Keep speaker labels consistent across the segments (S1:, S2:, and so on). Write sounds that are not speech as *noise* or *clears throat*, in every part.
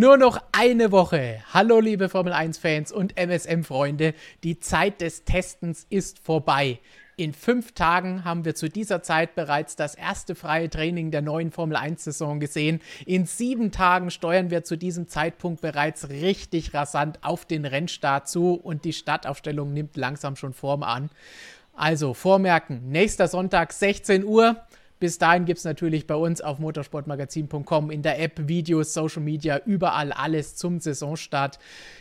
S1: Nur noch eine Woche. Hallo liebe Formel 1-Fans und MSM-Freunde. Die Zeit des Testens ist vorbei. In fünf Tagen haben wir zu dieser Zeit bereits das erste freie Training der neuen Formel 1-Saison gesehen. In sieben Tagen steuern wir zu diesem Zeitpunkt bereits richtig rasant auf den Rennstart zu und die Startaufstellung nimmt langsam schon Form an. Also vormerken, nächster Sonntag 16 Uhr. Bis dahin gibt es natürlich bei uns auf motorsportmagazin.com in der App, Videos, Social Media, überall alles zum Saisonstart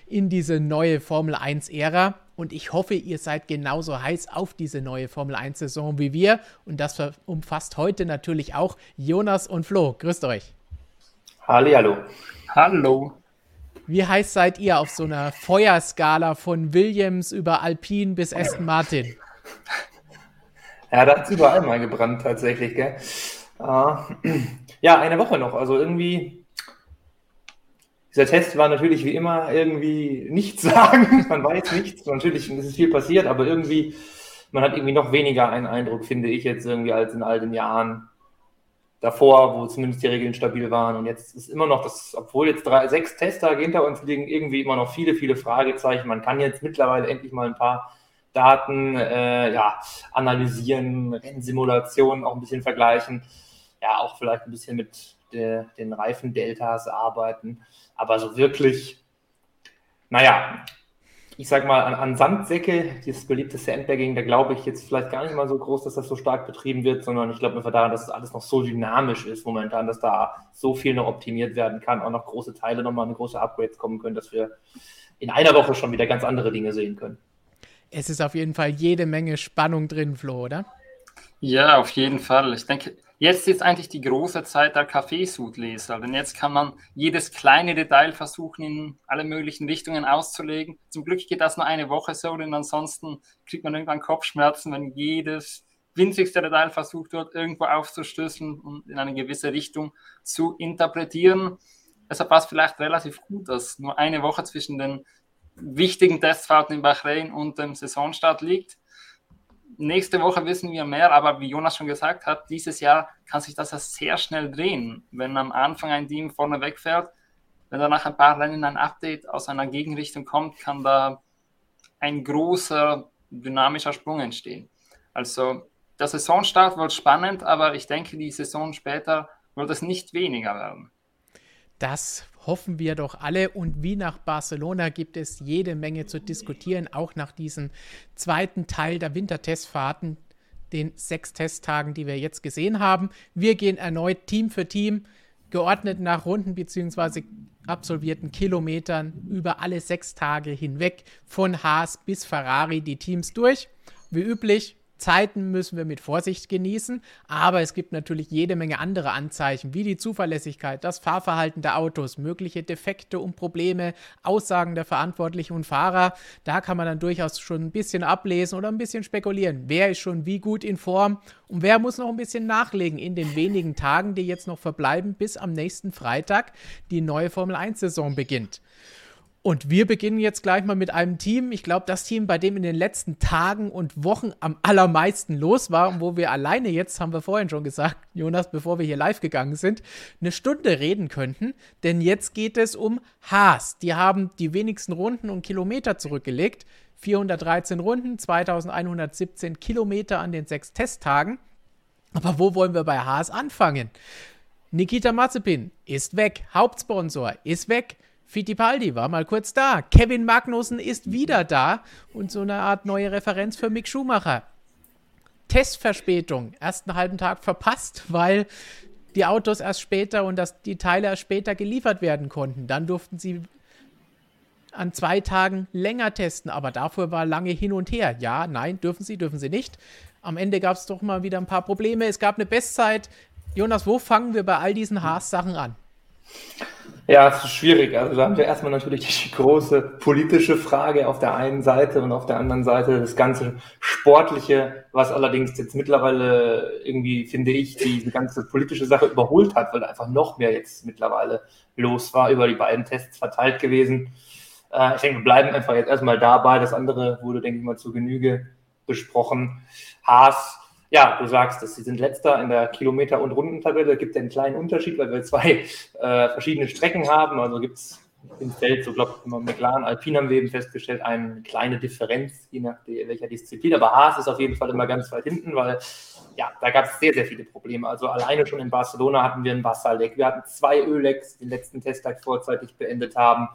S1: in diese neue Formel 1-Ära. Und ich hoffe, ihr seid genauso heiß auf diese neue Formel 1-Saison wie wir. Und das umfasst heute natürlich auch Jonas und Flo. Grüßt euch.
S2: Halli, hallo.
S1: Hallo. Wie heiß seid ihr auf so einer Feuerskala von Williams über Alpine bis Aston Martin?
S2: Ja, da hat es überall mal gebrannt tatsächlich, gell? Uh, *clears throat* ja, eine Woche noch. Also irgendwie, dieser Test war natürlich wie immer irgendwie nichts *laughs* sagen. Man weiß nichts. Natürlich ist viel passiert, aber irgendwie, man hat irgendwie noch weniger einen Eindruck, finde ich jetzt irgendwie, als in all den Jahren davor, wo zumindest die Regeln stabil waren. Und jetzt ist immer noch das, obwohl jetzt drei, sechs Testtage hinter uns liegen, irgendwie immer noch viele, viele Fragezeichen. Man kann jetzt mittlerweile endlich mal ein paar Daten äh, ja, analysieren, Rennsimulationen auch ein bisschen vergleichen, ja, auch vielleicht ein bisschen mit de, den Reifendeltas arbeiten. Aber so wirklich, naja, ich sag mal, an, an Sandsäcke, dieses beliebte Sandbagging, da glaube ich jetzt vielleicht gar nicht mal so groß, dass das so stark betrieben wird, sondern ich glaube einfach daran, dass es alles noch so dynamisch ist momentan, dass da so viel noch optimiert werden kann, auch noch große Teile nochmal eine große Upgrades kommen können, dass wir in einer Woche schon wieder ganz andere Dinge sehen können
S1: es ist auf jeden Fall jede Menge Spannung drin, Flo, oder?
S3: Ja, auf jeden Fall. Ich denke, jetzt ist eigentlich die große Zeit der Kaffeesudleser, denn jetzt kann man jedes kleine Detail versuchen, in alle möglichen Richtungen auszulegen. Zum Glück geht das nur eine Woche so, denn ansonsten kriegt man irgendwann Kopfschmerzen, wenn jedes winzigste Detail versucht wird, irgendwo aufzustößen und in eine gewisse Richtung zu interpretieren. Deshalb war es vielleicht relativ gut, dass nur eine Woche zwischen den wichtigen Testfahrten in Bahrain und dem Saisonstart liegt. Nächste Woche wissen wir mehr, aber wie Jonas schon gesagt hat, dieses Jahr kann sich das sehr schnell drehen. Wenn am Anfang ein Team vorne wegfährt, wenn dann nach ein paar Rennen ein Update aus einer Gegenrichtung kommt, kann da ein großer dynamischer Sprung entstehen. Also der Saisonstart wird spannend, aber ich denke, die Saison später wird es nicht weniger werden.
S1: Das hoffen wir doch alle. Und wie nach Barcelona gibt es jede Menge zu diskutieren, auch nach diesem zweiten Teil der Wintertestfahrten, den sechs Testtagen, die wir jetzt gesehen haben. Wir gehen erneut Team für Team, geordnet nach Runden bzw. absolvierten Kilometern über alle sechs Tage hinweg, von Haas bis Ferrari die Teams durch. Wie üblich Zeiten müssen wir mit Vorsicht genießen, aber es gibt natürlich jede Menge andere Anzeichen, wie die Zuverlässigkeit, das Fahrverhalten der Autos, mögliche Defekte und Probleme, Aussagen der Verantwortlichen und Fahrer. Da kann man dann durchaus schon ein bisschen ablesen oder ein bisschen spekulieren. Wer ist schon wie gut in Form und wer muss noch ein bisschen nachlegen in den wenigen Tagen, die jetzt noch verbleiben, bis am nächsten Freitag die neue Formel 1-Saison beginnt. Und wir beginnen jetzt gleich mal mit einem Team. Ich glaube, das Team, bei dem in den letzten Tagen und Wochen am allermeisten los war und wo wir alleine jetzt, haben wir vorhin schon gesagt, Jonas, bevor wir hier live gegangen sind, eine Stunde reden könnten. Denn jetzt geht es um Haas. Die haben die wenigsten Runden und Kilometer zurückgelegt. 413 Runden, 2117 Kilometer an den sechs Testtagen. Aber wo wollen wir bei Haas anfangen? Nikita Mazepin ist weg. Hauptsponsor ist weg. Fittipaldi war mal kurz da. Kevin Magnussen ist wieder da und so eine Art neue Referenz für Mick Schumacher. Testverspätung, erst einen halben Tag verpasst, weil die Autos erst später und das, die Teile erst später geliefert werden konnten. Dann durften sie an zwei Tagen länger testen, aber dafür war lange hin und her. Ja, nein, dürfen sie, dürfen sie nicht. Am Ende gab es doch mal wieder ein paar Probleme. Es gab eine Bestzeit. Jonas, wo fangen wir bei all diesen Haas-Sachen an?
S2: Ja, es ist schwierig. Also da haben wir erstmal natürlich die große politische Frage auf der einen Seite und auf der anderen Seite das ganze Sportliche, was allerdings jetzt mittlerweile irgendwie, finde ich, die ganze politische Sache überholt hat, weil einfach noch mehr jetzt mittlerweile los war, über die beiden Tests verteilt gewesen. Äh, ich denke, wir bleiben einfach jetzt erstmal dabei. Das andere wurde, denke ich mal, zu Genüge besprochen. Haas ja, du sagst es, sie sind letzter in der Kilometer- und Rundentabelle. Es gibt einen kleinen Unterschied, weil wir zwei äh, verschiedene Strecken haben. Also gibt es im Feld, so glaube ich, McLaren, Alpine haben wir eben festgestellt, eine kleine Differenz, je nach welcher Disziplin. Aber Haas ist auf jeden Fall immer ganz weit hinten, weil ja, da gab es sehr, sehr viele Probleme. Also alleine schon in Barcelona hatten wir ein Wasserleck. Wir hatten zwei Öllecks, die den letzten Testtag vorzeitig beendet haben.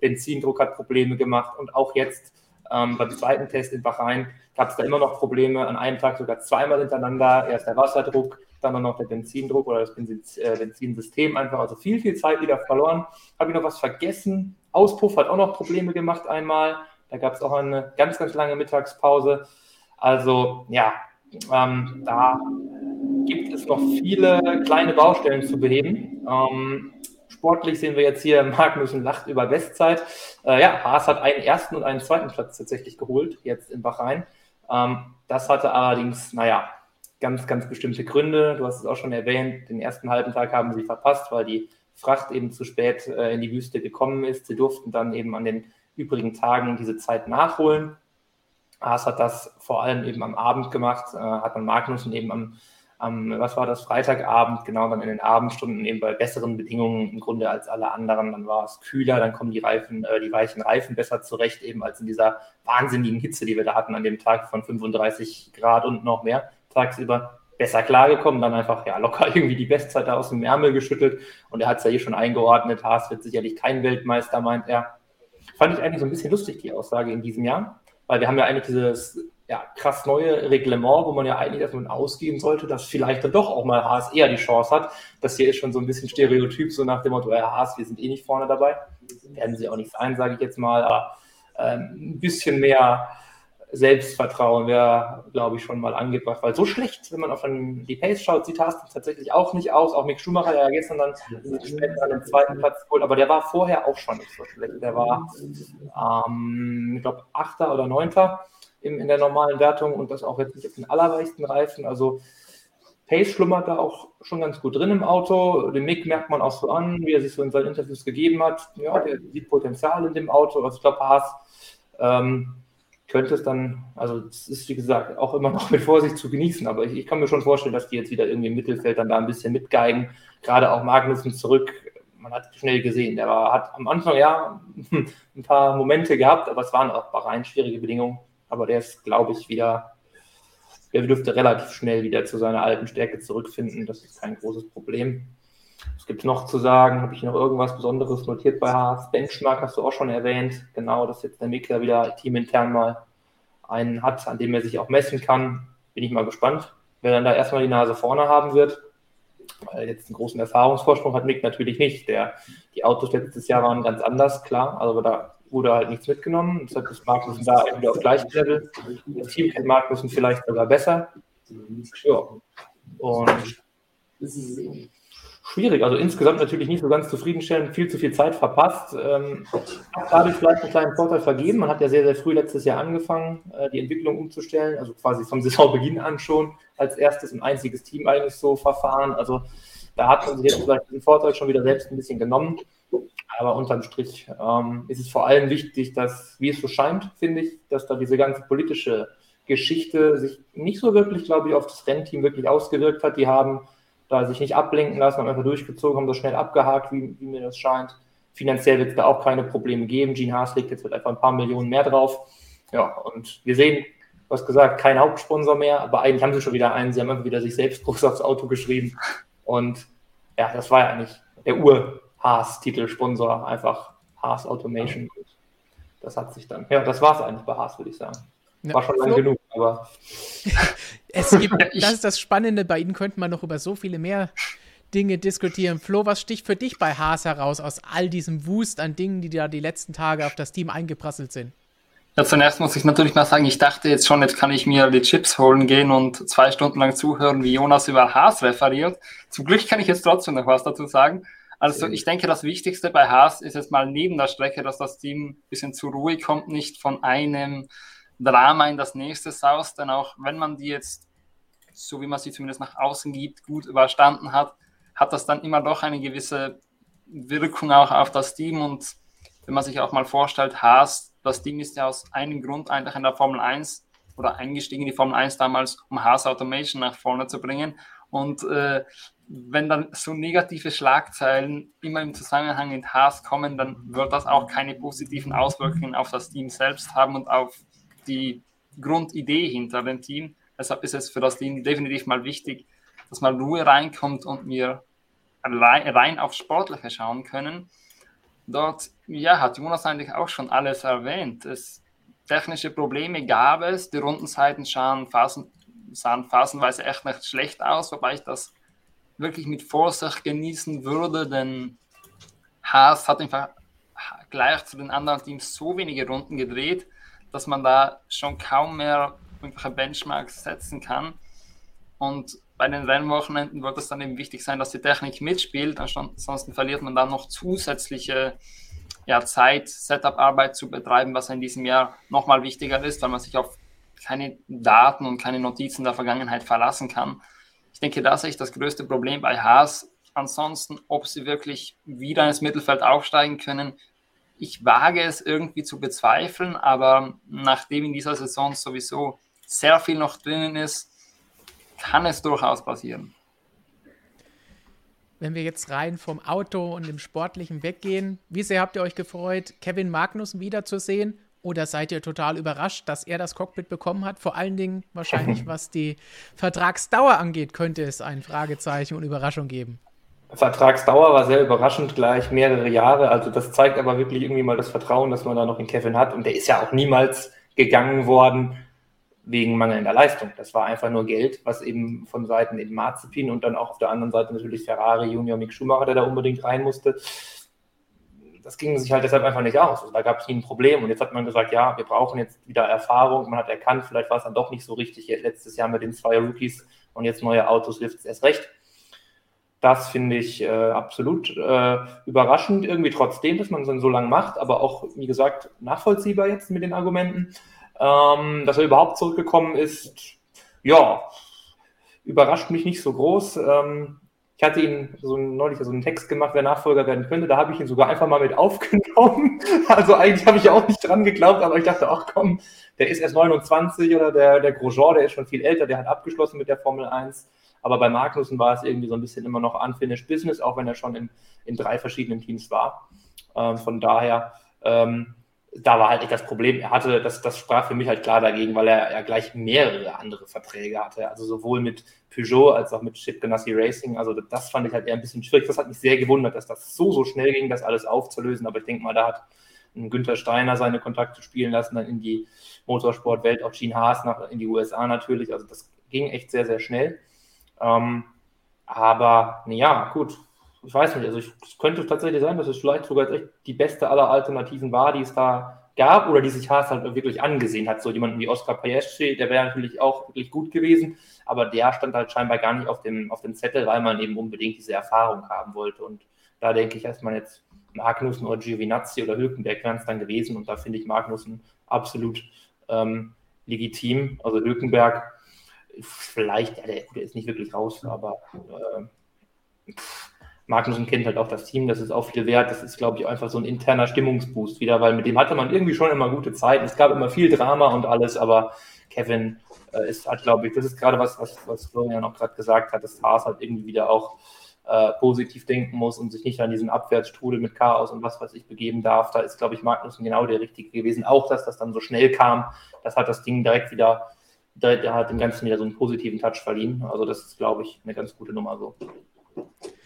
S2: Benzindruck hat Probleme gemacht und auch jetzt ähm, beim zweiten Test in Bahrain gab es da immer noch Probleme. An einem Tag sogar zweimal hintereinander. Erst der Wasserdruck, dann noch der Benzindruck oder das äh, Benzinsystem einfach. Also viel, viel Zeit wieder verloren. Habe ich noch was vergessen? Auspuff hat auch noch Probleme gemacht einmal. Da gab es auch eine ganz, ganz lange Mittagspause. Also ja, ähm, da gibt es noch viele kleine Baustellen zu beheben. Ähm, sportlich sehen wir jetzt hier, *laughs* Magnussen lacht über Bestzeit. Äh, ja, Haas hat einen ersten und einen zweiten Platz tatsächlich geholt, jetzt in Bahrain. Ähm, das hatte allerdings, naja, ganz, ganz bestimmte Gründe. Du hast es auch schon erwähnt, den ersten halben Tag haben sie verpasst, weil die Fracht eben zu spät äh, in die Wüste gekommen ist. Sie durften dann eben an den übrigen Tagen diese Zeit nachholen. Haas hat das vor allem eben am Abend gemacht, äh, hat dann Magnussen eben am, am, was war das, Freitagabend, genau dann in den Abendstunden eben bei besseren Bedingungen im Grunde als alle anderen. Dann war es kühler, dann kommen die Reifen, äh, die weichen Reifen besser zurecht, eben als in dieser wahnsinnigen Hitze, die wir da hatten an dem Tag von 35 Grad und noch mehr tagsüber besser klargekommen, dann einfach ja locker *laughs* irgendwie die Bestzeit da aus dem Ärmel geschüttelt und er hat es ja eh schon eingeordnet, Haas wird sicherlich kein Weltmeister, meint er. Fand ich eigentlich so ein bisschen lustig, die Aussage in diesem Jahr, weil wir haben ja eigentlich dieses ja, krass neue Reglement, wo man ja eigentlich davon ausgehen sollte, dass vielleicht dann doch auch mal Haas eher die Chance hat. Das hier ist schon so ein bisschen Stereotyp, so nach dem Motto, ja, Haas, wir sind eh nicht vorne dabei. Werden sie auch nicht sein, sage ich jetzt mal, aber ähm, ein bisschen mehr Selbstvertrauen wäre, glaube ich, schon mal angebracht, weil so schlecht, wenn man auf die Pace schaut, sieht Haas tatsächlich auch nicht aus. Auch Mick Schumacher, der ja gestern dann später den zweiten Platz geholt, aber der war vorher auch schon nicht so schlecht. Der war, ähm, ich glaube, Achter oder Neunter in, in der normalen Wertung und das auch jetzt auf den allerweichsten Reifen. Also Pace schlummert da auch schon ganz gut drin im Auto. Den Mick merkt man auch so an, wie er sich so in seinen Interviews gegeben hat. Ja, der sieht Potenzial in dem Auto. Also ich glaube, Haas ähm, könnte es dann, also es ist wie gesagt auch immer noch mit Vorsicht zu genießen, aber ich, ich, kann mir schon vorstellen, dass die jetzt wieder irgendwie im Mittelfeld dann da ein bisschen mitgeigen. Gerade auch Magnussen zurück, man hat schnell gesehen, der war, hat am Anfang ja *laughs* ein paar Momente gehabt, aber es waren auch Bahrain schwierige Bedingungen. Aber der ist, glaube ich, wieder, der dürfte relativ schnell wieder zu seiner alten Stärke zurückfinden. Das ist kein großes Problem. Was gibt es noch zu sagen? Habe ich noch irgendwas Besonderes notiert bei Haas? Benchmark hast du auch schon erwähnt. Genau, dass jetzt der Mikler wieder teamintern mal einen hat, an dem er sich auch messen kann. Bin ich mal gespannt, wer dann da erstmal die Nase vorne haben wird. Weil jetzt einen großen Erfahrungsvorsprung hat Mick natürlich nicht. Der, die Autos letztes Jahr waren ganz anders, klar. Also da wurde halt nichts mitgenommen. Deshalb ist Magnussen da wieder auf gleichem Level. Das Team kennt Magnussen vielleicht sogar besser. Ja. Und schwierig. Also insgesamt natürlich nicht so ganz zufriedenstellend, viel zu viel Zeit verpasst. Ähm, hat dadurch vielleicht einen kleinen Vorteil vergeben. Man hat ja sehr, sehr früh letztes Jahr angefangen, äh, die Entwicklung umzustellen, also quasi vom Saisonbeginn an schon als erstes und einziges Team eigentlich so verfahren. Also da hat man sich jetzt vielleicht den Vorteil schon wieder selbst ein bisschen genommen. Aber unterm Strich ähm, ist es vor allem wichtig, dass, wie es so scheint, finde ich, dass da diese ganze politische Geschichte sich nicht so wirklich, glaube ich, auf das Rennteam wirklich ausgewirkt hat. Die haben da sich nicht ablenken lassen, haben einfach durchgezogen, haben das schnell abgehakt, wie, wie mir das scheint. Finanziell wird es da auch keine Probleme geben. Gene Haas legt jetzt wird einfach ein paar Millionen mehr drauf. Ja, und wir sehen, hast gesagt, kein Hauptsponsor mehr, aber eigentlich haben sie schon wieder einen. Sie haben einfach wieder sich selbst groß aufs Auto geschrieben. Und ja, das war ja eigentlich der Ur-Haas-Titelsponsor, einfach Haas Automation. Das hat sich dann, ja, das war es eigentlich bei Haas, würde ich sagen. War schon lange genug, aber. *laughs*
S1: es gibt, das ist das Spannende, bei Ihnen könnte man noch über so viele mehr Dinge diskutieren. Flo, was sticht für dich bei Haas heraus aus all diesem Wust an Dingen, die da die letzten Tage auf das Team eingeprasselt sind?
S3: Ja, zunächst muss ich natürlich mal sagen, ich dachte jetzt schon, jetzt kann ich mir die Chips holen gehen und zwei Stunden lang zuhören, wie Jonas über Haas referiert. Zum Glück kann ich jetzt trotzdem noch was dazu sagen. Also ich denke, das Wichtigste bei Haas ist jetzt mal neben der Strecke, dass das Team ein bisschen zur Ruhe kommt, nicht von einem Drama in das nächste saust, denn auch wenn man die jetzt, so wie man sie zumindest nach außen gibt, gut überstanden hat, hat das dann immer doch eine gewisse Wirkung auch auf das Team und wenn man sich auch mal vorstellt, Haas, das Team ist ja aus einem Grund eigentlich in der Formel 1 oder eingestiegen in die Formel 1 damals, um Haas Automation nach vorne zu bringen. Und äh, wenn dann so negative Schlagzeilen immer im Zusammenhang mit Haas kommen, dann wird das auch keine positiven Auswirkungen auf das Team selbst haben und auf die Grundidee hinter dem Team. Deshalb ist es für das Team definitiv mal wichtig, dass mal Ruhe reinkommt und wir rein auf Sportliche schauen können. Dort ja, hat Jonas eigentlich auch schon alles erwähnt. Es, technische Probleme gab es, die Rundenzeiten sahen, phasen, sahen phasenweise echt nicht schlecht aus, wobei ich das wirklich mit Vorsicht genießen würde, denn Haas hat einfach gleich zu den anderen Teams so wenige Runden gedreht, dass man da schon kaum mehr irgendwelche Benchmarks setzen kann. Und bei den Rennwochenenden wird es dann eben wichtig sein, dass die Technik mitspielt. Ansonsten verliert man dann noch zusätzliche ja, Zeit, Setup-Arbeit zu betreiben, was in diesem Jahr nochmal wichtiger ist, weil man sich auf keine Daten und keine Notizen der Vergangenheit verlassen kann. Ich denke, da sehe ich das größte Problem bei Haas. Ansonsten, ob sie wirklich wieder ins Mittelfeld aufsteigen können, ich wage es irgendwie zu bezweifeln, aber nachdem in dieser Saison sowieso sehr viel noch drinnen ist, kann es durchaus passieren.
S1: Wenn wir jetzt rein vom Auto und dem Sportlichen weggehen, wie sehr habt ihr euch gefreut, Kevin Magnussen wiederzusehen? Oder seid ihr total überrascht, dass er das Cockpit bekommen hat? Vor allen Dingen wahrscheinlich, *laughs* was die Vertragsdauer angeht, könnte es ein Fragezeichen und Überraschung geben.
S2: Vertragsdauer war sehr überraschend, gleich mehrere Jahre. Also das zeigt aber wirklich irgendwie mal das Vertrauen, das man da noch in Kevin hat. Und der ist ja auch niemals gegangen worden wegen mangelnder Leistung. Das war einfach nur Geld, was eben von Seiten eben Marzipin und dann auch auf der anderen Seite natürlich Ferrari, Junior Mick Schumacher, der da unbedingt rein musste. Das ging sich halt deshalb einfach nicht aus. Also da gab es nie ein Problem. Und jetzt hat man gesagt, ja, wir brauchen jetzt wieder Erfahrung. Man hat erkannt, vielleicht war es dann doch nicht so richtig letztes Jahr mit den zwei Rookies und jetzt neue Autos hilft es erst recht. Das finde ich äh, absolut äh, überraschend, irgendwie trotzdem, dass man es so lange macht, aber auch, wie gesagt, nachvollziehbar jetzt mit den Argumenten. Ähm, dass er überhaupt zurückgekommen ist, ja, überrascht mich nicht so groß. Ähm, ich hatte ihn so neulich so einen Text gemacht, wer Nachfolger werden könnte. Da habe ich ihn sogar einfach mal mit *laughs* aufgenommen. Also eigentlich habe ich auch nicht dran geglaubt, aber ich dachte, ach komm, der ist erst 29 oder der, der Grosjean, der ist schon viel älter, der hat abgeschlossen mit der Formel 1. Aber bei Magnussen war es irgendwie so ein bisschen immer noch unfinished Business, auch wenn er schon in, in drei verschiedenen Teams war. Ähm, von daher, ähm, da war halt nicht das Problem. Er hatte, das, das sprach für mich halt klar dagegen, weil er ja gleich mehrere andere Verträge hatte. Also sowohl mit Peugeot als auch mit Chip Ganassi Racing. Also das fand ich halt eher ein bisschen schwierig. Das hat mich sehr gewundert, dass das so, so schnell ging, das alles aufzulösen. Aber ich denke mal, da hat ein Günther Steiner seine Kontakte spielen lassen, dann in die Motorsportwelt, auch Gene Haas nach, in die USA natürlich. Also das ging echt sehr, sehr schnell. Ähm, aber, ja, gut, ich weiß nicht, also es könnte tatsächlich sein, dass es vielleicht sogar echt die beste aller Alternativen war, die es da gab oder die sich Haas halt wirklich angesehen hat. So jemanden wie Oscar Pajeschi, der wäre natürlich auch wirklich gut gewesen, aber der stand halt scheinbar gar nicht auf dem, auf dem Zettel, weil man eben unbedingt diese Erfahrung haben wollte. Und da denke ich, man jetzt Magnussen oder Giovinazzi oder Hülkenberg wären es dann gewesen und da finde ich Magnussen absolut ähm, legitim. Also Hülkenberg vielleicht, ja, der, der, ist nicht wirklich raus, aber äh, Magnussen kennt halt auch das Team, das ist auch viel wert. Das ist, glaube ich, einfach so ein interner Stimmungsboost wieder, weil mit dem hatte man irgendwie schon immer gute Zeit. Es gab immer viel Drama und alles, aber Kevin äh, ist halt, glaube ich, das ist gerade was, was, was Florian auch gerade gesagt hat, dass Haas halt irgendwie wieder auch äh, positiv denken muss und sich nicht an diesen Abwärtsstrudel mit Chaos und was weiß ich begeben darf. Da ist, glaube ich, Magnussen genau der Richtige gewesen. Auch, dass das dann so schnell kam, das hat das Ding direkt wieder der, der hat dem Ganzen wieder so einen positiven Touch verliehen. Also das ist, glaube ich, eine ganz gute Nummer so.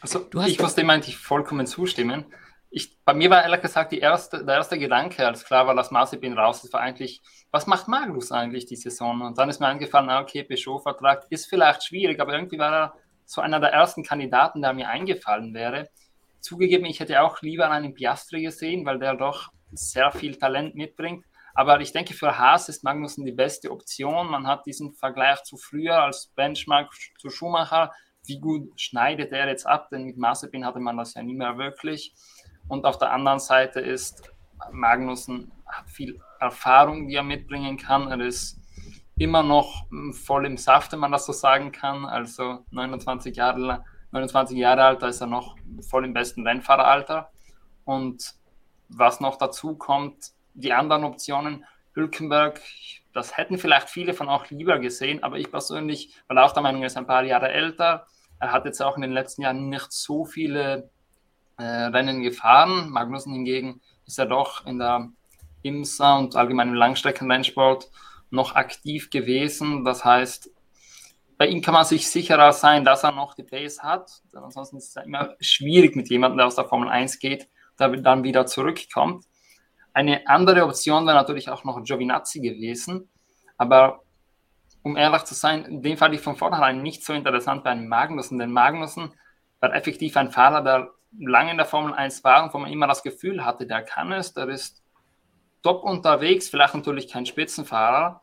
S3: Also ich muss dem eigentlich vollkommen zustimmen. Ich, bei mir war ehrlich gesagt erste, der erste Gedanke, als klar war, dass Mazepin raus ist, war eigentlich, was macht Magnus eigentlich die Saison? Und dann ist mir eingefallen, okay, Peugeot-Vertrag ist vielleicht schwierig, aber irgendwie war er so einer der ersten Kandidaten, der mir eingefallen wäre. Zugegeben, ich hätte auch lieber einen Piastri gesehen, weil der doch sehr viel Talent mitbringt. Aber ich denke, für Haas ist Magnussen die beste Option. Man hat diesen Vergleich zu früher als Benchmark zu Schumacher. Wie gut schneidet er jetzt ab? Denn mit Mazepin hatte man das ja nie mehr wirklich. Und auf der anderen Seite ist Magnussen hat viel Erfahrung, die er mitbringen kann. Er ist immer noch hm, voll im Saft, wenn man das so sagen kann. Also 29 Jahre, 29 Jahre alt, da ist er noch voll im besten Rennfahreralter. Und was noch dazu kommt, die anderen Optionen, Hülkenberg, das hätten vielleicht viele von auch lieber gesehen, aber ich persönlich war auch der Meinung, er ist ein paar Jahre älter. Er hat jetzt auch in den letzten Jahren nicht so viele äh, Rennen gefahren. Magnussen hingegen ist er doch in der IMSA und allgemein im Langstreckenrennsport noch aktiv gewesen. Das heißt, bei ihm kann man sich sicherer sein, dass er noch die Pace hat. Ansonsten ist es immer schwierig mit jemandem, der aus der Formel 1 geht, der dann wieder zurückkommt. Eine andere Option wäre natürlich auch noch Giovinazzi gewesen. Aber um ehrlich zu sein, den fand ich von vornherein nicht so interessant bei einem Magnussen, denn Magnussen war effektiv ein Fahrer, der lange in der Formel 1 war und wo man immer das Gefühl hatte, der kann es, der ist top unterwegs, vielleicht natürlich kein Spitzenfahrer,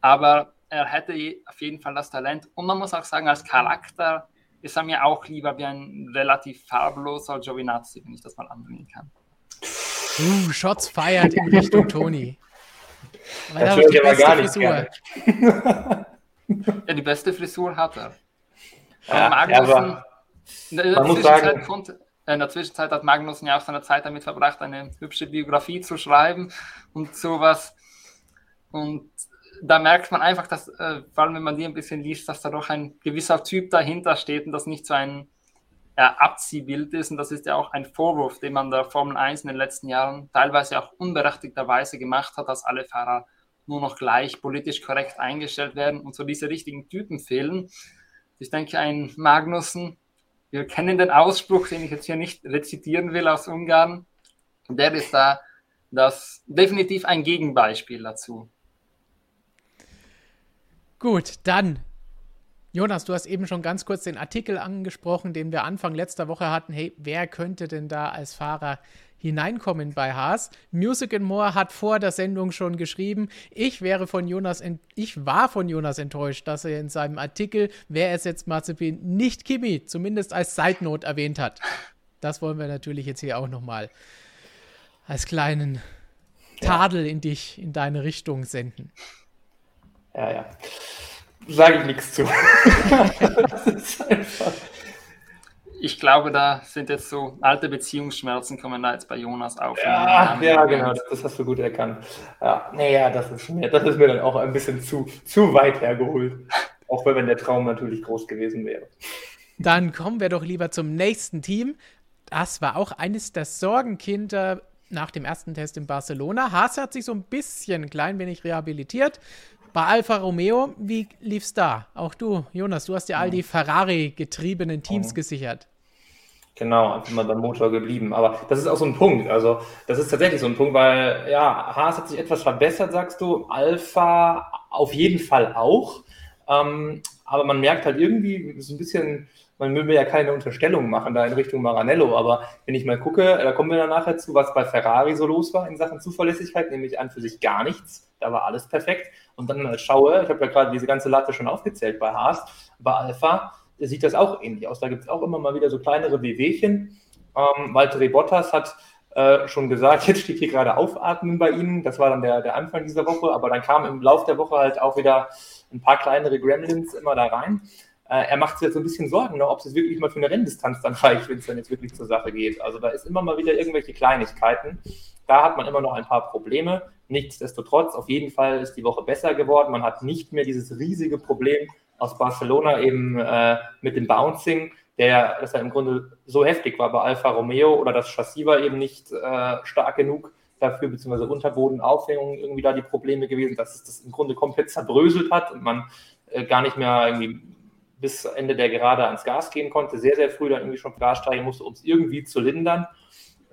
S3: aber er hätte auf jeden Fall das Talent und man muss auch sagen, als Charakter ist er mir auch lieber wie ein relativ farbloser Giovinazzi, wenn ich das mal anbringen kann.
S1: Uh, Shots feiert in Richtung Toni.
S2: Aber das ich aber gar nicht
S3: ja, die beste Frisur hat er.
S2: Ja, Magnussen,
S3: in, der Zwischenzeit konnte, in der Zwischenzeit hat Magnussen ja auch seine Zeit damit verbracht, eine hübsche Biografie zu schreiben und sowas. Und da merkt man einfach, dass, äh, vor allem wenn man die ein bisschen liest, dass da doch ein gewisser Typ dahinter steht und das nicht so ein äh, Abziehbild ist. Und das ist ja auch ein Vorwurf, den man der Formel 1 in den letzten Jahren teilweise auch unberechtigterweise gemacht hat, dass alle Fahrer nur noch gleich politisch korrekt eingestellt werden und so diese richtigen Typen fehlen. Ich denke, ein Magnussen, wir kennen den Ausspruch, den ich jetzt hier nicht rezitieren will aus Ungarn, der ist da das definitiv ein Gegenbeispiel dazu.
S1: Gut, dann Jonas, du hast eben schon ganz kurz den Artikel angesprochen, den wir Anfang letzter Woche hatten. Hey, wer könnte denn da als Fahrer hineinkommen bei Haas? Music and More hat vor der Sendung schon geschrieben, ich wäre von Jonas, ich war von Jonas enttäuscht, dass er in seinem Artikel, wer ersetzt Mazepin, nicht Kimi, zumindest als Seitnot erwähnt hat. Das wollen wir natürlich jetzt hier auch nochmal als kleinen Tadel in dich, in deine Richtung senden.
S2: Ja, ja sage ich nichts zu. *laughs* das ist
S3: einfach. Ich glaube, da sind jetzt so alte Beziehungsschmerzen, kommen da jetzt bei Jonas auf.
S2: Ja, ja genau, das hast du gut erkannt. Ja, naja, das ist mir, das ist mir dann auch ein bisschen zu, zu weit hergeholt. Auch wenn der Traum natürlich groß gewesen wäre.
S1: Dann kommen wir doch lieber zum nächsten Team. Das war auch eines der Sorgenkinder nach dem ersten Test in Barcelona. Haas hat sich so ein bisschen, ein klein wenig rehabilitiert. Bei Alfa Romeo, wie lief's da? Auch du, Jonas, du hast ja all die Ferrari-getriebenen Teams gesichert.
S2: Genau, einfach mal beim Motor geblieben. Aber das ist auch so ein Punkt. Also, das ist tatsächlich so ein Punkt, weil, ja, Haas hat sich etwas verbessert, sagst du. Alpha auf jeden Fall auch. Ähm, aber man merkt halt irgendwie so ein bisschen, man will mir ja keine Unterstellung machen da in Richtung Maranello, aber wenn ich mal gucke, da kommen wir dann nachher zu, was bei Ferrari so los war in Sachen Zuverlässigkeit, nämlich an für sich gar nichts. Da war alles perfekt. Und dann mal schaue, ich habe ja gerade diese ganze Latte schon aufgezählt bei Haas, bei Alpha sieht das auch ähnlich aus. Da gibt es auch immer mal wieder so kleinere Wehwehchen. Ähm, Valtteri Bottas hat äh, schon gesagt, *laughs* jetzt steht hier gerade Aufatmen bei Ihnen. Das war dann der, der Anfang dieser Woche, aber dann kam im Laufe der Woche halt auch wieder ein paar kleinere Gremlins immer da rein. Äh, er macht sich jetzt so ein bisschen Sorgen, ne, ob es wirklich mal für eine Renndistanz dann reicht, wenn es dann jetzt wirklich zur Sache geht. Also da ist immer mal wieder irgendwelche Kleinigkeiten. Da hat man immer noch ein paar Probleme. Nichtsdestotrotz, auf jeden Fall ist die Woche besser geworden. Man hat nicht mehr dieses riesige Problem aus Barcelona eben äh, mit dem Bouncing, der, das ja im Grunde so heftig war bei Alfa Romeo oder das Chassis war eben nicht äh, stark genug dafür, beziehungsweise Unterbodenaufhängung irgendwie da die Probleme gewesen, dass es das im Grunde komplett zerbröselt hat und man äh, gar nicht mehr irgendwie bis Ende der Gerade ans Gas gehen konnte, sehr, sehr früh dann irgendwie schon Gas steigen musste, um es irgendwie zu lindern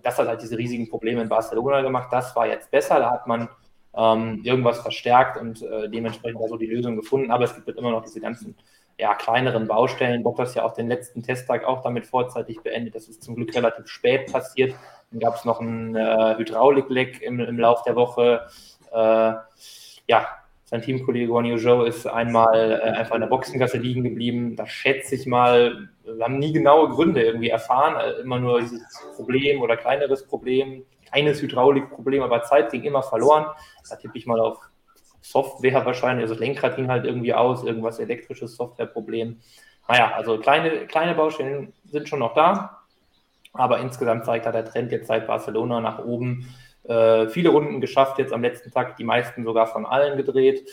S2: das hat halt diese riesigen Probleme in Barcelona gemacht. Das war jetzt besser, da hat man ähm, irgendwas verstärkt und äh, dementsprechend so die Lösung gefunden. Aber es gibt halt immer noch diese ganzen ja, kleineren Baustellen. Bock das ja auch den letzten Testtag auch damit vorzeitig beendet. Das ist zum Glück relativ spät passiert. Dann gab es noch ein äh, Hydraulikleck im, im Lauf der Woche. Äh, ja, sein Teamkollege Guan Yu ist einmal äh, einfach in der Boxengasse liegen geblieben. Da schätze ich mal, wir haben nie genaue Gründe irgendwie erfahren. Also immer nur dieses Problem oder kleineres Problem, kleines Hydraulikproblem, aber Zeit ging immer verloren. Da tippe ich mal auf Software wahrscheinlich. Also das Lenkrad ging halt irgendwie aus, irgendwas elektrisches Softwareproblem. Naja, also kleine, kleine Baustellen sind schon noch da. Aber insgesamt zeigt da der Trend jetzt seit Barcelona nach oben Äh, viele Runden geschafft, jetzt am letzten Tag die meisten sogar von allen gedreht.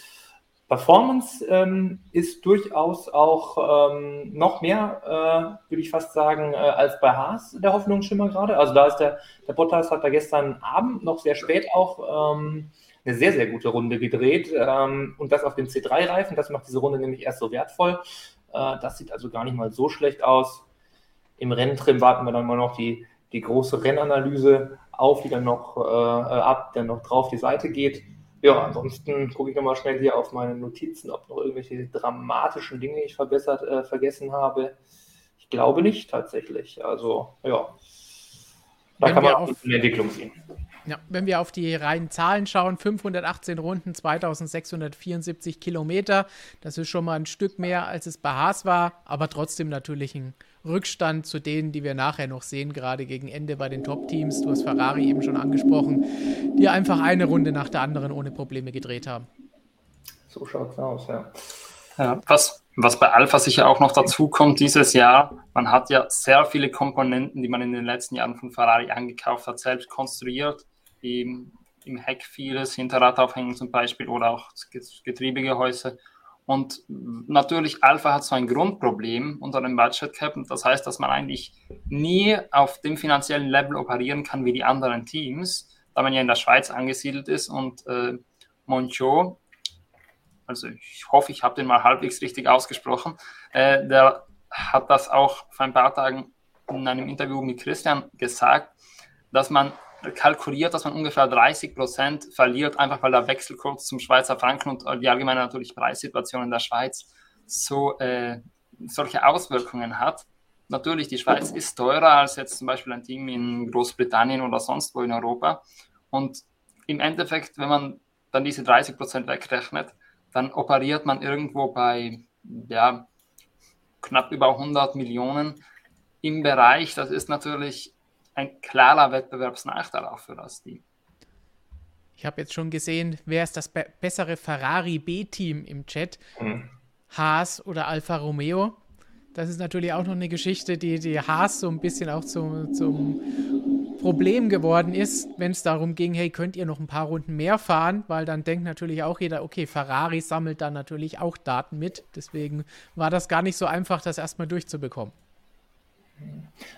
S2: Performance ähm, ist durchaus auch ähm, noch mehr, äh, würde ich fast sagen, äh, als bei Haas der Hoffnungsschimmer gerade. Also da ist der, der Bottas hat da gestern Abend noch sehr spät auch ähm, eine sehr, sehr gute Runde gedreht ähm, und das auf dem C3-Reifen. Das macht diese Runde nämlich erst so wertvoll. Äh, das sieht also gar nicht mal so schlecht aus. Im Renntrim warten wir dann mal noch die, die große Rennanalyse auf, die dann noch äh, ab, dann noch drauf die Seite geht ja, ansonsten gucke ich nochmal schnell hier auf meine Notizen, ob noch irgendwelche dramatischen Dinge ich verbessert, äh, vergessen habe. Ich glaube nicht tatsächlich. Also, ja.
S1: Da wenn kann man auf, eine Entwicklung sehen. Ja, wenn wir auf die reinen Zahlen schauen, 518 Runden, 2674 Kilometer. Das ist schon mal ein Stück mehr, als es bei Haas war, aber trotzdem natürlich ein Rückstand zu denen, die wir nachher noch sehen, gerade gegen Ende bei den Top-Teams. Du hast Ferrari eben schon angesprochen, die einfach eine Runde nach der anderen ohne Probleme gedreht haben.
S3: So schaut es aus, ja. ja was, was bei Alpha sicher auch noch dazu kommt dieses Jahr, man hat ja sehr viele Komponenten, die man in den letzten Jahren von Ferrari angekauft hat, selbst konstruiert. Im, im Heck vieles, Hinterradaufhängung zum Beispiel oder auch Getriebegehäuse. Und natürlich, Alpha hat so ein Grundproblem unter dem Budget Cap. Und das heißt, dass man eigentlich nie auf dem finanziellen Level operieren kann wie die anderen Teams, da man ja in der Schweiz angesiedelt ist. Und äh, Moncho, also ich hoffe, ich habe den mal halbwegs richtig ausgesprochen, äh, der hat das auch vor ein paar Tagen in einem Interview mit Christian gesagt, dass man kalkuliert, dass man ungefähr 30 Prozent verliert, einfach weil der Wechselkurs zum Schweizer Franken und die allgemeine natürlich Preissituation in der Schweiz so äh, solche Auswirkungen hat. Natürlich, die Schweiz ist teurer als jetzt zum Beispiel ein Team in Großbritannien oder sonst wo in Europa. Und im Endeffekt, wenn man dann diese 30 Prozent wegrechnet, dann operiert man irgendwo bei ja, knapp über 100 Millionen im Bereich. Das ist natürlich ein klarer Wettbewerbsnachteil auch für das Team.
S1: Ich habe jetzt schon gesehen, wer ist das be bessere Ferrari B-Team im Chat? Mhm. Haas oder Alfa Romeo? Das ist natürlich auch noch eine Geschichte, die die Haas so ein bisschen auch zum, zum Problem geworden ist, wenn es darum ging, hey, könnt ihr noch ein paar Runden mehr fahren? Weil dann denkt natürlich auch jeder, okay, Ferrari sammelt dann natürlich auch Daten mit. Deswegen war das gar nicht so einfach, das erstmal durchzubekommen.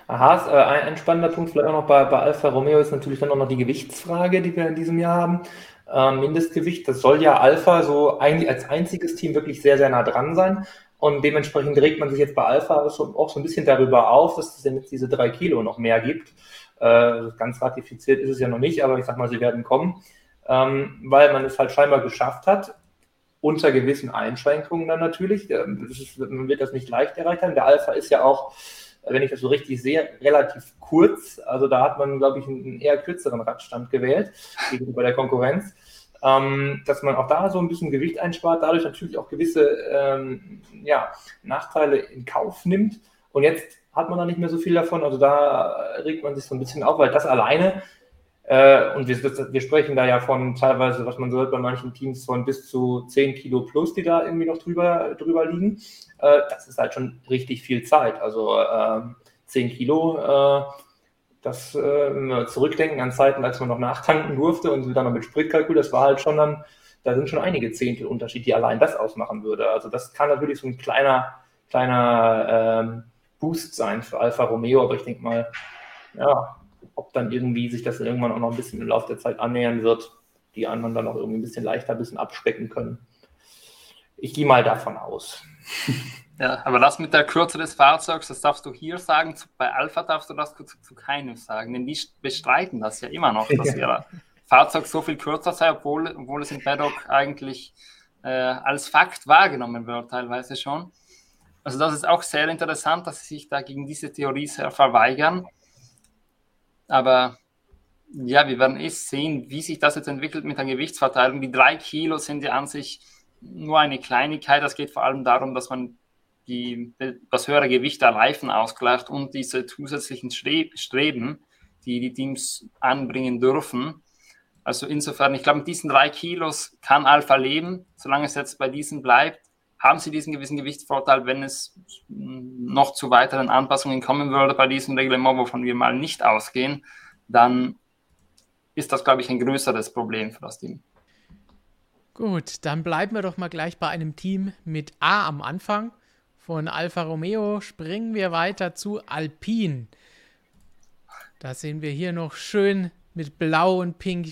S2: Aha, äh, ein, spannender Punkt vielleicht auch noch bei, bei Alfa Romeo ist natürlich dann auch noch die Gewichtsfrage, die wir in diesem Jahr haben. Ähm, Mindestgewicht, das soll ja Alpha so eigentlich als einziges Team wirklich sehr, sehr nah dran sein. Und dementsprechend regt man sich jetzt bei Alpha auch so ein bisschen darüber auf, dass es jetzt diese drei Kilo noch mehr gibt. Äh, ganz ratifiziert ist es ja noch nicht, aber ich sag mal, sie werden kommen, ähm, weil man es halt scheinbar geschafft hat, unter gewissen Einschränkungen dann natürlich. Ähm, ist, man wird das nicht leicht erreicht haben. Der Alpha ist ja auch wenn ich das so richtig sehe, relativ kurz. Also da hat man, glaube ich, einen eher kürzeren Radstand gewählt gegenüber der Konkurrenz. Ähm, dass man auch da so ein bisschen Gewicht einspart, dadurch natürlich auch gewisse ähm, ja, Nachteile in Kauf nimmt. Und jetzt hat man da nicht mehr so viel davon. Also da regt man sich so ein bisschen auf, weil das alleine äh, und wir, wir, sprechen da ja von teilweise, was man so hört bei manchen Teams, von bis zu 10 Kilo plus, die da irgendwie noch drüber, drüber liegen. Äh, das ist halt schon richtig viel Zeit. Also äh, 10 Kilo, äh, das, äh, wenn wir zurückdenken an Zeiten, als man noch nachtanken durfte und dann noch mit Spritkalkül, das war halt schon dann, da sind schon einige Zehntel Unterschied, die allein das ausmachen würde. Also das kann natürlich so ein kleiner, kleiner ähm, Boost sein für Alfa Romeo, aber ich denke mal, ja, ob dann irgendwie sich das irgendwann auch noch ein bisschen im Laufe der Zeit annähern wird, die anderen dann auch irgendwie ein bisschen leichter ein bisschen abspecken können. Ich gehe mal davon aus. *laughs*
S3: Ja, aber das mit der Kürze des Fahrzeugs, das darfst du hier sagen. Bei Alpha darfst du das zu, zu keinem sagen, denn die bestreiten das ja immer noch, dass ja. *laughs* ihr Fahrzeug so viel kürzer sei, obwohl, obwohl es im Paddock eigentlich äh, als Fakt wahrgenommen wird, teilweise schon. Also das ist auch sehr interessant, dass sie sich da gegen diese Theorie sehr verweigern. Aber ja, wir werden eh sehen, wie sich das jetzt entwickelt mit der Gewichtsverteilung. Die drei Kilo sind ja an sich nur eine Kleinigkeit. Es geht vor allem darum, dass man die, das höhere Gewicht der Reifen ausgleicht und diese zusätzlichen Streben, die die Teams anbringen dürfen. Also insofern, ich glaube, mit diesen drei Kilos kann Alpha leben, solange es jetzt bei diesen bleibt haben sie diesen gewissen Gewichtsvorteil, wenn es noch zu weiteren Anpassungen kommen würde bei diesem Reglement, wovon wir mal nicht ausgehen, dann ist das, glaube ich, ein größeres Problem für das Team.
S1: Gut, dann bleiben wir doch mal gleich bei einem Team mit A am Anfang. Von Alfa Romeo springen wir weiter zu Alpine. Da sehen wir hier noch schön mit Blau und Pink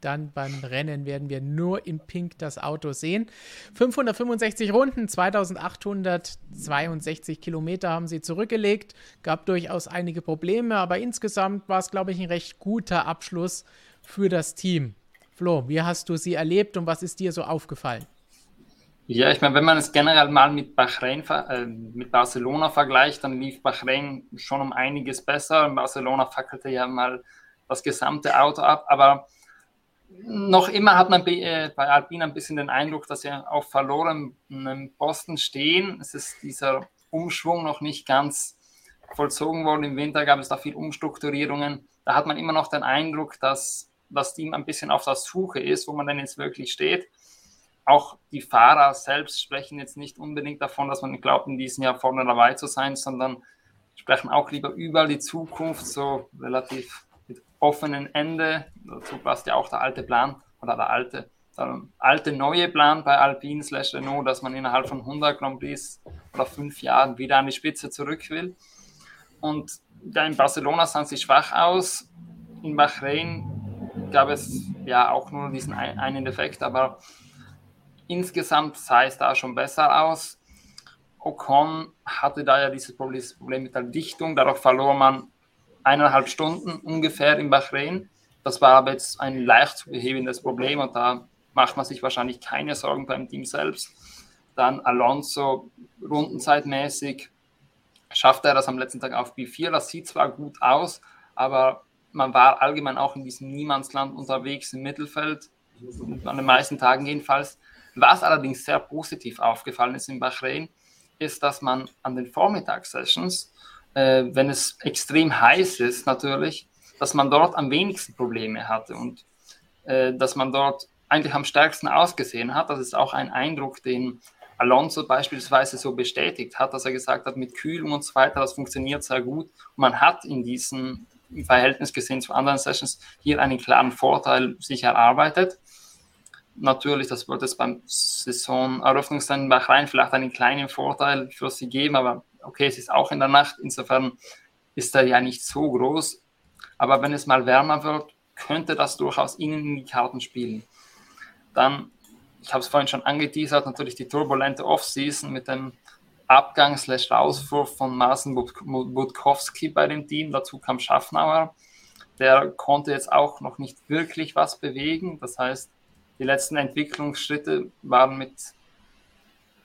S1: dann beim Rennen werden wir nur in Pink das Auto sehen. 565 Runden, 2862 Kilometer haben sie zurückgelegt. Gab durchaus einige Probleme, aber insgesamt war es, glaube ich, ein recht guter Abschluss für das Team. Flo, wie hast du sie erlebt und was ist dir so aufgefallen?
S3: Ja, ich meine, wenn man es generell mal mit Bahrain, äh, mit Barcelona vergleicht, dann lief Bahrain schon um einiges besser. Barcelona fackelte ja mal das gesamte Auto ab, aber noch immer hat man äh, bei Alpine ein bisschen den Eindruck, dass sie auf verlorenem Posten stehen. Es ist dieser Umschwung noch nicht ganz vollzogen worden. Im Winter gab es da viel Umstrukturierungen. Da hat man immer noch den Eindruck, dass das Team ein bisschen auf der Suche ist, wo man denn jetzt wirklich steht. Auch die Fahrer selbst sprechen jetzt nicht unbedingt davon, dass man glaubt, in diesem Jahr vorne dabei zu sein, sondern sprechen auch lieber über die Zukunft, so relativ offenen Ende. Dazu passt ja auch der alte Plan oder der alte, der alte neue Plan bei Alpine slash Renault, dass man innerhalb von 100 Grand Prix oder fünf Jahren wieder an die Spitze zurück will. Und ja, in Barcelona sahen sie schwach aus. In Bahrain gab es ja auch nur diesen einen Defekt, aber insgesamt sah es da schon besser aus. Ocon hatte da ja dieses Problem mit der Dichtung, dadurch verlor man eineinhalb Stunden ungefähr in Bahrain. Das war aber jetzt ein leicht zu behebendes Problem und da macht man sich wahrscheinlich keine Sorgen beim Team selbst. Dann Alonso rundenzeitmäßig schafft er das am letzten Tag auf B4. Das sieht zwar gut aus, aber man war allgemein auch in diesem Niemandsland unterwegs im Mittelfeld, an den meisten Tagen jedenfalls. Was allerdings sehr positiv aufgefallen ist in Bahrain, ist, dass man an den Vormittagssessions äh, wenn es extrem heiß ist natürlich, dass man dort am wenigsten Probleme hatte und äh, dass man dort eigentlich am stärksten ausgesehen hat. Das ist auch ein Eindruck, den Alonso beispielsweise so bestätigt hat, dass er gesagt hat, mit Kühlung und so weiter, das funktioniert sehr gut. Und man hat in diesem im Verhältnis gesehen zu anderen Sessions hier einen klaren Vorteil sich erarbeitet. Natürlich, das wird es beim Saisoneröffnungsrennen in Bahrain vielleicht einen kleinen Vorteil für sie geben, aber okay, es ist auch in der Nacht, insofern ist er ja nicht so groß. Aber wenn es mal wärmer wird, könnte das durchaus ihnen in die Karten spielen. Dann, ich habe es vorhin schon angeteasert, natürlich die turbulente Offseason mit dem Abgang slash Rauswurf von Marcin Budkowski bei dem Team. Dazu kam Schaffnauer. Der konnte jetzt auch noch nicht wirklich was bewegen. Das heißt, die letzten Entwicklungsschritte waren mit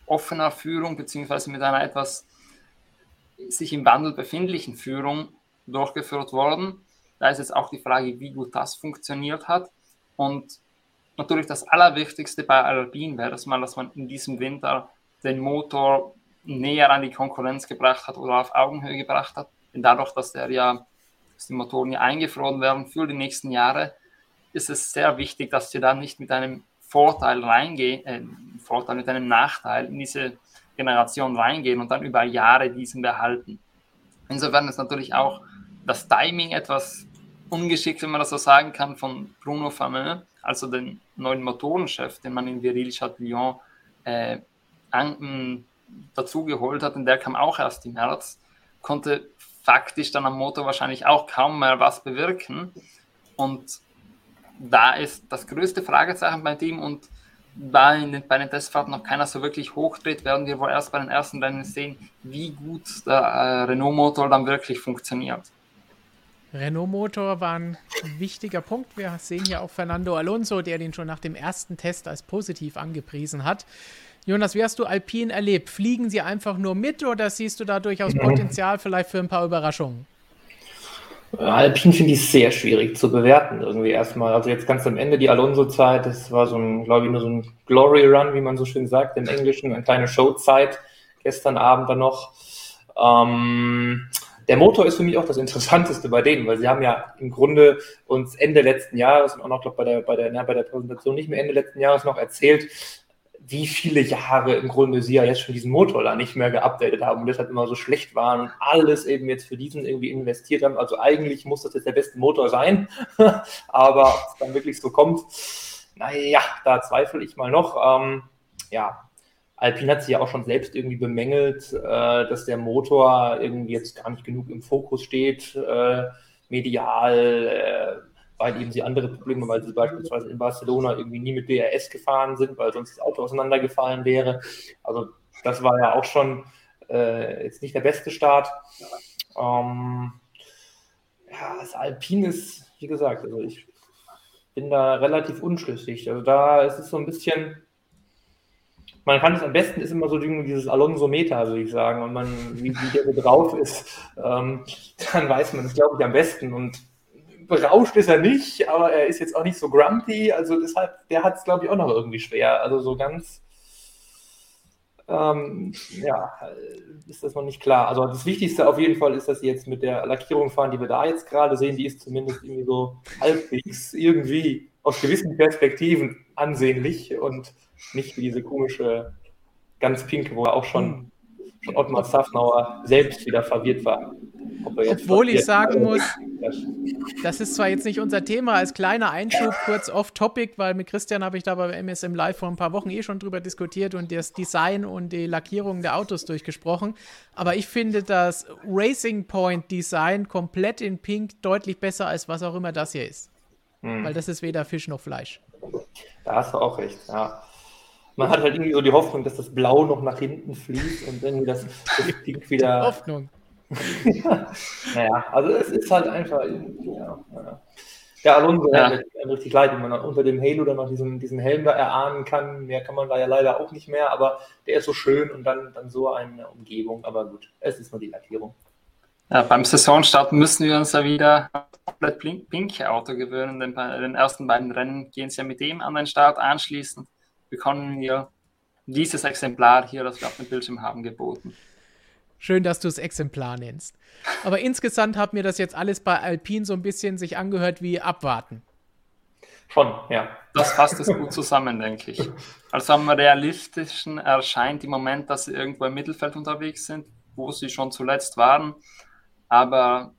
S3: offener Führung beziehungsweise mit einer etwas sich im Wandel befindlichen Führung durchgeführt worden. Da ist jetzt auch die Frage, wie gut das funktioniert hat. Und natürlich das Allerwichtigste bei Alpine wäre es mal, dass man in diesem Winter den Motor näher an die Konkurrenz gebracht hat oder auf Augenhöhe gebracht hat. Denn dadurch, dass der ja, dass die Motoren ja eingefroren werden für die nächsten Jahre, ist es sehr wichtig, dass sie da nicht mit einem Vorteil reingehen, äh, Vorteil mit einem Nachteil in diese Generation reingehen und dann über Jahre diesen behalten. Insofern ist natürlich auch das Timing etwas ungeschickt, wenn man das so sagen kann, von Bruno Fameux, also den neuen Motorenchef, den man in Viril Chatillon äh, dazu geholt hat, und der kam auch erst im März, konnte faktisch dann am Motor wahrscheinlich auch kaum mehr was bewirken. Und da ist das größte Fragezeichen beim Team und da in den, bei den Testfahrten noch keiner so wirklich hochdreht, werden wir wohl erst bei den ersten Rennen sehen, wie gut der äh, Renault-Motor dann wirklich funktioniert.
S1: Renault-Motor war ein wichtiger Punkt. Wir sehen hier auch Fernando Alonso, der den schon nach dem ersten Test als positiv angepriesen hat. Jonas, wie hast du Alpine erlebt? Fliegen sie einfach nur mit oder siehst du da durchaus Potenzial vielleicht für ein paar Überraschungen?
S2: Alpine finde ich sehr schwierig zu bewerten irgendwie erstmal. Also jetzt ganz am Ende die Alonso-Zeit, das war so ein, glaube ich, nur so ein Glory Run, wie man so schön sagt im Englischen, eine kleine Showzeit gestern Abend dann noch. Ähm, der Motor ist für mich auch das Interessanteste bei denen, weil sie haben ja im Grunde uns Ende letzten Jahres und auch noch glaub, bei der, bei, der, na, bei der Präsentation nicht mehr Ende letzten Jahres noch erzählt, wie viele Jahre im Grunde sie ja jetzt schon diesen Motor da nicht mehr geupdatet haben und deshalb immer so schlecht waren und alles eben jetzt für diesen irgendwie investiert haben. Also eigentlich muss das jetzt der beste Motor sein, *laughs* aber ob es dann wirklich so kommt, naja, da zweifle ich mal noch. Ähm, ja, Alpine hat sich ja auch schon selbst irgendwie bemängelt, äh, dass der Motor irgendwie jetzt gar nicht genug im Fokus steht, äh, medial. Äh, weil eben sie andere Probleme, weil sie beispielsweise in Barcelona irgendwie nie mit DRS gefahren sind, weil sonst das Auto auseinandergefallen wäre. Also das war ja auch schon äh, jetzt nicht der beste Start. Ähm, ja, das Alpine ist, wie gesagt, also ich bin da relativ unschlüssig. Also da ist es so ein bisschen, man kann es am besten ist immer so dieses Alonso-Meter, würde ich sagen. Und man, wie, wie der so drauf ist, ähm, *laughs* dann weiß man es, glaube ich, am besten. Und berauscht ist er nicht, aber er ist jetzt auch nicht so grumpy. Also deshalb, der hat es, glaube ich, auch noch irgendwie schwer. Also so ganz, ähm, ja, ist das noch nicht klar. Also das Wichtigste auf jeden Fall ist, dass sie jetzt mit der Lackierung fahren, die wir da jetzt gerade sehen, die ist zumindest irgendwie so halbwegs irgendwie aus gewissen Perspektiven ansehnlich und nicht wie diese komische, ganz pinke, wo er auch schon, schon Ottmar Safnauer selbst wieder verwirrt war.
S1: Ob Obwohl ich sagen muss, *laughs* das ist zwar jetzt nicht unser Thema, als kleiner Einschub, kurz off-topic, weil mit Christian habe ich da bei MSM Live vor ein paar Wochen eh schon drüber diskutiert und das Design und die Lackierung der Autos durchgesprochen. Aber ich finde das Racing Point Design komplett in Pink deutlich besser, als was auch immer das hier ist. Hm. Weil das ist weder Fisch noch Fleisch.
S2: Da hast du auch recht, ja. Man hat halt irgendwie so die Hoffnung, dass das Blau noch nach hinten fließt und irgendwie das, das Pink wieder. *laughs* Die Hoffnung naja, also es ist halt einfach, ja, ja. Der Alonso ja. hat richtig leid, wenn man unter dem Halo dann noch diesen, diesen Helm da erahnen kann. Mehr kann man da ja leider auch nicht mehr, aber der ist so schön und dann, dann so eine Umgebung. Aber gut, es ist nur die Lackierung.
S3: Ja, beim Saisonstart müssen wir uns ja wieder komplett pink Auto gewöhnen, denn bei den ersten beiden Rennen gehen sie ja mit dem an den Start anschließend. Bekommen wir dieses Exemplar hier, das wir auf dem Bildschirm haben, geboten.
S1: Schön, dass du es Exemplar nennst. Aber insgesamt hat mir das jetzt alles bei Alpine so ein bisschen sich angehört wie abwarten.
S3: Schon, ja. Das fasst es gut zusammen, denke ich. Also am realistischen erscheint im Moment, dass sie irgendwo im Mittelfeld unterwegs sind, wo sie schon zuletzt waren. Aber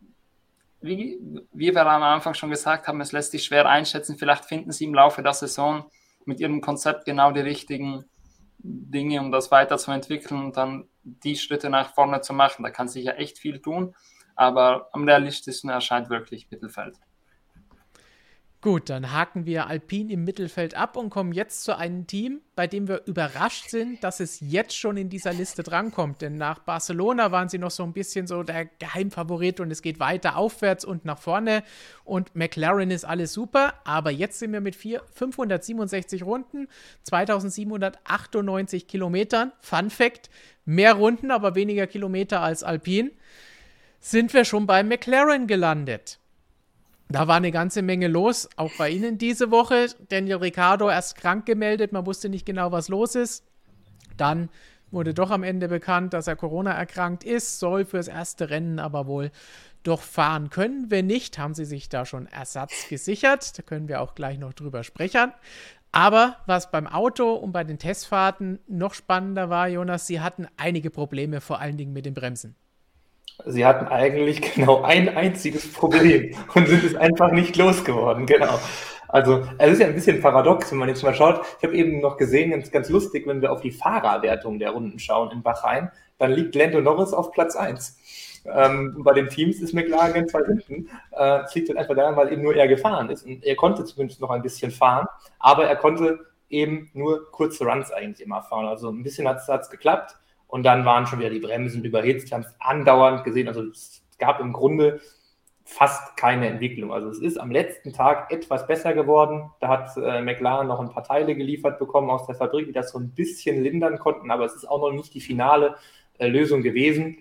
S3: wie, wie wir am Anfang schon gesagt haben, es lässt sich schwer einschätzen. Vielleicht finden sie im Laufe der Saison mit ihrem Konzept genau die richtigen Dinge, um das weiterzuentwickeln und dann die Schritte nach vorne zu machen. Da kann sich ja echt viel tun, aber am realistischsten erscheint wirklich Mittelfeld.
S1: Gut, dann haken wir Alpine im Mittelfeld ab und kommen jetzt zu einem Team, bei dem wir überrascht sind, dass es jetzt schon in dieser Liste drankommt. Denn nach Barcelona waren sie noch so ein bisschen so der Geheimfavorit und es geht weiter aufwärts und nach vorne. Und McLaren ist alles super, aber jetzt sind wir mit vier, 567 Runden, 2798 Kilometern. Fun Fact: mehr Runden, aber weniger Kilometer als Alpine. Sind wir schon bei McLaren gelandet? Da war eine ganze Menge los, auch bei Ihnen diese Woche. Daniel Ricciardo erst krank gemeldet, man wusste nicht genau, was los ist. Dann wurde doch am Ende bekannt, dass er Corona erkrankt ist, soll fürs erste Rennen aber wohl doch fahren können. Wenn nicht, haben sie sich da schon Ersatz gesichert. Da können wir auch gleich noch drüber sprechen. Aber was beim Auto und bei den Testfahrten noch spannender war, Jonas, sie hatten einige Probleme, vor allen Dingen mit den Bremsen.
S2: Sie hatten eigentlich *laughs* genau ein einziges Problem und sind es einfach nicht losgeworden. Genau. Also es ist ja ein bisschen paradox, wenn man jetzt mal schaut. Ich habe eben noch gesehen, ganz, ganz lustig, wenn wir auf die Fahrerwertung der Runden schauen in Bahrain, dann liegt Lando Norris auf Platz 1. Ähm, bei den Teams ist McLaren ganz weit hinten. Äh, das liegt halt einfach daran, weil eben nur er gefahren ist. Und er konnte zumindest noch ein bisschen fahren, aber er konnte eben nur kurze Runs eigentlich immer fahren. Also ein bisschen hat es geklappt. Und dann waren schon wieder die Bremsen überhitzt. Wir haben es andauernd gesehen. Also es gab im Grunde fast keine Entwicklung. Also es ist am letzten Tag etwas besser geworden. Da hat äh, McLaren noch ein paar Teile geliefert bekommen aus der Fabrik, die das so ein bisschen lindern konnten, aber es ist auch noch nicht die finale äh, Lösung gewesen.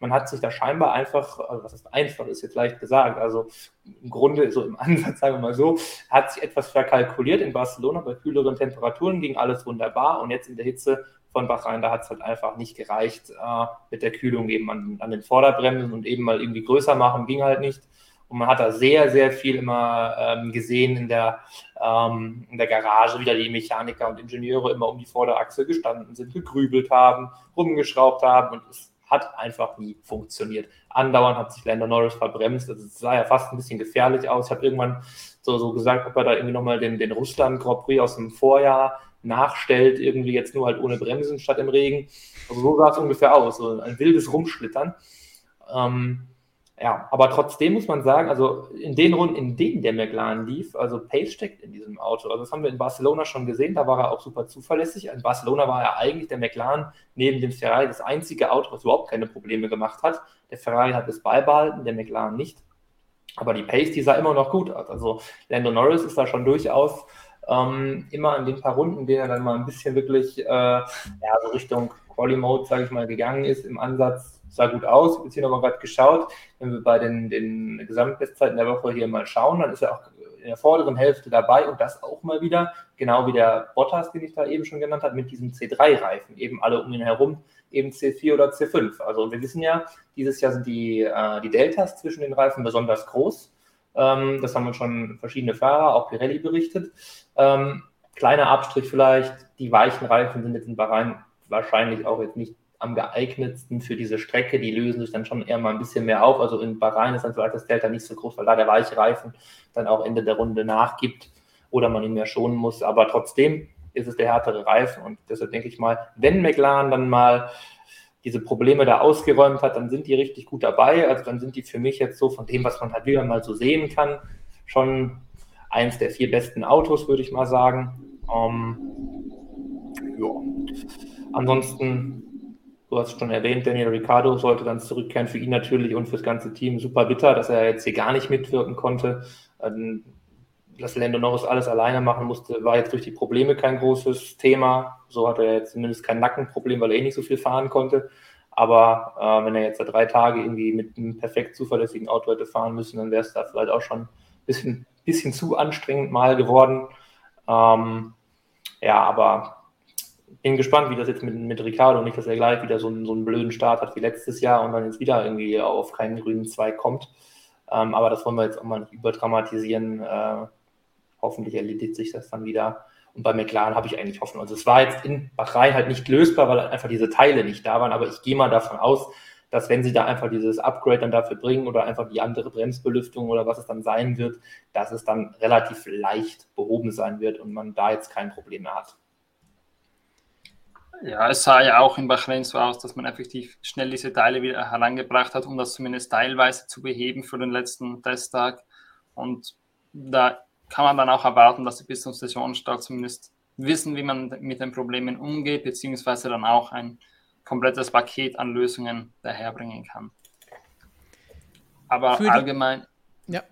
S2: Man hat sich da scheinbar einfach, also was ist einfach, ist jetzt leicht gesagt, also im Grunde so im *laughs* Ansatz, sagen wir mal so, hat sich etwas verkalkuliert in Barcelona bei kühleren Temperaturen, ging alles wunderbar und jetzt in der Hitze von Bahrain, da hat es halt einfach nicht gereicht äh, mit der Kühlung eben an, an, den Vorderbremsen und eben mal irgendwie größer machen, ging halt nicht. Und man hat da sehr, sehr viel immer ähm, gesehen in der, ähm, in der Garage, wie da die Mechaniker und Ingenieure immer um die Vorderachse gestanden sind, gegrübelt haben, rumgeschraubt haben und es hat einfach nie funktioniert. Andauernd hat sich Lando Norris verbremst. Also es sah ja fast ein bisschen gefährlich aus. Ich habe irgendwann so, so gesagt, ob er da irgendwie nochmal den, den Russland Grand Prix aus dem Vorjahr nachstellt, irgendwie jetzt nur halt ohne Bremsen statt im Regen. Also so sah es ungefähr aus, so ein wildes Rumschlittern. Ähm, ja, aber trotzdem muss man sagen, also in den Runden, in denen der McLaren lief, also Pace steckt in diesem Auto. Also das haben wir in Barcelona schon gesehen, da war er auch super zuverlässig. In Barcelona war er eigentlich der McLaren neben dem Ferrari das einzige Auto, was überhaupt keine Probleme gemacht hat. Der Ferrari hat es beibehalten, der McLaren nicht. Aber die Pace, die sah immer noch gut aus. Also Lando Norris ist da schon durchaus ähm, immer in den paar Runden, denen er dann mal ein bisschen wirklich äh, ja, so Richtung Quali Mode, sage ich mal, gegangen ist, im Ansatz sah gut aus. Ich habe jetzt hier nochmal gerade geschaut. Wenn wir bei den, den Gesamtbestzeiten der Woche hier mal schauen, dann ist er auch in der vorderen Hälfte dabei und das auch mal wieder, genau wie der Bottas, den ich da eben schon genannt habe, mit diesem C3-Reifen, eben alle um ihn herum, eben C4 oder C5. Also wir wissen ja, dieses Jahr sind die, äh, die Deltas zwischen den Reifen besonders groß. Ähm, das haben uns schon verschiedene Fahrer, auch Pirelli berichtet. Ähm, kleiner Abstrich vielleicht, die weichen Reifen sind jetzt in Bahrain wahrscheinlich auch jetzt nicht am geeignetsten für diese Strecke. Die lösen sich dann schon eher mal ein bisschen mehr auf. Also in Bahrain ist dann vielleicht das Delta nicht so groß, weil da der weiche Reifen dann auch Ende der Runde nachgibt oder man ihn mehr schonen muss. Aber trotzdem ist es der härtere Reifen und deshalb denke ich mal, wenn McLaren dann mal diese Probleme da ausgeräumt hat, dann sind die richtig gut dabei. Also dann sind die für mich jetzt so von dem, was man halt wieder mal so sehen kann, schon eins der vier besten Autos, würde ich mal sagen. Ähm, ja. Ansonsten du hast schon erwähnt, Daniel Ricciardo sollte dann zurückkehren. Für ihn natürlich und für das ganze Team super bitter, dass er jetzt hier gar nicht mitwirken konnte. Ähm, dass Lando Norris alles alleine machen musste, war jetzt durch die Probleme kein großes Thema. So hat er jetzt zumindest kein Nackenproblem, weil er eh nicht so viel fahren konnte. Aber äh, wenn er jetzt drei Tage irgendwie mit einem perfekt zuverlässigen Auto hätte fahren müssen, dann wäre es da vielleicht auch schon ein bisschen, bisschen zu anstrengend mal geworden. Ähm, ja, aber bin gespannt, wie das jetzt mit, mit Ricardo, nicht, dass er gleich wieder so einen, so einen blöden Start hat wie letztes Jahr und dann jetzt wieder irgendwie auf keinen grünen Zweig kommt. Ähm, aber das wollen wir jetzt auch mal nicht überdramatisieren. Äh, hoffentlich erledigt sich das dann wieder. Und bei McLaren habe ich eigentlich Hoffnung. Also es war jetzt in Bahrain halt nicht lösbar, weil einfach diese Teile nicht da waren. Aber ich gehe mal davon aus, dass wenn sie da einfach dieses Upgrade dann dafür bringen oder einfach die andere Bremsbelüftung oder was es dann sein wird, dass es dann relativ leicht behoben sein wird und man da jetzt kein Problem mehr hat.
S3: Ja, es sah ja auch in Bahrain so aus, dass man effektiv schnell diese Teile wieder herangebracht hat, um das zumindest teilweise zu beheben für den letzten Testtag. Und da kann man dann auch erwarten, dass sie bis zum Saisonstart zumindest wissen, wie man mit den Problemen umgeht, beziehungsweise dann auch ein komplettes Paket an Lösungen daherbringen kann. Aber allgemein, ja.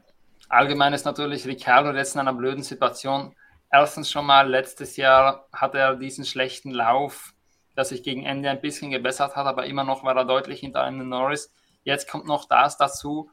S3: allgemein ist natürlich Ricciardo jetzt in einer blöden Situation. Erstens schon mal, letztes Jahr hatte er diesen schlechten Lauf das sich gegen Ende ein bisschen gebessert hat, aber immer noch war er deutlich hinter einem Norris. Jetzt kommt noch das dazu.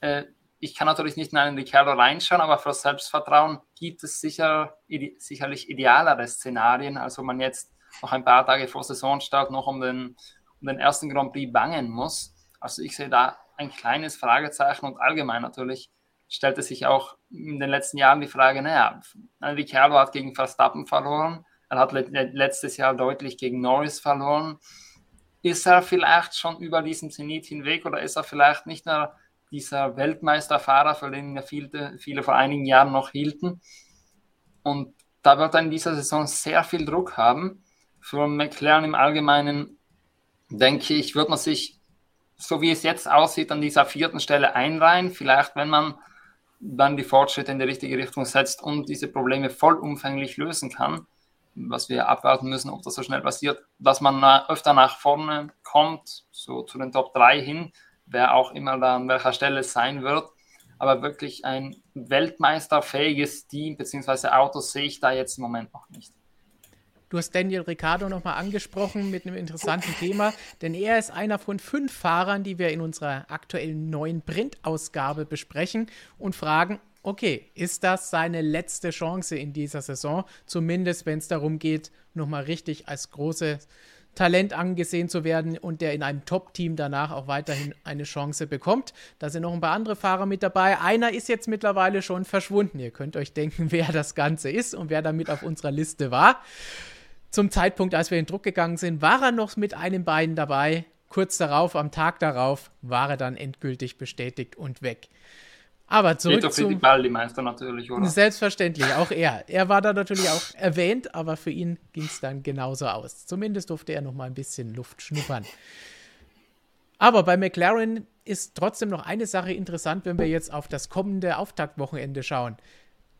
S3: Äh, ich kann natürlich nicht in einen Ricciardo reinschauen, aber für Selbstvertrauen gibt es sicher, ide sicherlich idealere Szenarien, also man jetzt noch ein paar Tage vor Saisonstart noch um den, um den ersten Grand Prix bangen muss. Also ich sehe da ein kleines Fragezeichen und allgemein natürlich stellte sich auch in den letzten Jahren die Frage, naja, Ricciardo hat gegen Verstappen verloren, er hat letztes Jahr deutlich gegen Norris verloren. Ist er vielleicht schon über diesen Zenit hinweg oder ist er vielleicht nicht mehr dieser Weltmeisterfahrer, für den viele, viele vor einigen Jahren noch hielten? Und da wird er in dieser Saison sehr viel Druck haben. Für McLaren im Allgemeinen, denke ich, wird man sich, so wie es jetzt aussieht, an dieser vierten Stelle einreihen. Vielleicht, wenn man dann die Fortschritte in die richtige Richtung setzt und diese Probleme vollumfänglich lösen kann, was wir abwarten müssen, ob das so schnell passiert, dass man öfter nach vorne kommt, so zu den Top 3 hin, wer auch immer da an welcher Stelle sein wird. Aber wirklich ein weltmeisterfähiges Team bzw. Autos sehe ich da jetzt im Moment noch nicht.
S1: Du hast Daniel Ricciardo nochmal angesprochen mit einem interessanten Thema, denn er ist einer von fünf Fahrern, die wir in unserer aktuellen neuen Printausgabe besprechen und fragen, okay, ist das seine letzte Chance in dieser Saison? Zumindest, wenn es darum geht, nochmal richtig als große Talent angesehen zu werden und der in einem Top-Team danach auch weiterhin eine Chance bekommt. Da sind noch ein paar andere Fahrer mit dabei. Einer ist jetzt mittlerweile schon verschwunden. Ihr könnt euch denken, *laughs* wer das Ganze ist und wer damit auf unserer Liste war. Zum Zeitpunkt, als wir in Druck gegangen sind, war er noch mit einem Bein dabei. Kurz darauf, am Tag darauf, war er dann endgültig bestätigt und weg. Aber zurück Peter zum...
S3: Fittipaldi meinst du natürlich, oder?
S1: Selbstverständlich, auch er. Er war da natürlich auch erwähnt, aber für ihn ging es dann genauso aus. Zumindest durfte er noch mal ein bisschen Luft schnuppern. Aber bei McLaren ist trotzdem noch eine Sache interessant, wenn wir jetzt auf das kommende Auftaktwochenende schauen.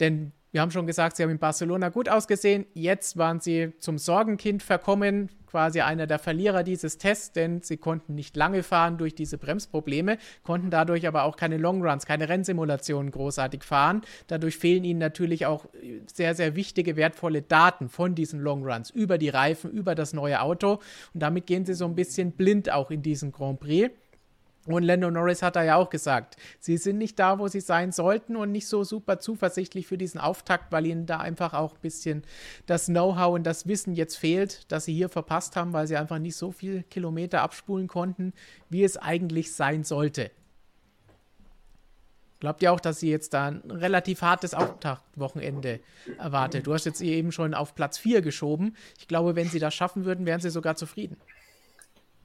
S1: Denn wir haben schon gesagt, sie haben in Barcelona gut ausgesehen. Jetzt waren sie zum Sorgenkind verkommen, quasi einer der Verlierer dieses Tests, denn sie konnten nicht lange fahren durch diese Bremsprobleme, konnten dadurch aber auch keine Longruns, keine Rennsimulationen großartig fahren. Dadurch fehlen ihnen natürlich auch sehr, sehr wichtige, wertvolle Daten von diesen Longruns über die Reifen, über das neue Auto. Und damit gehen sie so ein bisschen blind auch in diesen Grand Prix. Und Lando Norris hat da ja auch gesagt, sie sind nicht da, wo sie sein sollten und nicht so super zuversichtlich für diesen Auftakt, weil ihnen da einfach auch ein bisschen das Know-how und das Wissen jetzt fehlt, das sie hier verpasst haben, weil sie einfach nicht so viele Kilometer abspulen konnten, wie es eigentlich sein sollte. Glaubt ihr auch, dass sie jetzt da ein relativ hartes Auftaktwochenende erwartet? Du hast jetzt eben schon auf Platz 4 geschoben. Ich glaube, wenn sie das schaffen würden, wären sie sogar zufrieden.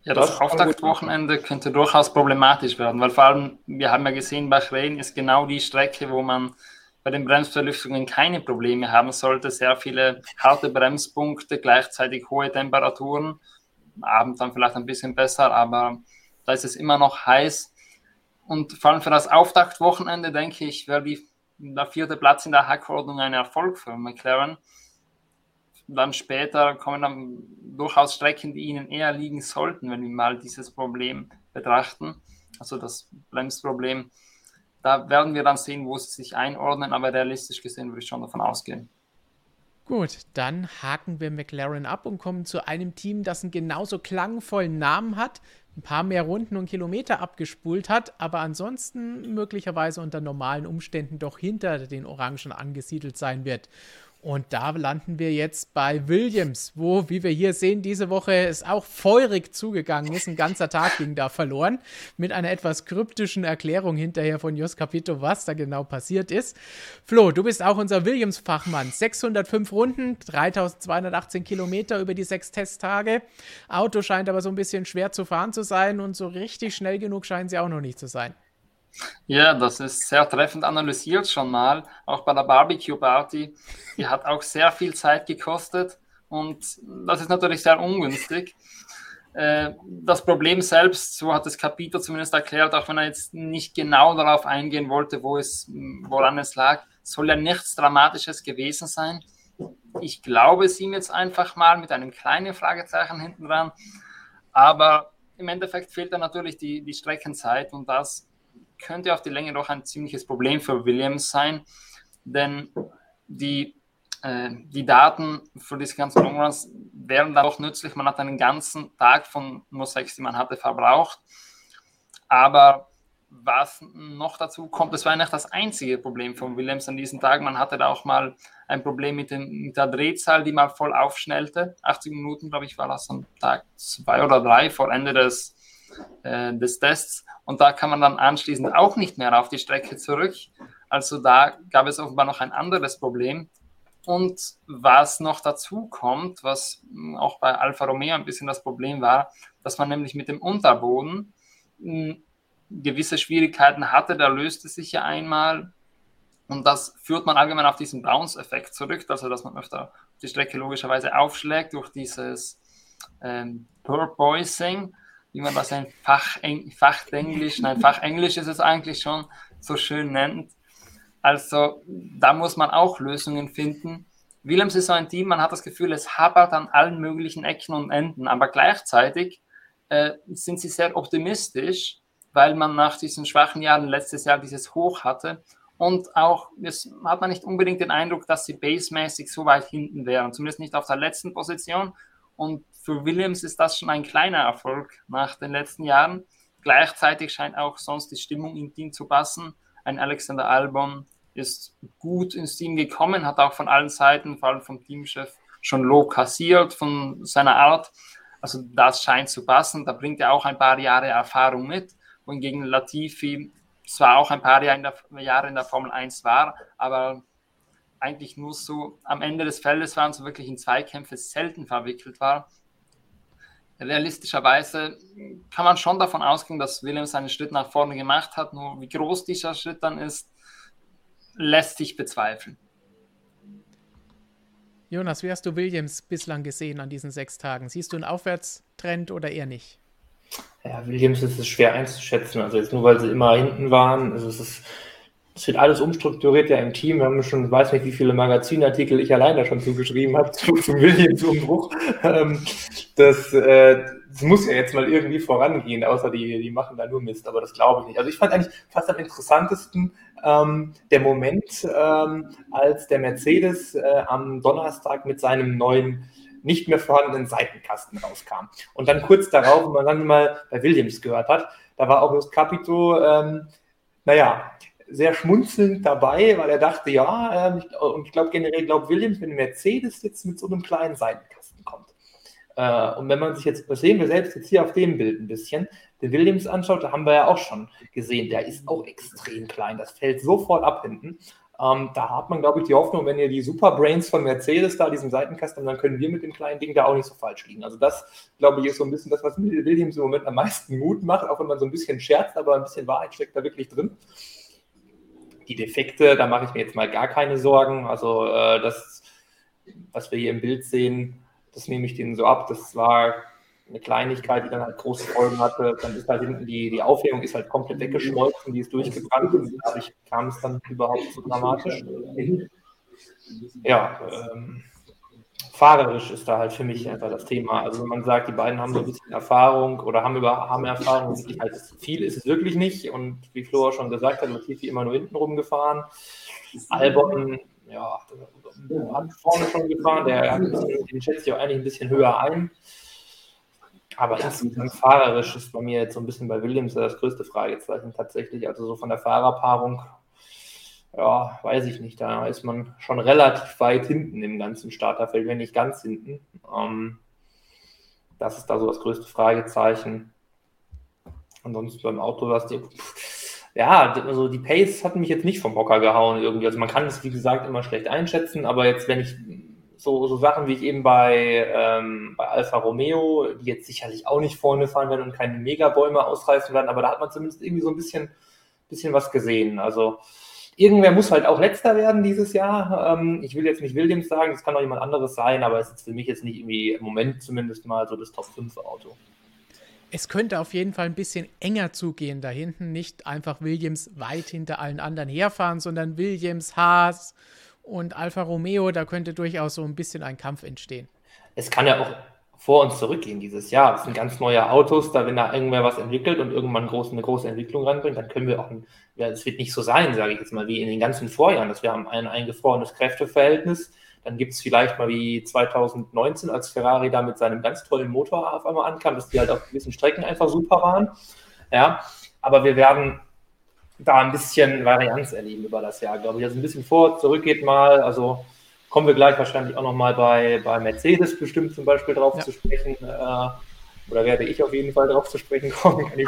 S3: Ja, das, das Auftaktwochenende könnte durchaus problematisch werden, weil vor allem, wir haben ja gesehen, Bahrain ist genau die Strecke, wo man bei den Bremsverlüftungen keine Probleme haben sollte. Sehr viele harte Bremspunkte, gleichzeitig hohe Temperaturen. Abend dann vielleicht ein bisschen besser, aber da ist es immer noch heiß. Und vor allem für das Auftaktwochenende, denke ich, wäre der vierte Platz in der Hackordnung ein Erfolg für McLaren dann später kommen dann durchaus Strecken, die ihnen eher liegen sollten, wenn wir mal dieses Problem betrachten, also das Bremsproblem. Da werden wir dann sehen, wo sie sich einordnen, aber realistisch gesehen würde ich schon davon ausgehen.
S1: Gut, dann haken wir McLaren ab und kommen zu einem Team, das einen genauso klangvollen Namen hat, ein paar mehr Runden und Kilometer abgespult hat, aber ansonsten möglicherweise unter normalen Umständen doch hinter den Orangen angesiedelt sein wird. Und da landen wir jetzt bei Williams, wo, wie wir hier sehen, diese Woche es auch feurig zugegangen ist. Ein ganzer Tag ging da verloren. Mit einer etwas kryptischen Erklärung hinterher von Jos Capito, was da genau passiert ist. Flo, du bist auch unser Williams-Fachmann. 605 Runden, 3218 Kilometer über die sechs Testtage. Auto scheint aber so ein bisschen schwer zu fahren zu sein und so richtig schnell genug scheinen sie auch noch nicht zu sein.
S3: Ja, das ist sehr treffend analysiert schon mal, auch bei der Barbecue Party. Die hat auch sehr viel Zeit gekostet und das ist natürlich sehr ungünstig. Äh, das Problem selbst, so hat das Kapitel zumindest erklärt, auch wenn er jetzt nicht genau darauf eingehen wollte, wo es, woran es lag, soll ja nichts Dramatisches gewesen sein. Ich glaube es ihm jetzt einfach mal mit einem kleinen Fragezeichen hinten dran. Aber im Endeffekt fehlt dann natürlich die, die Streckenzeit und das könnte auf die Länge doch ein ziemliches Problem für Williams sein, denn die, äh, die Daten für diese ganzen Longruns wären da auch nützlich. Man hat einen ganzen Tag von nur sechs, die man hatte, verbraucht. Aber was noch dazu kommt, das war nicht das einzige Problem von Williams an diesem Tag. Man hatte da auch mal ein Problem mit, dem, mit der Drehzahl, die mal voll aufschnellte. 80 Minuten, glaube ich, war das am Tag zwei oder drei vor Ende des, äh, des Tests. Und da kann man dann anschließend auch nicht mehr auf die Strecke zurück. Also da gab es offenbar noch ein anderes Problem. Und was noch dazu kommt, was auch bei Alfa Romeo ein bisschen das Problem war, dass man nämlich mit dem Unterboden hm, gewisse Schwierigkeiten hatte. Da löste sich ja einmal. Und das führt man allgemein auf diesen Bounce-Effekt zurück, also dass man öfter die Strecke logischerweise aufschlägt durch dieses ähm, Purpoising wie das ein Facheng Fachenglisch, nein, Fachenglisch ist es eigentlich schon, so schön nennt. Also da muss man auch Lösungen finden. Willems ist so ein Team, man hat das Gefühl, es hapert an allen möglichen Ecken und Enden, aber gleichzeitig äh, sind sie sehr optimistisch, weil man nach diesen schwachen Jahren letztes Jahr dieses Hoch hatte und auch es hat man nicht unbedingt den Eindruck, dass sie basemäßig so weit hinten wären, zumindest nicht auf der letzten Position. Und für Williams ist das schon ein kleiner Erfolg nach den letzten Jahren. Gleichzeitig scheint auch sonst die Stimmung im Team zu passen. Ein Alexander Albon ist gut ins Team gekommen, hat auch von allen Seiten, vor allem vom Teamchef, schon Lob kassiert von seiner Art. Also das scheint zu passen. Da bringt er auch ein paar Jahre Erfahrung mit. Wohingegen Latifi zwar auch ein paar Jahre in der, Jahre in der Formel 1 war, aber eigentlich nur so am Ende des Feldes waren, so wirklich in Zweikämpfe selten verwickelt war. Realistischerweise kann man schon davon ausgehen, dass Williams einen Schritt nach vorne gemacht hat. Nur wie groß dieser Schritt dann ist, lässt sich bezweifeln.
S1: Jonas, wie hast du Williams bislang gesehen an diesen sechs Tagen? Siehst du einen Aufwärtstrend oder eher nicht?
S2: Ja, Williams ist es schwer einzuschätzen. Also jetzt nur, weil sie immer hinten waren. Also es ist es wird alles umstrukturiert ja im Team. Wir haben schon, weiß nicht, wie viele Magazinartikel ich allein da schon zugeschrieben habe zu, zum Williams-Umbruch. Ähm, das, äh, das muss ja jetzt mal irgendwie vorangehen, außer die, die machen da nur Mist, aber das glaube ich nicht. Also ich fand eigentlich fast am interessantesten ähm, der Moment, ähm, als der Mercedes äh, am Donnerstag mit seinem neuen nicht mehr vorhandenen Seitenkasten rauskam. Und dann kurz darauf, wenn man dann mal bei Williams gehört hat, da war August Capito, ähm, naja, sehr schmunzelnd dabei, weil er dachte, ja, äh, und ich glaube generell glaubt Williams, wenn Mercedes jetzt mit so einem kleinen Seitenkasten kommt. Äh, und wenn man sich jetzt, das sehen wir selbst jetzt hier auf dem Bild ein bisschen, den Williams anschaut, da haben wir ja auch schon gesehen, der ist auch extrem klein. Das fällt sofort ab hinten. Ähm, da hat man, glaube ich, die Hoffnung, wenn ihr die Superbrains von Mercedes da, diesen Seitenkasten, dann können wir mit dem kleinen Ding da auch nicht so falsch liegen. Also das, glaube ich, ist so ein bisschen das, was Williams im Moment am meisten Mut macht, auch wenn man so ein bisschen scherzt, aber ein bisschen Wahrheit steckt da wirklich drin die Defekte, da mache ich mir jetzt mal gar keine Sorgen. Also äh, das, was wir hier im Bild sehen, das nehme ich denen so ab. Das war eine Kleinigkeit, die dann halt große Folgen hatte. Dann ist halt hinten die, die Aufhängung ist halt komplett weggeschmolzen, die ist durchgebrannt und dadurch kam es dann überhaupt so dramatisch. Ja, ähm, fahrerisch ist da halt für mich einfach das Thema. Also wenn man sagt, die beiden haben so ein bisschen Erfahrung oder haben über haben Erfahrung, halt viel ist es wirklich nicht. Und wie Flo schon gesagt hat, Latifi immer nur hinten rumgefahren. Albon, ja, hat vorne schon gefahren, der den schätze ich auch eigentlich ein bisschen höher ein. Aber insgesamt fahrerisch ist bei mir jetzt so ein bisschen bei Williams das größte Fragezeichen tatsächlich. Also so von der Fahrerpaarung ja, weiß ich nicht, da ist man schon relativ weit hinten im ganzen Starterfeld, wenn nicht ganz hinten. Ähm, das ist da so das größte Fragezeichen. Ansonsten beim Auto, was die, ja, also die Pace hat mich jetzt nicht vom Hocker gehauen irgendwie. Also man kann es, wie gesagt, immer schlecht einschätzen, aber jetzt, wenn ich so, so Sachen wie ich eben bei, ähm, bei Alfa Romeo, die jetzt sicherlich auch nicht vorne fahren werden und keine Megabäume ausreißen werden, aber da hat man zumindest irgendwie so ein bisschen, bisschen was gesehen. Also Irgendwer muss halt auch letzter werden dieses Jahr. Ähm, ich will jetzt nicht Williams sagen, das kann auch jemand anderes sein, aber es ist für mich jetzt nicht irgendwie im Moment zumindest mal so das Top 5 Auto.
S1: Es könnte auf jeden Fall ein bisschen enger zugehen da hinten. Nicht einfach Williams weit hinter allen anderen herfahren, sondern Williams, Haas und Alfa Romeo. Da könnte durchaus so ein bisschen ein Kampf entstehen.
S2: Es kann ja auch vor uns zurückgehen dieses Jahr. Das sind ganz neue Autos, da wenn da irgendwer was entwickelt und irgendwann groß, eine große Entwicklung ranbringt, dann können wir auch, ja, es wird nicht so sein, sage ich jetzt mal, wie in den ganzen Vorjahren, dass wir haben ein eingefrorenes Kräfteverhältnis, dann gibt es vielleicht mal wie 2019, als Ferrari da mit seinem ganz tollen Motor auf einmal ankam, dass die halt auf gewissen Strecken einfach super waren. Ja, aber wir werden da ein bisschen Varianz erleben über das Jahr, glaube ich. Also ein bisschen vor, zurückgeht mal, also Kommen wir gleich wahrscheinlich auch nochmal bei, bei Mercedes bestimmt zum Beispiel drauf ja. zu sprechen. Äh, oder werde ich auf jeden Fall drauf zu sprechen kommen, *laughs* kann ich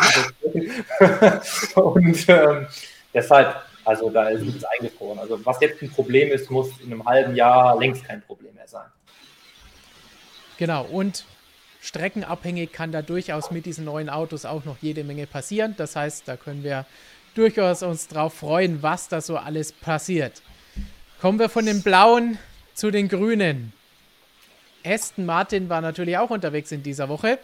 S2: nicht Und ähm, deshalb, also da ist nichts eingefroren. Also was jetzt ein Problem ist, muss in einem halben Jahr längst kein Problem mehr sein.
S1: Genau, und streckenabhängig kann da durchaus mit diesen neuen Autos auch noch jede Menge passieren. Das heißt, da können wir durchaus uns drauf freuen, was da so alles passiert. Kommen wir von den blauen zu den Grünen. Aston Martin war natürlich auch unterwegs in dieser Woche.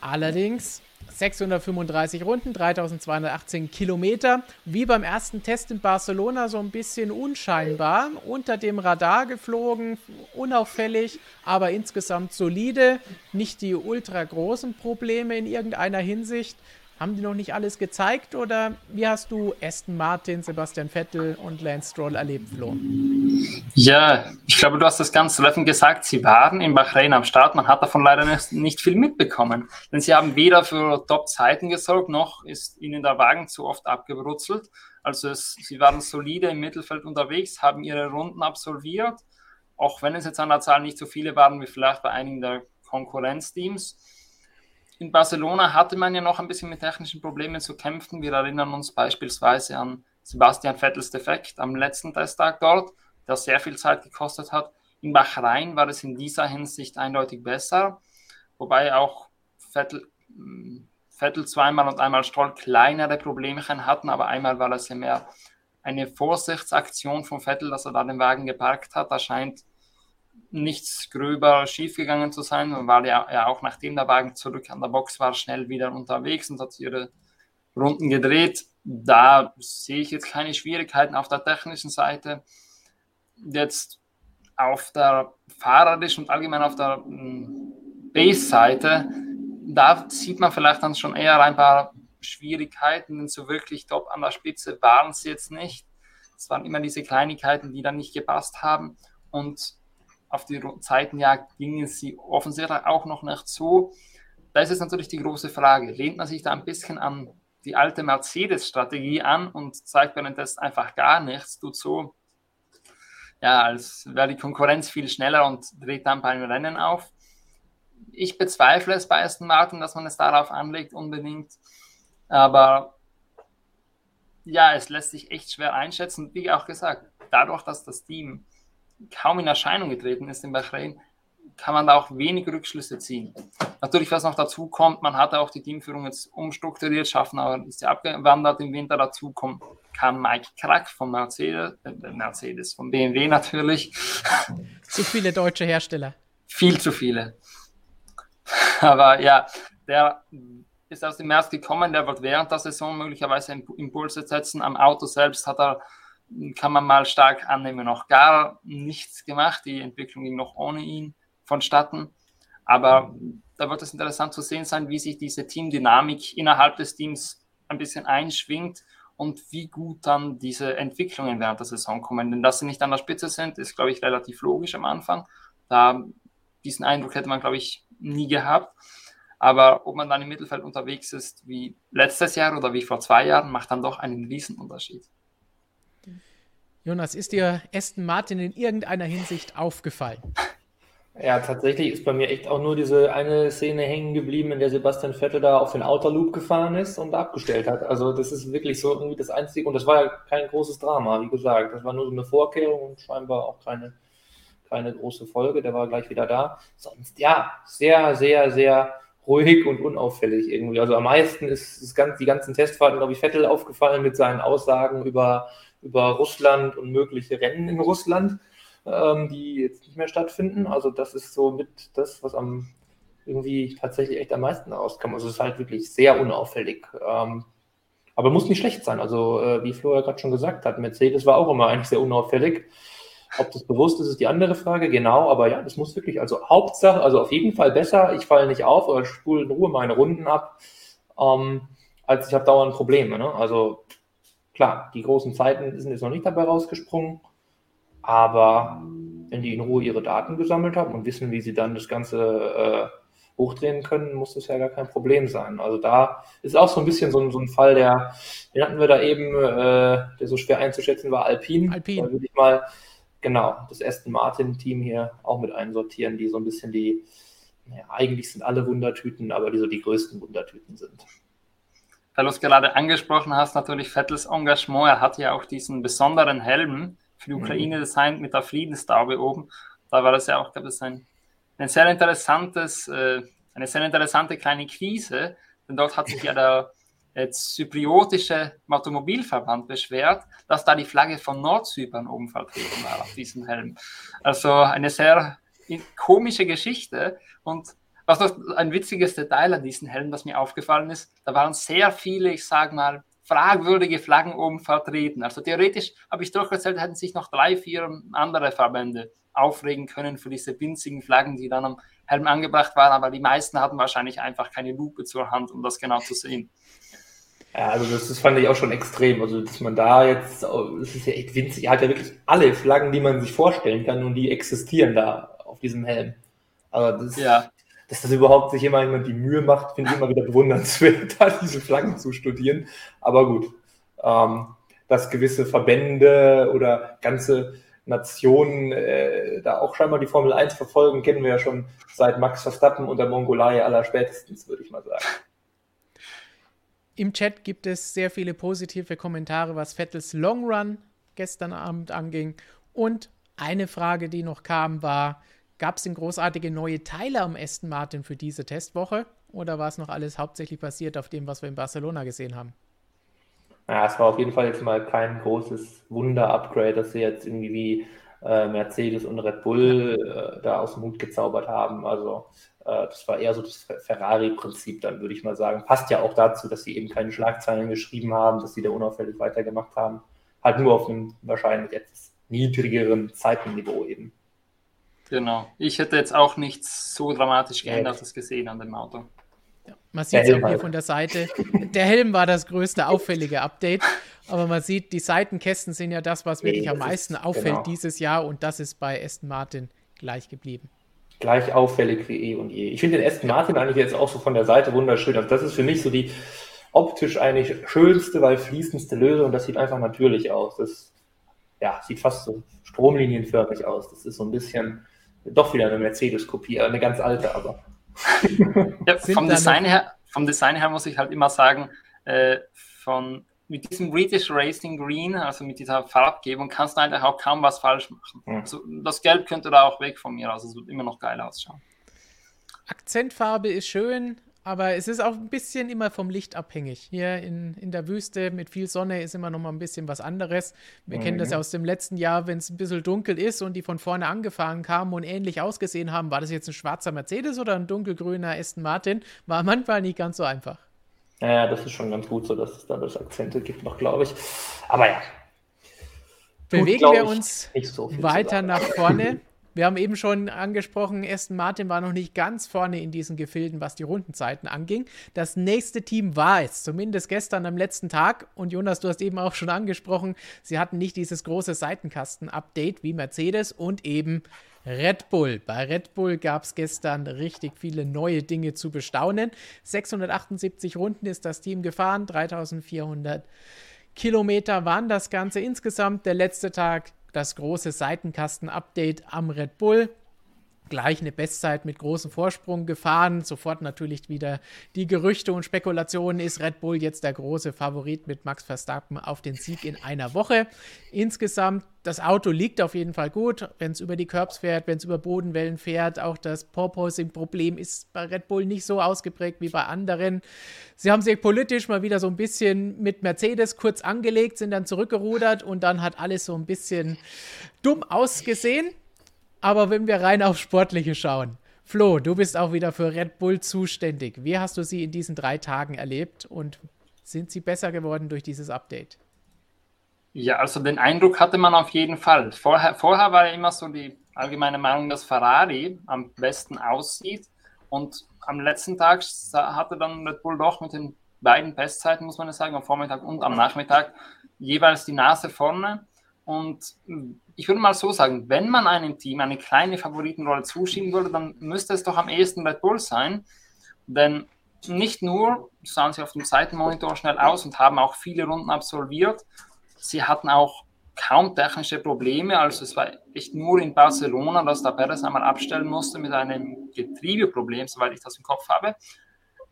S1: Allerdings 635 Runden, 3218 Kilometer. Wie beim ersten Test in Barcelona so ein bisschen unscheinbar, unter dem Radar geflogen, unauffällig, aber insgesamt solide. Nicht die ultra großen Probleme in irgendeiner Hinsicht. Haben die noch nicht alles gezeigt oder wie hast du Aston Martin, Sebastian Vettel und Lance Stroll erlebt, Flo?
S3: Ja, ich glaube, du hast das ganz treffend gesagt. Sie waren in Bahrain am Start. Man hat davon leider nicht viel mitbekommen. Denn sie haben weder für Top-Zeiten gesorgt, noch ist ihnen der Wagen zu oft abgebrutzelt. Also es, sie waren solide im Mittelfeld unterwegs, haben ihre Runden absolviert. Auch wenn es jetzt an der Zahl nicht so viele waren wie vielleicht bei einigen der Konkurrenzteams. In Barcelona hatte man ja noch ein bisschen mit technischen Problemen zu kämpfen. Wir erinnern uns beispielsweise an Sebastian Vettels Defekt am letzten Testtag dort, der sehr viel Zeit gekostet hat. In Bahrain war es in dieser Hinsicht eindeutig besser, wobei auch Vettel, hm, Vettel zweimal und einmal Stroll kleinere Problemchen hatten, aber einmal war es ja mehr eine Vorsichtsaktion von Vettel, dass er da den Wagen geparkt hat. Da scheint nichts gröber schiefgegangen zu sein. Man war ja, ja auch nachdem der Wagen zurück an der Box war, schnell wieder unterwegs und hat ihre Runden gedreht. Da sehe ich jetzt keine Schwierigkeiten auf der technischen Seite. Jetzt auf der fahrerischen und allgemein auf der hm, Base-Seite, da sieht man vielleicht dann schon eher ein paar Schwierigkeiten, denn so wirklich top an der Spitze waren sie jetzt nicht. Es waren immer diese Kleinigkeiten, die dann nicht gepasst haben und auf die Zeitenjagd gingen sie offensichtlich auch noch nicht so. Da ist jetzt natürlich die große Frage, lehnt man sich da ein bisschen an die alte Mercedes-Strategie an und zeigt Tests einfach gar nichts, tut so, ja, als wäre die Konkurrenz viel schneller und dreht dann beim Rennen auf. Ich bezweifle es bei Aston Martin, dass man es darauf anlegt unbedingt. Aber ja, es lässt sich echt schwer einschätzen. Wie auch gesagt, dadurch, dass das Team kaum in Erscheinung getreten ist in Bahrain, kann man da auch wenig Rückschlüsse ziehen. Natürlich, was noch dazu kommt, man hatte auch die Teamführung jetzt umstrukturiert, Schaffner ist ja abgewandert im Winter dazu, kommt, kam Mike Krack von Mercedes, äh, Mercedes, von BMW natürlich.
S1: Zu viele deutsche Hersteller.
S3: Viel zu viele. *laughs* Aber ja, der ist aus dem März gekommen, der wird während der Saison möglicherweise Impulse setzen. Am Auto selbst hat er, kann man mal stark annehmen, noch gar nichts gemacht. Die Entwicklung ging noch ohne ihn vonstatten. Aber da wird es interessant zu sehen sein, wie sich diese Teamdynamik innerhalb des Teams ein bisschen einschwingt und wie gut dann diese Entwicklungen während der Saison kommen. Denn dass sie nicht an der Spitze sind, ist, glaube ich, relativ logisch am Anfang. Da diesen Eindruck hätte man, glaube ich, nie gehabt. Aber ob man dann im Mittelfeld unterwegs ist wie letztes Jahr oder wie vor zwei Jahren, macht dann doch einen Riesenunterschied.
S1: Jonas, ist dir Aston Martin in irgendeiner Hinsicht aufgefallen?
S2: Ja, tatsächlich ist bei mir echt auch nur diese eine Szene hängen geblieben, in der Sebastian Vettel da auf den Outer Loop gefahren ist und abgestellt hat. Also das ist wirklich so irgendwie das Einzige und das war ja kein großes Drama, wie gesagt. Das war nur so eine Vorkehrung und scheinbar auch keine, keine große Folge. Der war gleich wieder da. Sonst ja, sehr, sehr, sehr ruhig und unauffällig irgendwie. Also am meisten ist, ist ganz, die ganzen Testfahrten, glaube ich, Vettel aufgefallen mit seinen Aussagen über, über Russland und mögliche Rennen in Russland, ähm, die jetzt nicht mehr stattfinden. Also das ist so mit das, was am irgendwie tatsächlich echt am meisten rauskam. Also es ist halt wirklich sehr unauffällig. Ähm, aber muss nicht schlecht sein. Also äh, wie Flo ja gerade schon gesagt hat, Mercedes war auch immer eigentlich sehr unauffällig. Ob das bewusst ist, ist die andere Frage. Genau, aber ja, das muss wirklich, also Hauptsache, also auf jeden Fall besser, ich falle nicht auf oder spule in Ruhe meine Runden ab, ähm, als ich habe dauernd Probleme. Ne? Also klar, die großen Zeiten sind jetzt noch nicht dabei rausgesprungen, aber wenn die in Ruhe ihre Daten gesammelt haben und wissen, wie sie dann das Ganze äh, hochdrehen können, muss das ja gar kein Problem sein. Also da ist auch so ein bisschen so ein, so ein Fall, der, den hatten wir da eben, äh, der so schwer einzuschätzen war, Alpine. Alpine. Da würde ich mal genau, das Aston Martin-Team hier auch mit einsortieren, die so ein bisschen die, naja, eigentlich sind alle Wundertüten, aber die so die größten Wundertüten sind.
S3: Weil du es gerade angesprochen hast, natürlich Vettels Engagement. Er hat ja auch diesen besonderen Helm für die mhm. Ukraine mhm. designt mit der Friedenstaube oben. Da war das ja auch, glaube ich, ein, ein sehr interessantes, äh, eine sehr interessante kleine Krise, denn dort hat sich ja der jetzt zypriotische Automobilverband beschwert, dass da die Flagge von Nordzypern oben vertreten war auf diesem Helm. Also eine sehr komische Geschichte und was noch ein witziges Detail an diesem Helm, das mir aufgefallen ist, da waren sehr viele, ich sage mal, fragwürdige Flaggen oben vertreten. Also theoretisch habe ich durchgezählt, hätten sich noch drei, vier andere Verbände aufregen können für diese winzigen Flaggen, die dann am Helm angebracht waren, aber die meisten hatten wahrscheinlich einfach keine Lupe zur Hand, um das genau zu sehen.
S2: Ja, also das, das fand ich auch schon extrem. Also, dass man da jetzt, es ist ja echt winzig, er hat ja wirklich alle Flaggen, die man sich vorstellen kann und die existieren da auf diesem Helm. Also das, ja. Dass das überhaupt sich immer jemand die Mühe macht, finde ich immer wieder bewundernswert, *laughs* da diese Flaggen zu studieren. Aber gut, ähm, dass gewisse Verbände oder ganze Nationen äh, da auch scheinbar die Formel 1 verfolgen, kennen wir ja schon seit Max Verstappen und der Mongolei aller spätestens, würde ich mal sagen.
S1: Im Chat gibt es sehr viele positive Kommentare, was Vettels Long Run gestern Abend anging. Und eine Frage, die noch kam, war, gab es denn großartige neue Teile am Aston Martin für diese Testwoche? Oder war es noch alles hauptsächlich basiert auf dem, was wir in Barcelona gesehen haben?
S2: Ja, es war auf jeden Fall jetzt mal kein großes Wunder-Upgrade, dass sie jetzt irgendwie wie äh, Mercedes und Red Bull äh, da aus dem Hut gezaubert haben. Also äh, das war eher so das Ferrari-Prinzip, dann würde ich mal sagen. Passt ja auch dazu, dass sie eben keine Schlagzeilen geschrieben haben, dass sie da unauffällig weitergemacht haben. Halt nur auf einem wahrscheinlich etwas niedrigeren Zeitenniveau eben.
S3: Genau. Ich hätte jetzt auch nichts so dramatisch geändertes ja. gesehen an dem Auto.
S1: Ja, man sieht es auch hier von der Seite. Der Helm war das größte auffällige Update, aber man sieht, die Seitenkästen sind ja das, was wirklich nee, am meisten ist, auffällt genau. dieses Jahr und das ist bei Aston Martin gleich geblieben.
S2: Gleich auffällig wie eh und je. Ich finde den Aston Martin eigentlich jetzt auch so von der Seite wunderschön. Also das ist für mich so die optisch eigentlich schönste, weil fließendste Lösung. Das sieht einfach natürlich aus. Das ja, sieht fast so stromlinienförmig aus. Das ist so ein bisschen doch wieder eine Mercedes-Kopie, eine ganz alte aber. *laughs*
S3: ja, vom, Design her, vom Design her muss ich halt immer sagen, äh, von, mit diesem British Racing Green, also mit dieser Farbgebung, kannst du eigentlich auch kaum was falsch machen. Mhm. Also das Gelb könnte da auch weg von mir, also es wird immer noch geil ausschauen.
S1: Akzentfarbe ist schön, aber es ist auch ein bisschen immer vom Licht abhängig. Hier in, in der Wüste mit viel Sonne ist immer noch mal ein bisschen was anderes. Wir mhm. kennen das ja aus dem letzten Jahr, wenn es ein bisschen dunkel ist und die von vorne angefahren kamen und ähnlich ausgesehen haben. War das jetzt ein schwarzer Mercedes oder ein dunkelgrüner Aston Martin? War manchmal nicht ganz so einfach.
S2: Ja, das ist schon ganz gut so, dass es da das Akzente gibt noch, glaube ich. Aber ja.
S1: Bewegen Gut, wir uns so weiter nach vorne. *laughs* Wir haben eben schon angesprochen, Aston Martin war noch nicht ganz vorne in diesen Gefilden, was die Rundenzeiten anging. Das nächste Team war es, zumindest gestern am letzten Tag. Und Jonas, du hast eben auch schon angesprochen, sie hatten nicht dieses große Seitenkasten-Update wie Mercedes und eben Red Bull. Bei Red Bull gab es gestern richtig viele neue Dinge zu bestaunen. 678 Runden ist das Team gefahren, 3400 Kilometer waren das Ganze insgesamt. Der letzte Tag das große Seitenkasten-Update am Red Bull. Gleich eine Bestzeit mit großem Vorsprung gefahren. Sofort natürlich wieder die Gerüchte und Spekulationen. Ist Red Bull jetzt der große Favorit mit Max Verstappen auf den Sieg in einer Woche? Insgesamt, das Auto liegt auf jeden Fall gut, wenn es über die Curbs fährt, wenn es über Bodenwellen fährt. Auch das Porpoising-Problem ist bei Red Bull nicht so ausgeprägt wie bei anderen. Sie haben sich politisch mal wieder so ein bisschen mit Mercedes kurz angelegt, sind dann zurückgerudert und dann hat alles so ein bisschen dumm ausgesehen. Aber wenn wir rein auf Sportliche schauen, Flo, du bist auch wieder für Red Bull zuständig. Wie hast du sie in diesen drei Tagen erlebt und sind sie besser geworden durch dieses Update?
S3: Ja, also den Eindruck hatte man auf jeden Fall. Vorher, vorher war ja immer so die allgemeine Meinung, dass Ferrari am besten aussieht. Und am letzten Tag hatte dann Red Bull doch mit den beiden Bestzeiten, muss man sagen, am Vormittag und am Nachmittag jeweils die Nase vorne. Und ich würde mal so sagen, wenn man einem Team eine kleine Favoritenrolle zuschieben würde, dann müsste es doch am ehesten Red Bull sein. Denn nicht nur sahen sie auf dem Seitenmonitor schnell aus und haben auch viele Runden absolviert, sie hatten auch kaum technische Probleme. Also es war echt nur in Barcelona, dass der Perez einmal abstellen musste mit einem Getriebeproblem, soweit ich das im Kopf habe.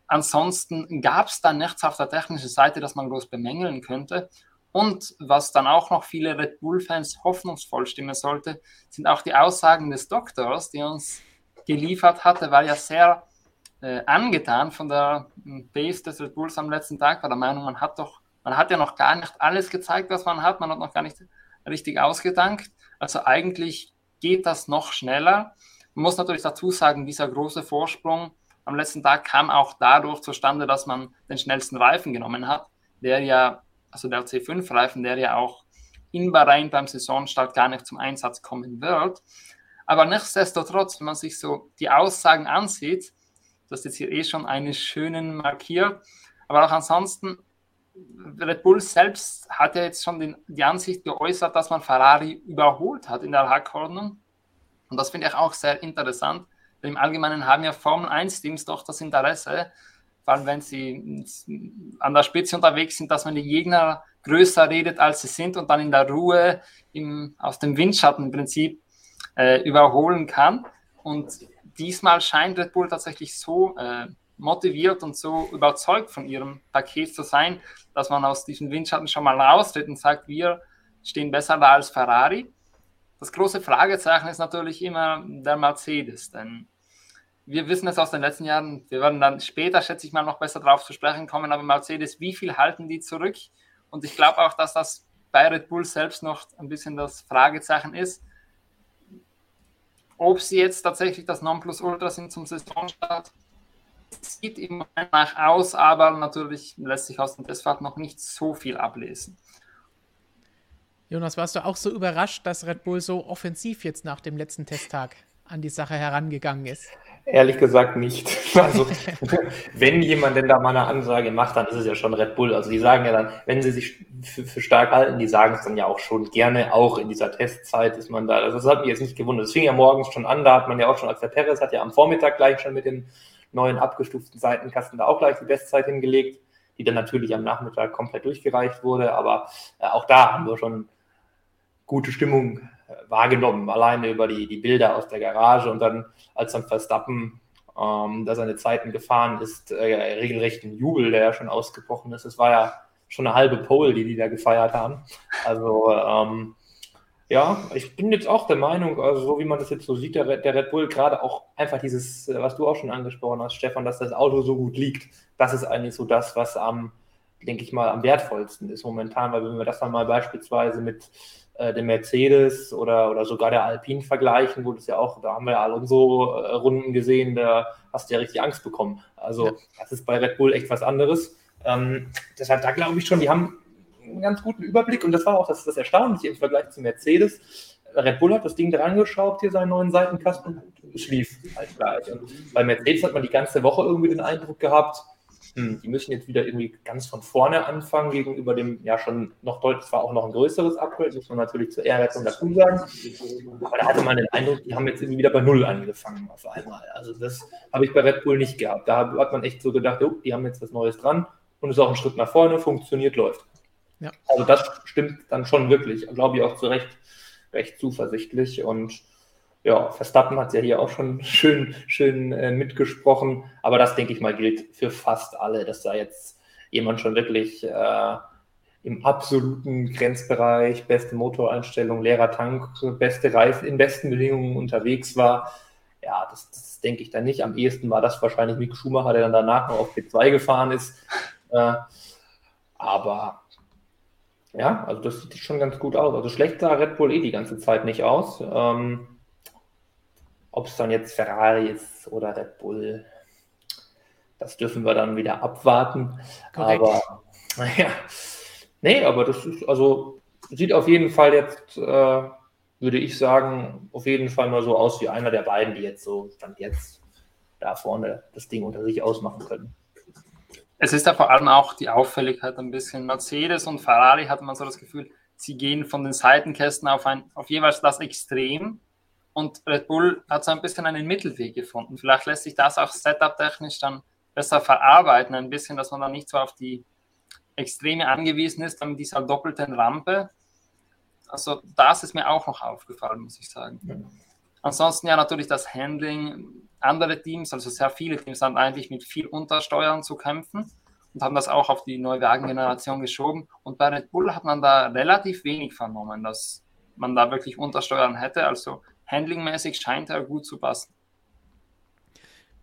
S3: Ansonsten gab es da nichts auf der technischen Seite, das man groß bemängeln könnte. Und was dann auch noch viele Red Bull-Fans hoffnungsvoll stimmen sollte, sind auch die Aussagen des Doktors, die uns geliefert hatte, war ja sehr äh, angetan von der Base des Red Bulls am letzten Tag, war der Meinung, man hat doch man hat ja noch gar nicht alles gezeigt, was man hat. Man hat noch gar nicht richtig ausgedankt. Also eigentlich geht das noch schneller. Man muss natürlich dazu sagen, dieser große Vorsprung am letzten Tag kam auch dadurch zustande, dass man den schnellsten Reifen genommen hat, der ja, also der C5-Reifen, der ja auch in Bahrain beim Saisonstart gar nicht zum Einsatz kommen wird. Aber nichtsdestotrotz, wenn man sich so die Aussagen ansieht, das ist jetzt hier eh schon eine schönen markiert, aber auch ansonsten Red Bull selbst hat ja jetzt schon den, die Ansicht geäußert, dass man Ferrari überholt hat in der Hackordnung. Und das finde ich auch sehr interessant. Im Allgemeinen haben ja Formel 1-Teams doch das Interesse, vor allem wenn sie an der Spitze unterwegs sind, dass man die Gegner größer redet, als sie sind und dann in der Ruhe im, aus dem Windschattenprinzip äh, überholen kann. Und diesmal scheint Red Bull tatsächlich so äh, motiviert und so überzeugt von ihrem Paket zu sein, dass man aus diesen Windschatten schon mal raustritt und sagt, wir stehen besser da als Ferrari. Das große Fragezeichen ist natürlich immer der Mercedes, denn wir wissen es aus den letzten Jahren, wir werden dann später, schätze ich mal, noch besser darauf zu sprechen kommen, aber Mercedes, wie viel halten die zurück? Und ich glaube auch, dass das bei Red Bull selbst noch ein bisschen das Fragezeichen ist, ob sie jetzt tatsächlich das Nonplusultra sind zum Saisonstart. Sieht immer nach aus, aber natürlich lässt sich aus dem Testfahrt noch nicht so viel ablesen.
S1: Jonas, warst du auch so überrascht, dass Red Bull so offensiv jetzt nach dem letzten Testtag an die Sache herangegangen ist?
S2: Ehrlich gesagt nicht. *laughs* Also, wenn jemand denn da mal eine Ansage macht, dann ist es ja schon Red Bull. Also, die sagen ja dann, wenn sie sich für, für stark halten, die sagen es dann ja auch schon gerne, auch in dieser Testzeit ist man da. Also, das hat mich jetzt nicht gewundert. Es fing ja morgens schon an, da hat man ja auch schon, als der Perez hat ja am Vormittag gleich schon mit dem neuen abgestuften Seitenkasten da auch gleich die Bestzeit hingelegt, die dann natürlich am Nachmittag komplett durchgereicht wurde. Aber äh, auch da haben wir schon gute Stimmung wahrgenommen, alleine über die, die Bilder aus der Garage und dann, als dann Verstappen ähm, da seine Zeiten gefahren ist, äh, regelrecht ein Jubel, der ja schon ausgebrochen ist. Es war ja schon eine halbe Pole, die die da gefeiert haben. Also ähm, ja, ich bin jetzt auch der Meinung, also so wie man das jetzt so sieht, der, der Red Bull gerade auch einfach dieses, äh, was du auch schon angesprochen hast, Stefan, dass das Auto so gut liegt, das ist eigentlich so das, was am, denke ich mal, am wertvollsten ist momentan, weil wenn wir das dann mal beispielsweise mit äh, dem Mercedes oder, oder sogar der Alpine vergleichen, wo das ja auch, da haben wir ja Alonso-Runden gesehen, da hast du ja richtig Angst bekommen. Also ja. das ist bei Red Bull echt was anderes. Ähm, deshalb, da glaube ich schon, die haben einen ganz guten Überblick und das war auch das, das Erstaunliche im Vergleich zu Mercedes. Red Bull hat das Ding dran geschraubt, hier seinen neuen Seitenkasten, und schlief halt gleich. Und bei Mercedes hat man die ganze Woche irgendwie den Eindruck gehabt, hm, die müssen jetzt wieder irgendwie ganz von vorne anfangen gegenüber dem ja schon noch deutlich, zwar auch noch ein größeres Upgrade, muss man natürlich zur Ehrrettung dazu sagen. Aber da hatte man den Eindruck, die haben jetzt irgendwie wieder bei Null angefangen auf einmal. Also das habe ich bei Red Bull nicht gehabt. Da hat man echt so gedacht, oh, die haben jetzt was Neues dran und ist auch ein Schritt nach vorne, funktioniert, läuft. Ja. Also das stimmt dann schon wirklich, glaube ich auch zu Recht, recht zuversichtlich und ja, Verstappen hat ja hier auch schon *laughs* schön, schön äh, mitgesprochen. Aber das, denke ich mal, gilt für fast alle, dass da jetzt jemand schon wirklich äh, im absoluten Grenzbereich, beste Motoreinstellung, leerer Tank, beste Reifen, in besten Bedingungen unterwegs war. Ja, das, das denke ich dann nicht. Am ehesten war das wahrscheinlich Mick Schumacher, der dann danach noch auf P2 gefahren ist. *laughs* Äh, aber ja, also das sieht schon ganz gut aus. Also schlecht sah Red Bull eh die ganze Zeit nicht aus. Ähm, ob es dann jetzt Ferrari ist oder Red Bull, das dürfen wir dann wieder abwarten. Korrekt. Aber *laughs* naja, nee, aber das ist, also sieht auf jeden Fall jetzt, äh, würde ich sagen, auf jeden Fall mal so aus wie einer der beiden, die jetzt so stand jetzt da vorne das Ding unter sich ausmachen können.
S3: Es ist ja vor allem auch die Auffälligkeit ein bisschen. Mercedes und Ferrari hat man so das Gefühl, sie gehen von den Seitenkästen auf, ein, auf jeweils das Extrem und Red Bull hat so ein bisschen einen Mittelweg gefunden. Vielleicht lässt sich das auch setup-technisch dann besser verarbeiten, ein bisschen, dass man dann nicht so auf die Extreme angewiesen ist, dann mit dieser doppelten Rampe. Also das ist mir auch noch aufgefallen, muss ich sagen. Ja. Ansonsten ja natürlich das Handling. Andere Teams, also sehr viele Teams, haben eigentlich mit viel Untersteuern zu kämpfen und haben das auch auf die neue Wagengeneration geschoben. Und bei Red Bull hat man da relativ wenig vernommen, dass man da wirklich Untersteuern hätte. Also handlingmäßig scheint er gut zu passen.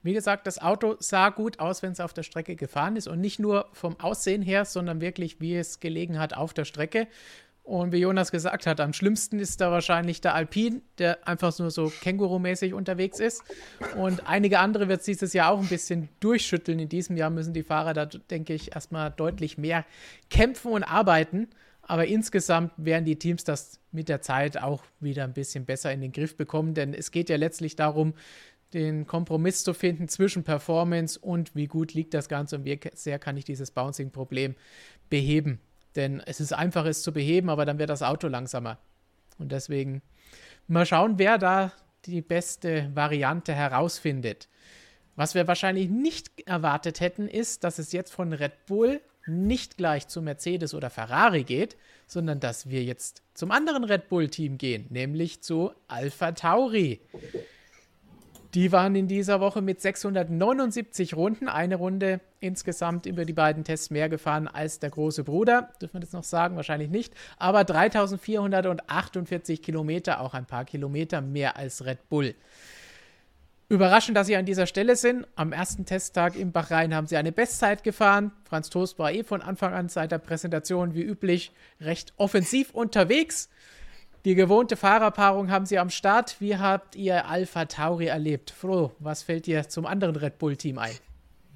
S1: Wie gesagt, das Auto sah gut aus, wenn es auf der Strecke gefahren ist und nicht nur vom Aussehen her, sondern wirklich, wie es gelegen hat auf der Strecke. Und wie Jonas gesagt hat, am schlimmsten ist da wahrscheinlich der Alpin, der einfach nur so Känguru-mäßig unterwegs ist. Und einige andere wird es dieses Jahr auch ein bisschen durchschütteln. In diesem Jahr müssen die Fahrer da, denke ich, erstmal deutlich mehr kämpfen und arbeiten. Aber insgesamt werden die Teams das mit der Zeit auch wieder ein bisschen besser in den Griff bekommen, denn es geht ja letztlich darum, den Kompromiss zu finden zwischen Performance und wie gut liegt das Ganze und wie sehr kann ich dieses Bouncing-Problem beheben. Denn es ist einfach, es zu beheben, aber dann wird das Auto langsamer. Und deswegen mal schauen, wer da die beste Variante herausfindet. Was wir wahrscheinlich nicht erwartet hätten, ist, dass es jetzt von Red Bull nicht gleich zu Mercedes oder Ferrari geht, sondern dass wir jetzt zum anderen Red Bull-Team gehen, nämlich zu Alpha Tauri. Die waren in dieser Woche mit 679 Runden, eine Runde insgesamt über die beiden Tests mehr gefahren als der große Bruder. Dürfen wir das noch sagen? Wahrscheinlich nicht. Aber 3448 Kilometer, auch ein paar Kilometer mehr als Red Bull. Überraschend, dass sie an dieser Stelle sind. Am ersten Testtag im Bahrain haben sie eine Bestzeit gefahren. Franz Toast war eh von Anfang an seit der Präsentation wie üblich recht offensiv unterwegs. Die gewohnte Fahrerpaarung haben sie am Start. Wie habt ihr Alpha Tauri erlebt? Flo, was fällt dir zum anderen Red Bull-Team ein?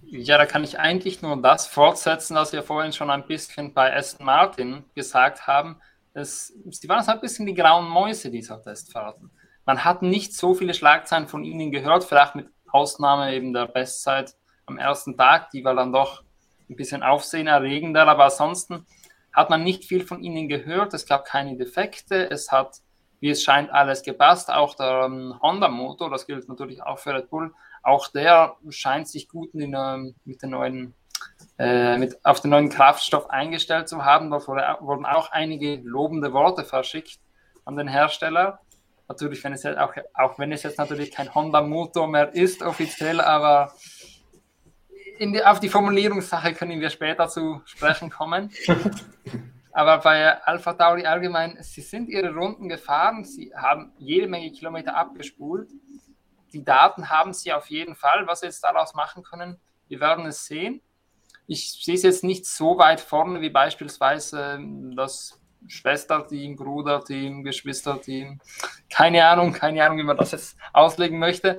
S3: Ja, da kann ich eigentlich nur das fortsetzen, was wir vorhin schon ein bisschen bei Aston Martin gesagt haben. Es, sie waren so ein bisschen die grauen Mäuse dieser Testfahrten. Man hat nicht so viele Schlagzeilen von ihnen gehört, vielleicht mit Ausnahme eben der Bestzeit am ersten Tag, die war dann doch ein bisschen aufsehenerregender, aber ansonsten hat man nicht viel von ihnen gehört. Es gab keine Defekte, es hat, wie es scheint, alles gepasst. Auch der ähm, Honda-Motor, das gilt natürlich auch für Red Bull, auch der scheint sich gut in, ähm, mit, den neuen, äh, mit, auf den neuen Kraftstoff eingestellt zu haben. Da wurden auch einige lobende Worte verschickt an den Hersteller. Natürlich, wenn es jetzt auch, auch wenn es jetzt natürlich kein Honda-Motor mehr ist, offiziell, aber die, auf die Formulierungssache können wir später zu sprechen kommen. *laughs* Aber bei Alpha Tauri allgemein, sie sind ihre Runden gefahren, sie haben jede Menge Kilometer abgespult. Die Daten haben sie auf jeden Fall. Was sie jetzt daraus machen können, wir werden es sehen. Ich sehe es jetzt nicht so weit vorne wie beispielsweise das Schwesterteam, Bruderteam, Geschwisterteam. Keine Ahnung, keine Ahnung, wie man das jetzt auslegen möchte.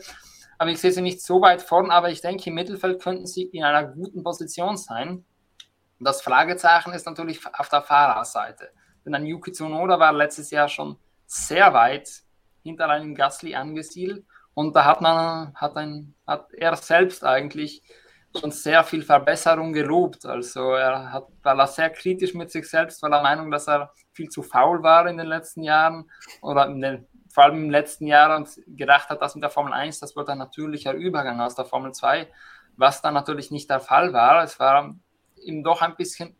S3: Aber ich sehe sie nicht so weit vorn, aber ich denke, im Mittelfeld könnten sie in einer guten Position sein. Das Fragezeichen ist natürlich auf der Fahrerseite. Denn ein Yuki Tsunoda war letztes Jahr schon sehr weit hinter einem Gasly angesiedelt. Und da hat man, hat, ein, hat er selbst eigentlich schon sehr viel Verbesserung gelobt. Also er hat, war er sehr kritisch mit sich selbst, war der Meinung, dass er viel zu faul war in den letzten Jahren oder den, vor allem im letzten Jahr und gedacht hat, dass mit der Formel 1, das wird ein natürlicher Übergang aus der Formel 2, was dann natürlich nicht der Fall war. Es war ihm doch ein bisschen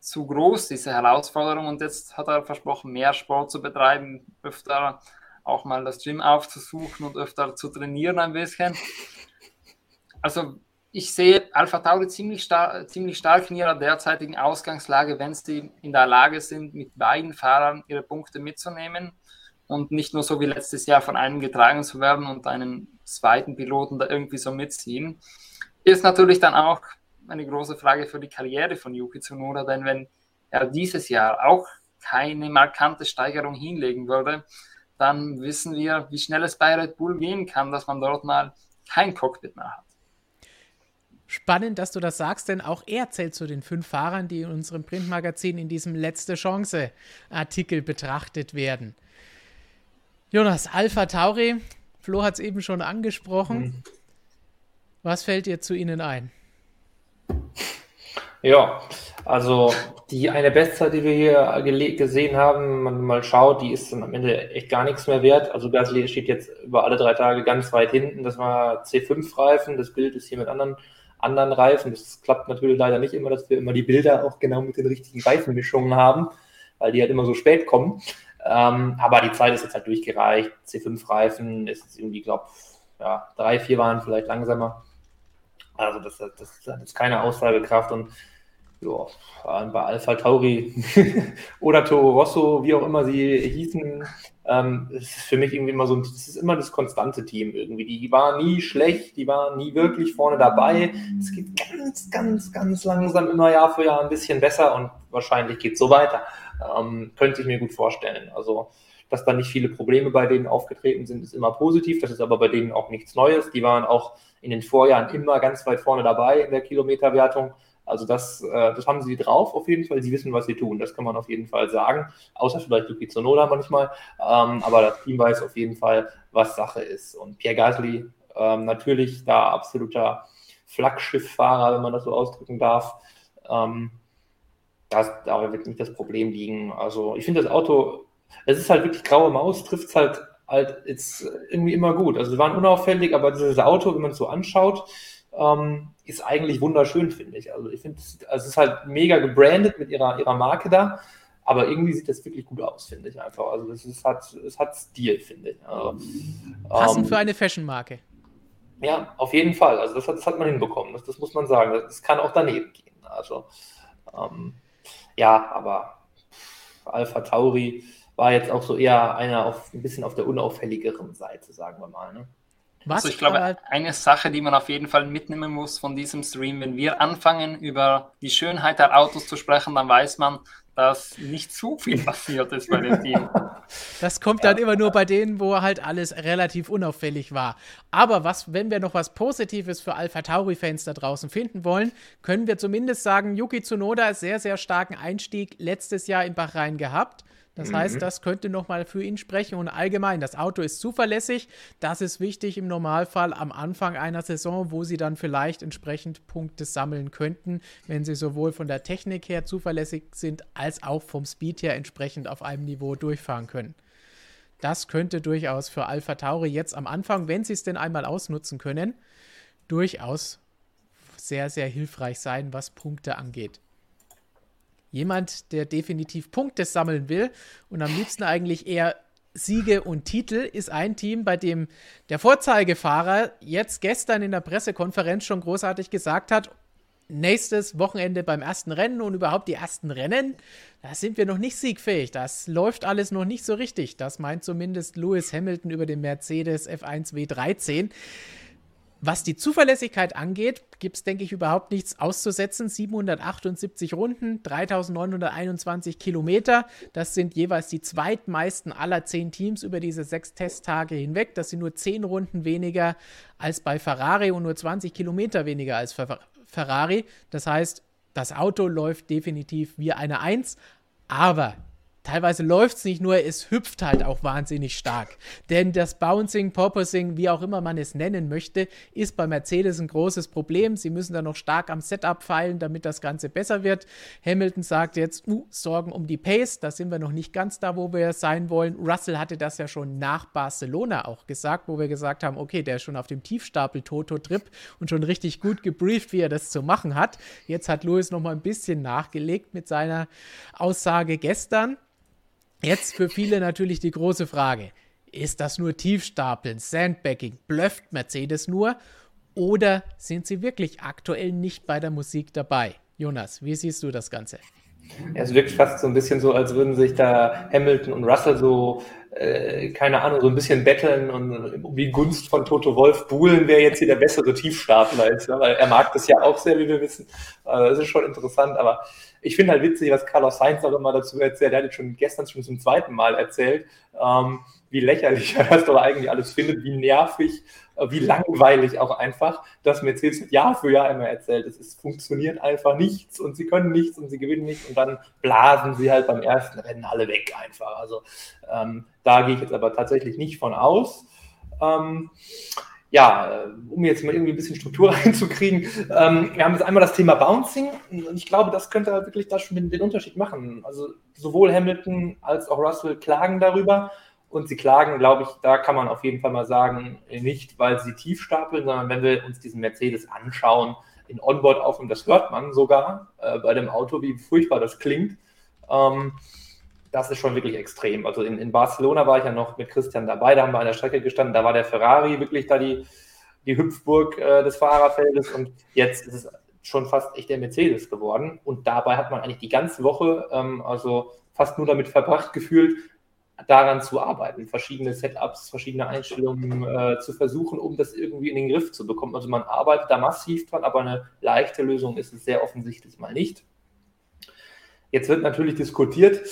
S3: zu groß, diese Herausforderung. Und jetzt hat er versprochen, mehr Sport zu betreiben, öfter auch mal das Gym aufzusuchen und öfter zu trainieren ein bisschen. Also ich sehe Alpha Tauri ziemlich, star ziemlich stark in ihrer derzeitigen Ausgangslage, wenn sie in der Lage sind, mit beiden Fahrern ihre Punkte mitzunehmen und nicht nur so wie letztes Jahr von einem getragen zu werden und einen zweiten Piloten da irgendwie so mitziehen. Ist natürlich dann auch eine große Frage für die Karriere von Yuki Tsunoda, denn wenn er dieses Jahr auch keine markante Steigerung hinlegen würde, dann wissen wir, wie schnell es bei Red Bull gehen kann, dass man dort mal kein Cockpit mehr hat.
S1: Spannend, dass du das sagst, denn auch er zählt zu den fünf Fahrern, die in unserem Printmagazin in diesem Letzte Chance-Artikel betrachtet werden. Jonas, Alpha Tauri, Flo hat es eben schon angesprochen. Mhm. Was fällt dir zu ihnen ein?
S2: Ja, also die eine Bestzeit, die wir hier gesehen haben, man mal schaut, die ist dann am Ende echt gar nichts mehr wert. Also Gasly steht jetzt über alle drei Tage ganz weit hinten. Das war C5-Reifen. Das Bild ist hier mit anderen anderen Reifen. Das klappt natürlich leider nicht immer, dass wir immer die Bilder auch genau mit den richtigen Reifenmischungen haben, weil die halt immer so spät kommen. Ähm, aber die Zeit ist jetzt halt durchgereicht. C5-Reifen ist irgendwie, glaube ja, drei, vier waren vielleicht langsamer. Also das, das, das hat jetzt keine Aussagekraft und ja, bei Alpha Tauri *laughs* oder Toro Rosso, wie auch immer sie hießen, ähm, es ist für mich irgendwie immer so, es ist immer das konstante Team irgendwie. Die war nie schlecht, die war nie wirklich vorne dabei. Es geht ganz, ganz, ganz langsam immer Jahr für Jahr ein bisschen besser und wahrscheinlich geht es so weiter. Ähm, könnte ich mir gut vorstellen. Also, dass da nicht viele Probleme bei denen aufgetreten sind, ist immer positiv. Das ist aber bei denen auch nichts Neues. Die waren auch in den Vorjahren immer ganz weit vorne dabei in der Kilometerwertung. Also das, äh, das haben sie drauf auf jeden Fall. Sie wissen, was sie tun. Das kann man auf jeden Fall sagen. Außer vielleicht Yuki Tsunoda manchmal. Ähm, aber das Team weiß auf jeden Fall, was Sache ist. Und Pierre Gasly ähm, natürlich da absoluter Flaggschifffahrer, wenn man das so ausdrücken darf. Ähm, das, da wird nicht das Problem liegen. Also ich finde das Auto, es ist halt wirklich graue Maus, trifft es halt halt jetzt irgendwie immer gut. Also sie waren unauffällig, aber dieses Auto, wenn man es so anschaut, ähm, ist eigentlich wunderschön, finde ich. Also ich finde, also es ist halt mega gebrandet mit ihrer, ihrer Marke da, aber irgendwie sieht das wirklich gut aus, finde ich einfach. Also es, ist, hat, es hat Stil, finde ich. Also,
S1: Passend ähm, für eine Fashion-Marke.
S2: Ja, auf jeden Fall. Also das hat, das hat man hinbekommen. Das, das muss man sagen. Das, das kann auch daneben gehen. Also ähm, ja, aber Alpha Tauri war jetzt auch so eher einer auf ein bisschen auf der unauffälligeren Seite, sagen wir mal. Ne?
S3: Was also ich glaube, eine Sache, die man auf jeden Fall mitnehmen muss von diesem Stream, wenn wir anfangen, über die Schönheit der Autos zu sprechen, dann weiß man, dass nicht zu viel *laughs* passiert ist bei dem Team. *laughs*
S1: Das kommt dann immer nur bei denen, wo halt alles relativ unauffällig war. Aber was, wenn wir noch was Positives für Alpha Tauri-Fans da draußen finden wollen, können wir zumindest sagen, Yuki Tsunoda sehr, sehr starken Einstieg letztes Jahr in Bahrain gehabt. Das mhm. heißt, das könnte nochmal für ihn sprechen und allgemein, das Auto ist zuverlässig. Das ist wichtig im Normalfall am Anfang einer Saison, wo sie dann vielleicht entsprechend Punkte sammeln könnten, wenn sie sowohl von der Technik her zuverlässig sind, als auch vom Speed her entsprechend auf einem Niveau durchfahren können. Das könnte durchaus für Alpha Tauri jetzt am Anfang, wenn sie es denn einmal ausnutzen können, durchaus sehr, sehr hilfreich sein, was Punkte angeht jemand, der definitiv Punkte sammeln will und am liebsten eigentlich eher Siege und Titel, ist ein Team, bei dem der Vorzeigefahrer jetzt gestern in der Pressekonferenz schon großartig gesagt hat, nächstes Wochenende beim ersten Rennen und überhaupt die ersten Rennen, da sind wir noch nicht siegfähig. Das läuft alles noch nicht so richtig. Das meint zumindest Lewis Hamilton über den Mercedes F1 W13. Was die Zuverlässigkeit angeht, gibt es, denke ich, überhaupt nichts auszusetzen. 778 Runden, 3921 Kilometer. Das sind jeweils die zweitmeisten aller zehn Teams über diese sechs Testtage hinweg. Das sind nur zehn Runden weniger als bei Ferrari und nur 20 Kilometer weniger als Ferrari. Das heißt, das Auto läuft definitiv wie eine Eins. Aber teilweise läuft es nicht nur, es hüpft halt auch wahnsinnig stark. Denn das Bouncing, Porpoising, wie auch immer man es nennen möchte, ist bei Mercedes ein großes Problem. Sie müssen da noch stark am Setup feilen, damit das Ganze besser wird. Hamilton sagt jetzt, uh, Sorgen um die Pace, da sind wir noch nicht ganz da, wo wir sein wollen. Russell hatte das ja schon nach Barcelona auch gesagt, wo wir gesagt haben, okay, der ist schon auf dem Tiefstapel Toto-Trip und schon richtig gut gebrieft, wie er das zu machen hat. Jetzt hat Lewis noch mal ein bisschen nachgelegt mit seiner Aussage gestern. Jetzt für viele natürlich die große Frage: Ist das nur Tiefstapeln, Sandbagging, blufft Mercedes nur? Oder sind sie wirklich aktuell nicht bei der Musik dabei? Jonas, wie siehst du das Ganze?
S2: Ja, es wirkt fast so ein bisschen so, als würden sich da Hamilton und Russell so, äh, keine Ahnung, so ein bisschen betteln und um die Gunst von Toto Wolf buhlen, wer jetzt hier der bessere Tiefstapler ist. Ne? Weil er mag das ja auch sehr, wie wir wissen. Äh, das ist schon interessant, aber ich finde halt witzig, was Carlos Sainz auch immer dazu erzählt. Er hat jetzt schon gestern schon zum zweiten Mal erzählt, ähm, wie lächerlich er *laughs* das doch eigentlich alles findet, wie nervig, äh, wie langweilig auch einfach, dass Mercedes Jahr für Jahr immer erzählt. Es ist, funktioniert einfach nichts und sie können nichts und sie gewinnen nichts und dann blasen sie halt beim ersten Rennen alle weg einfach. Also ähm, da gehe ich jetzt aber tatsächlich nicht von aus. Ähm, ja, äh, um jetzt mal irgendwie ein bisschen Struktur *laughs* reinzukriegen, ähm, wir haben jetzt einmal das Thema Bouncing und ich glaube, das könnte halt wirklich da schon den, den, Unterschied machen. Also sowohl Hamilton als auch Russell klagen darüber und sie klagen, glaube ich, da kann man auf jeden Fall mal sagen, nicht, weil sie tief stapeln, sondern wenn wir uns diesen Mercedes anschauen, in Onboard auf und das hört man sogar äh, bei dem Auto, wie furchtbar das klingt. Ähm, das ist schon wirklich extrem. Also in, in, Barcelona war ich ja noch mit Christian dabei, da haben wir an der Strecke gestanden, da war der Ferrari wirklich da die, die Hüpfburg äh, des Fahrerfeldes und jetzt ist es schon fast echt der Mercedes geworden. Und dabei hat man eigentlich die ganze Woche, ähm, also fast nur damit verbracht *laughs* gefühlt, daran zu arbeiten, verschiedene Setups, verschiedene Einstellungen äh, zu versuchen, um das irgendwie in den Griff zu bekommen. Also man arbeitet da massiv dran, aber eine leichte Lösung ist es sehr offensichtlich mal nicht. Jetzt wird natürlich diskutiert,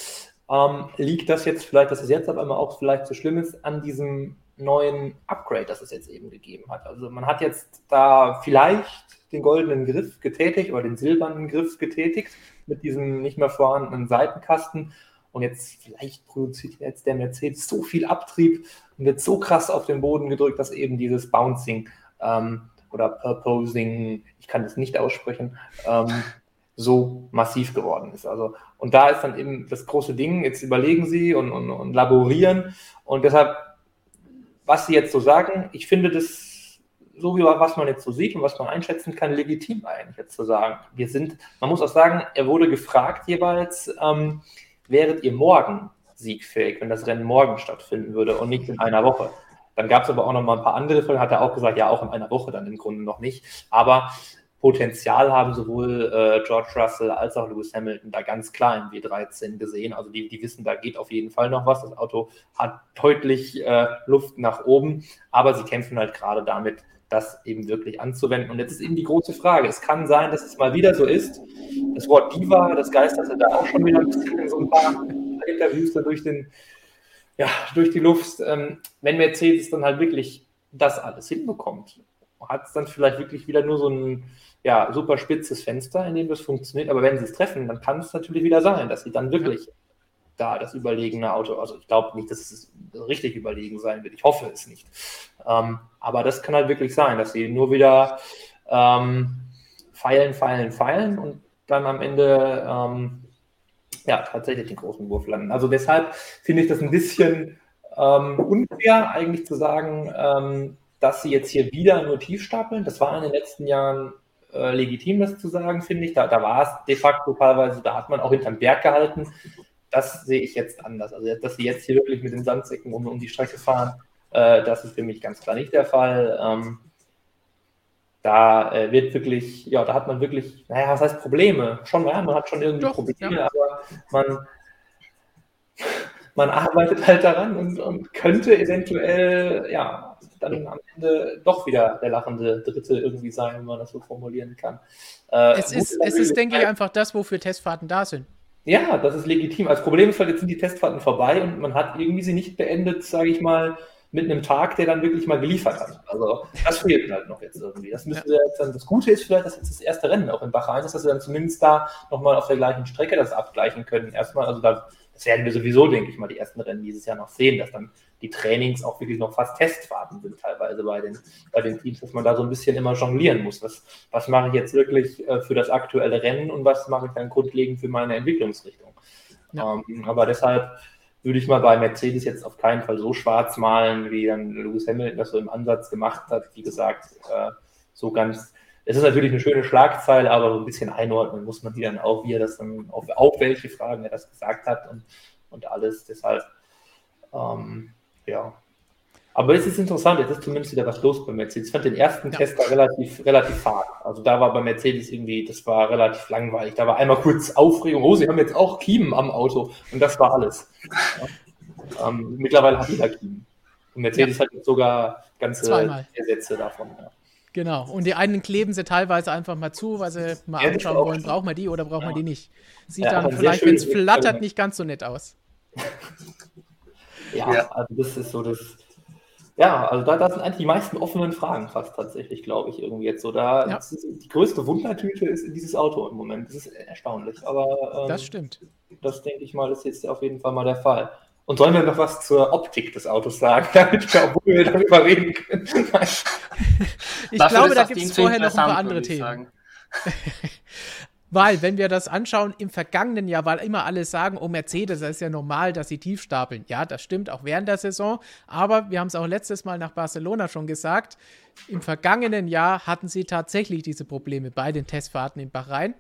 S2: ähm, liegt das jetzt vielleicht, dass es jetzt auf einmal auch vielleicht so schlimm ist, an diesem neuen Upgrade, das es jetzt eben gegeben hat? Also man hat jetzt da vielleicht den goldenen Griff getätigt oder den silbernen Griff getätigt mit diesem nicht mehr vorhandenen Seitenkasten. Und jetzt vielleicht produziert jetzt der Mercedes so viel Abtrieb und wird so krass auf den Boden gedrückt, dass eben dieses Bouncing ähm, oder Purposing, ich kann das nicht aussprechen, ähm, so massiv geworden ist. Also, und da ist dann eben das große Ding, jetzt überlegen Sie und, und, und laborieren. Und deshalb, was Sie jetzt so sagen, ich finde das so wie was man jetzt so sieht und was man einschätzen kann, legitim eigentlich jetzt zu sagen. Wir sind, man muss auch sagen, er wurde gefragt jeweils, ähm, wäret ihr morgen siegfähig, wenn das Rennen morgen stattfinden würde und nicht in einer Woche. Dann gab es aber auch noch mal ein paar andere Fälle, hat er auch gesagt, ja, auch in einer Woche dann im Grunde noch nicht. Aber Potenzial haben sowohl äh, George Russell als auch Lewis Hamilton da ganz klar im W13 gesehen. Also die, die wissen, da geht auf jeden Fall noch was. Das Auto hat deutlich äh, Luft nach oben, aber sie kämpfen halt gerade damit, das eben wirklich anzuwenden. Und jetzt ist eben die große Frage. Es kann sein, dass es mal wieder so ist. Das Wort Diva, das geisterte da auch schon wieder ein bisschen in so ein paar Interviews da durch, den, ja, durch die Luft. Ähm, wenn Mercedes dann halt wirklich das alles hinbekommt, hat es dann vielleicht wirklich wieder nur so ein ja, super spitzes Fenster, in dem das funktioniert. Aber wenn sie es treffen, dann kann es natürlich wieder sein, dass sie dann wirklich. Da das überlegene Auto, also ich glaube nicht, dass es richtig überlegen sein wird. Ich hoffe es nicht. Ähm, aber das kann halt wirklich sein, dass sie nur wieder ähm, feilen, feilen, feilen und dann am Ende ähm, ja tatsächlich den großen Wurf landen. Also deshalb finde ich das ein bisschen ähm, unfair, eigentlich zu sagen, ähm, dass sie jetzt hier wieder nur tief stapeln. Das war in den letzten Jahren äh, legitim, das zu sagen, finde ich. Da, da war es de facto teilweise, da hat man auch hinterm Berg gehalten. Das sehe ich jetzt anders. Also, dass sie jetzt hier wirklich mit den Sandsäcken um, um die Strecke fahren, äh, das ist für mich ganz klar nicht der Fall. Ähm, da äh, wird wirklich, ja, da hat man wirklich, naja, was heißt Probleme? Schon, ja, man hat schon irgendwie Doch, Probleme, ja. aber man, man arbeitet halt daran und, und könnte eventuell, ja, dann am Ende doch wieder der lachende Dritte irgendwie sein, wenn man das so formulieren kann.
S1: Äh, es ist, es ist, denke ich, einfach das, wofür Testfahrten da sind.
S2: Ja, das ist legitim. Als Problem ist halt, jetzt sind die Testfahrten vorbei und man hat irgendwie sie nicht beendet, sage ich mal, mit einem Tag, der dann wirklich mal geliefert hat. Also das fehlt halt noch jetzt irgendwie. Das müssen ja. jetzt dann, das Gute ist vielleicht, dass jetzt das erste Rennen auch in Bahrain ist, dass wir dann zumindest da nochmal auf der gleichen Strecke das abgleichen können. Erstmal, also da, das werden wir sowieso, denke ich mal, die ersten Rennen dieses Jahr noch sehen, dass dann die Trainings auch wirklich noch fast Testfahrten sind teilweise bei den, bei den Teams, dass man da so ein bisschen immer jonglieren muss. Was, was mache ich jetzt wirklich äh, für das aktuelle Rennen und was mache ich dann grundlegend für meine Entwicklungsrichtung? Ja. Ähm, aber deshalb würde ich mal bei Mercedes jetzt auf keinen Fall so schwarz malen, wie dann Lewis Hamilton das so im Ansatz gemacht hat. Wie gesagt, äh, so ganz es ist natürlich eine schöne Schlagzeile, aber so ein bisschen einordnen muss man die dann auch, wie er das dann, auf, auf welche Fragen er das gesagt hat und, und alles. Deshalb, ähm, ja. Aber es ist interessant, jetzt ist zumindest wieder was los bei Mercedes. Ich fand den ersten ja. Test da relativ, relativ fad. Also da war bei Mercedes irgendwie, das war relativ langweilig. Da war einmal kurz Aufregung, oh, sie haben jetzt auch Kiemen am Auto. Und das war alles. *laughs* Ja. Ähm, mittlerweile hat jeder Kiemen. Und Mercedes ja. hat jetzt sogar ganze
S1: Zweimal.
S2: Ersätze davon. Ja.
S1: Genau. Und die einen kleben sie teilweise einfach mal zu, weil sie mal ja, anschauen wollen, braucht man die oder braucht man die nicht. Sieht dann vielleicht, wenn es flattert, nicht ganz so nett aus. *laughs*
S2: Ja, ja, also das ist so das. Ja, also da, da sind eigentlich die meisten offenen Fragen fast tatsächlich, glaube ich, irgendwie jetzt so. Da ja. ist, die größte Wundertüte ist in dieses Auto im Moment. Das ist erstaunlich. Aber
S1: ähm, das stimmt.
S2: Das denke ich mal, ist jetzt auf jeden Fall mal der Fall. Und sollen wir noch was zur Optik des Autos sagen, *laughs* damit wir, obwohl wir darüber reden können? *laughs*
S1: ich glaube, da gibt es vorher noch ein paar andere Themen. *laughs* Weil, wenn wir das anschauen, im vergangenen Jahr, weil immer alle sagen, oh, Mercedes, das ist ja normal, dass sie tief stapeln. Ja, das stimmt auch während der Saison. Aber wir haben es auch letztes Mal nach Barcelona schon gesagt. Im vergangenen Jahr hatten sie tatsächlich diese Probleme bei den Testfahrten in Bahrain.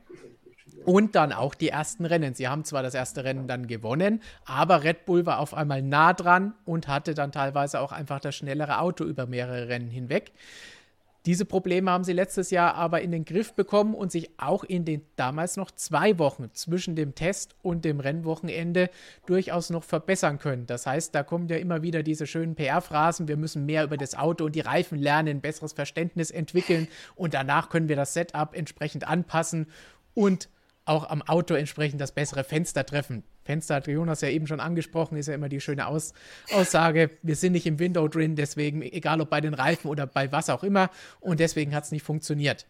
S1: Und dann auch die ersten Rennen. Sie haben zwar das erste Rennen dann gewonnen, aber Red Bull war auf einmal nah dran und hatte dann teilweise auch einfach das schnellere Auto über mehrere Rennen hinweg. Diese Probleme haben sie letztes Jahr aber in den Griff bekommen und sich auch in den damals noch zwei Wochen zwischen dem Test und dem Rennwochenende durchaus noch verbessern können. Das heißt, da kommen ja immer wieder diese schönen PR-Phrasen, wir müssen mehr über das Auto und die Reifen lernen, ein besseres Verständnis entwickeln und danach können wir das Setup entsprechend anpassen und auch am Auto entsprechend das bessere Fenster treffen. Fenster hat Jonas ja eben schon angesprochen, ist ja immer die schöne Aus Aussage. Wir sind nicht im Window drin, deswegen, egal ob bei den Reifen oder bei was auch immer, und deswegen hat es nicht funktioniert.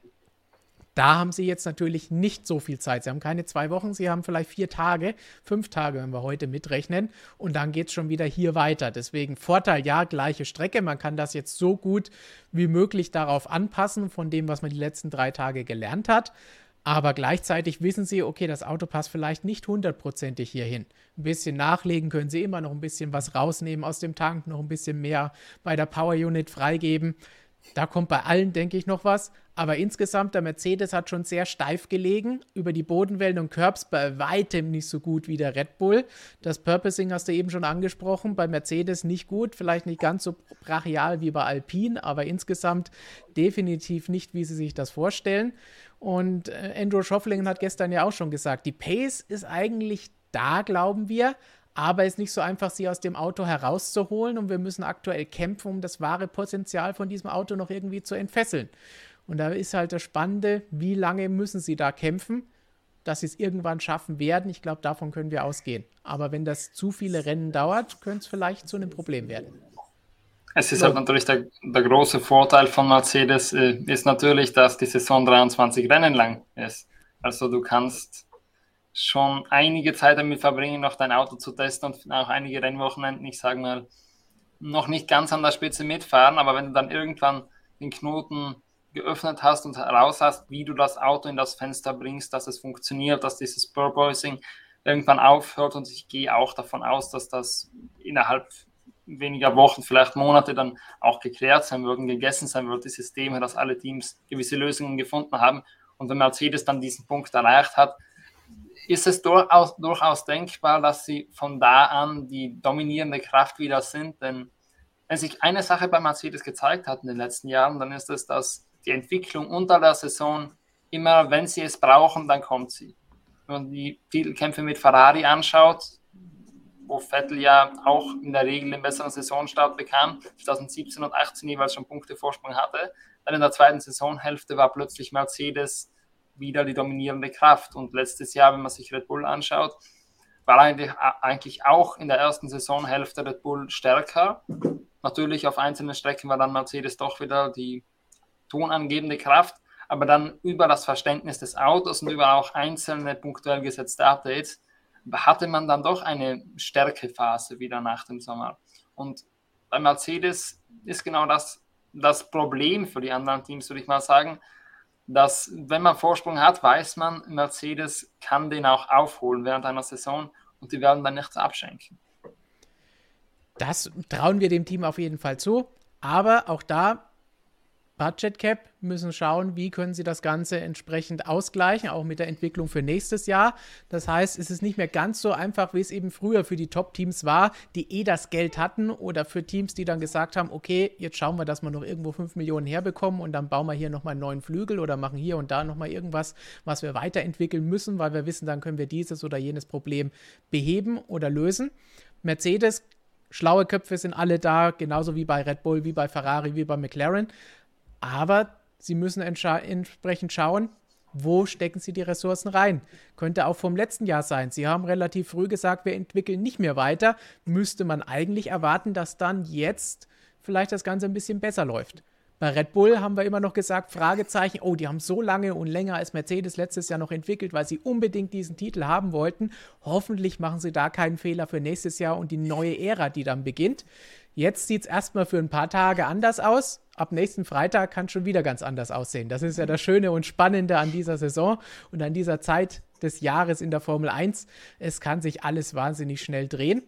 S1: Da haben sie jetzt natürlich nicht so viel Zeit. Sie haben keine zwei Wochen, sie haben vielleicht vier Tage, fünf Tage, wenn wir heute mitrechnen. Und dann geht es schon wieder hier weiter. Deswegen Vorteil, ja, gleiche Strecke. Man kann das jetzt so gut wie möglich darauf anpassen, von dem, was man die letzten drei Tage gelernt hat. Aber gleichzeitig wissen sie, okay, das Auto passt vielleicht nicht hundertprozentig hierhin. Ein bisschen nachlegen können sie immer noch ein bisschen was rausnehmen aus dem Tank, noch ein bisschen mehr bei der Power Unit freigeben. Da kommt bei allen, denke ich, noch was. Aber insgesamt, der Mercedes hat schon sehr steif gelegen. Über die Bodenwellen und Curbs bei weitem nicht so gut wie der Red Bull. Das Purposing hast du eben schon angesprochen. Bei Mercedes nicht gut, vielleicht nicht ganz so brachial wie bei Alpine, aber insgesamt definitiv nicht, wie sie sich das vorstellen. Und äh, Andrew Schofflingen hat gestern ja auch schon gesagt, die Pace ist eigentlich da, glauben wir, aber es ist nicht so einfach, sie aus dem Auto herauszuholen und wir müssen aktuell kämpfen, um das wahre Potenzial von diesem Auto noch irgendwie zu entfesseln. Und da ist halt das Spannende, wie lange müssen sie da kämpfen, dass sie es irgendwann schaffen werden. Ich glaube, davon können wir ausgehen. Aber wenn das zu viele Rennen dauert, könnte es vielleicht zu einem Problem werden.
S3: Es ist halt natürlich der, der große Vorteil von Mercedes, äh, ist natürlich, dass die Saison 23 Rennen lang ist. Also du kannst schon einige Zeit damit verbringen, noch dein Auto zu testen und auch einige Rennwochenenden, ich sage mal, noch nicht ganz an der Spitze mitfahren, aber wenn du dann irgendwann den Knoten geöffnet hast und heraus hast, wie du das Auto in das Fenster bringst, dass es funktioniert, dass dieses Purposing irgendwann aufhört und ich gehe auch davon aus, dass das innerhalb weniger Wochen, vielleicht Monate dann auch geklärt sein wird und gegessen sein wird, die Systeme, dass alle Teams gewisse Lösungen gefunden haben und wenn Mercedes dann diesen Punkt erreicht hat, ist es durchaus, durchaus denkbar, dass sie von da an die dominierende Kraft wieder sind. Denn wenn sich eine Sache bei Mercedes gezeigt hat in den letzten Jahren, dann ist es, dass die Entwicklung unter der Saison immer, wenn sie es brauchen, dann kommt sie. Wenn man die Titelkämpfe mit Ferrari anschaut, wo Vettel ja auch in der Regel den besseren Saisonstart bekam, 2017 und 2018 jeweils schon Punkte Vorsprung hatte, dann in der zweiten Saisonhälfte war plötzlich Mercedes wieder die dominierende Kraft. Und letztes Jahr, wenn man sich Red Bull anschaut, war eigentlich auch in der ersten Saisonhälfte Red Bull stärker. Natürlich auf einzelnen Strecken war dann Mercedes doch wieder die tonangebende Kraft, aber dann über das Verständnis des Autos und über auch einzelne punktuell gesetzte Updates hatte man dann doch eine Stärkephase wieder nach dem Sommer. Und bei Mercedes ist genau das das Problem für die anderen Teams, würde ich mal sagen, dass wenn man Vorsprung hat, weiß man, Mercedes kann den auch aufholen während einer Saison und die werden dann nichts abschenken.
S1: Das trauen wir dem Team auf jeden Fall zu. Aber auch da Budget Cap, müssen schauen, wie können sie das Ganze entsprechend ausgleichen, auch mit der Entwicklung für nächstes Jahr. Das heißt, es ist nicht mehr ganz so einfach, wie es eben früher für die Top-Teams war, die eh das Geld hatten oder für Teams, die dann gesagt haben, okay, jetzt schauen wir, dass wir noch irgendwo 5 Millionen herbekommen und dann bauen wir hier nochmal einen neuen Flügel oder machen hier und da nochmal irgendwas, was wir weiterentwickeln müssen, weil wir wissen, dann können wir dieses oder jenes Problem beheben oder lösen. Mercedes Schlaue Köpfe sind alle da, genauso wie bei Red Bull, wie bei Ferrari, wie bei McLaren. Aber sie müssen entsprechend schauen, wo stecken sie die Ressourcen rein? Könnte auch vom letzten Jahr sein. Sie haben relativ früh gesagt, wir entwickeln nicht mehr weiter. Müsste man eigentlich erwarten, dass dann jetzt vielleicht das Ganze ein bisschen besser läuft. Bei Red Bull haben wir immer noch gesagt, Fragezeichen, oh, die haben so lange und länger als Mercedes letztes Jahr noch entwickelt, weil sie unbedingt diesen Titel haben wollten. Hoffentlich machen sie da keinen Fehler für nächstes Jahr und die neue Ära, die dann beginnt. Jetzt sieht es erstmal für ein paar Tage anders aus. Ab nächsten Freitag kann es schon wieder ganz anders aussehen. Das ist ja das Schöne und Spannende an dieser Saison und an dieser Zeit des Jahres in der Formel 1. Es kann sich alles wahnsinnig schnell drehen.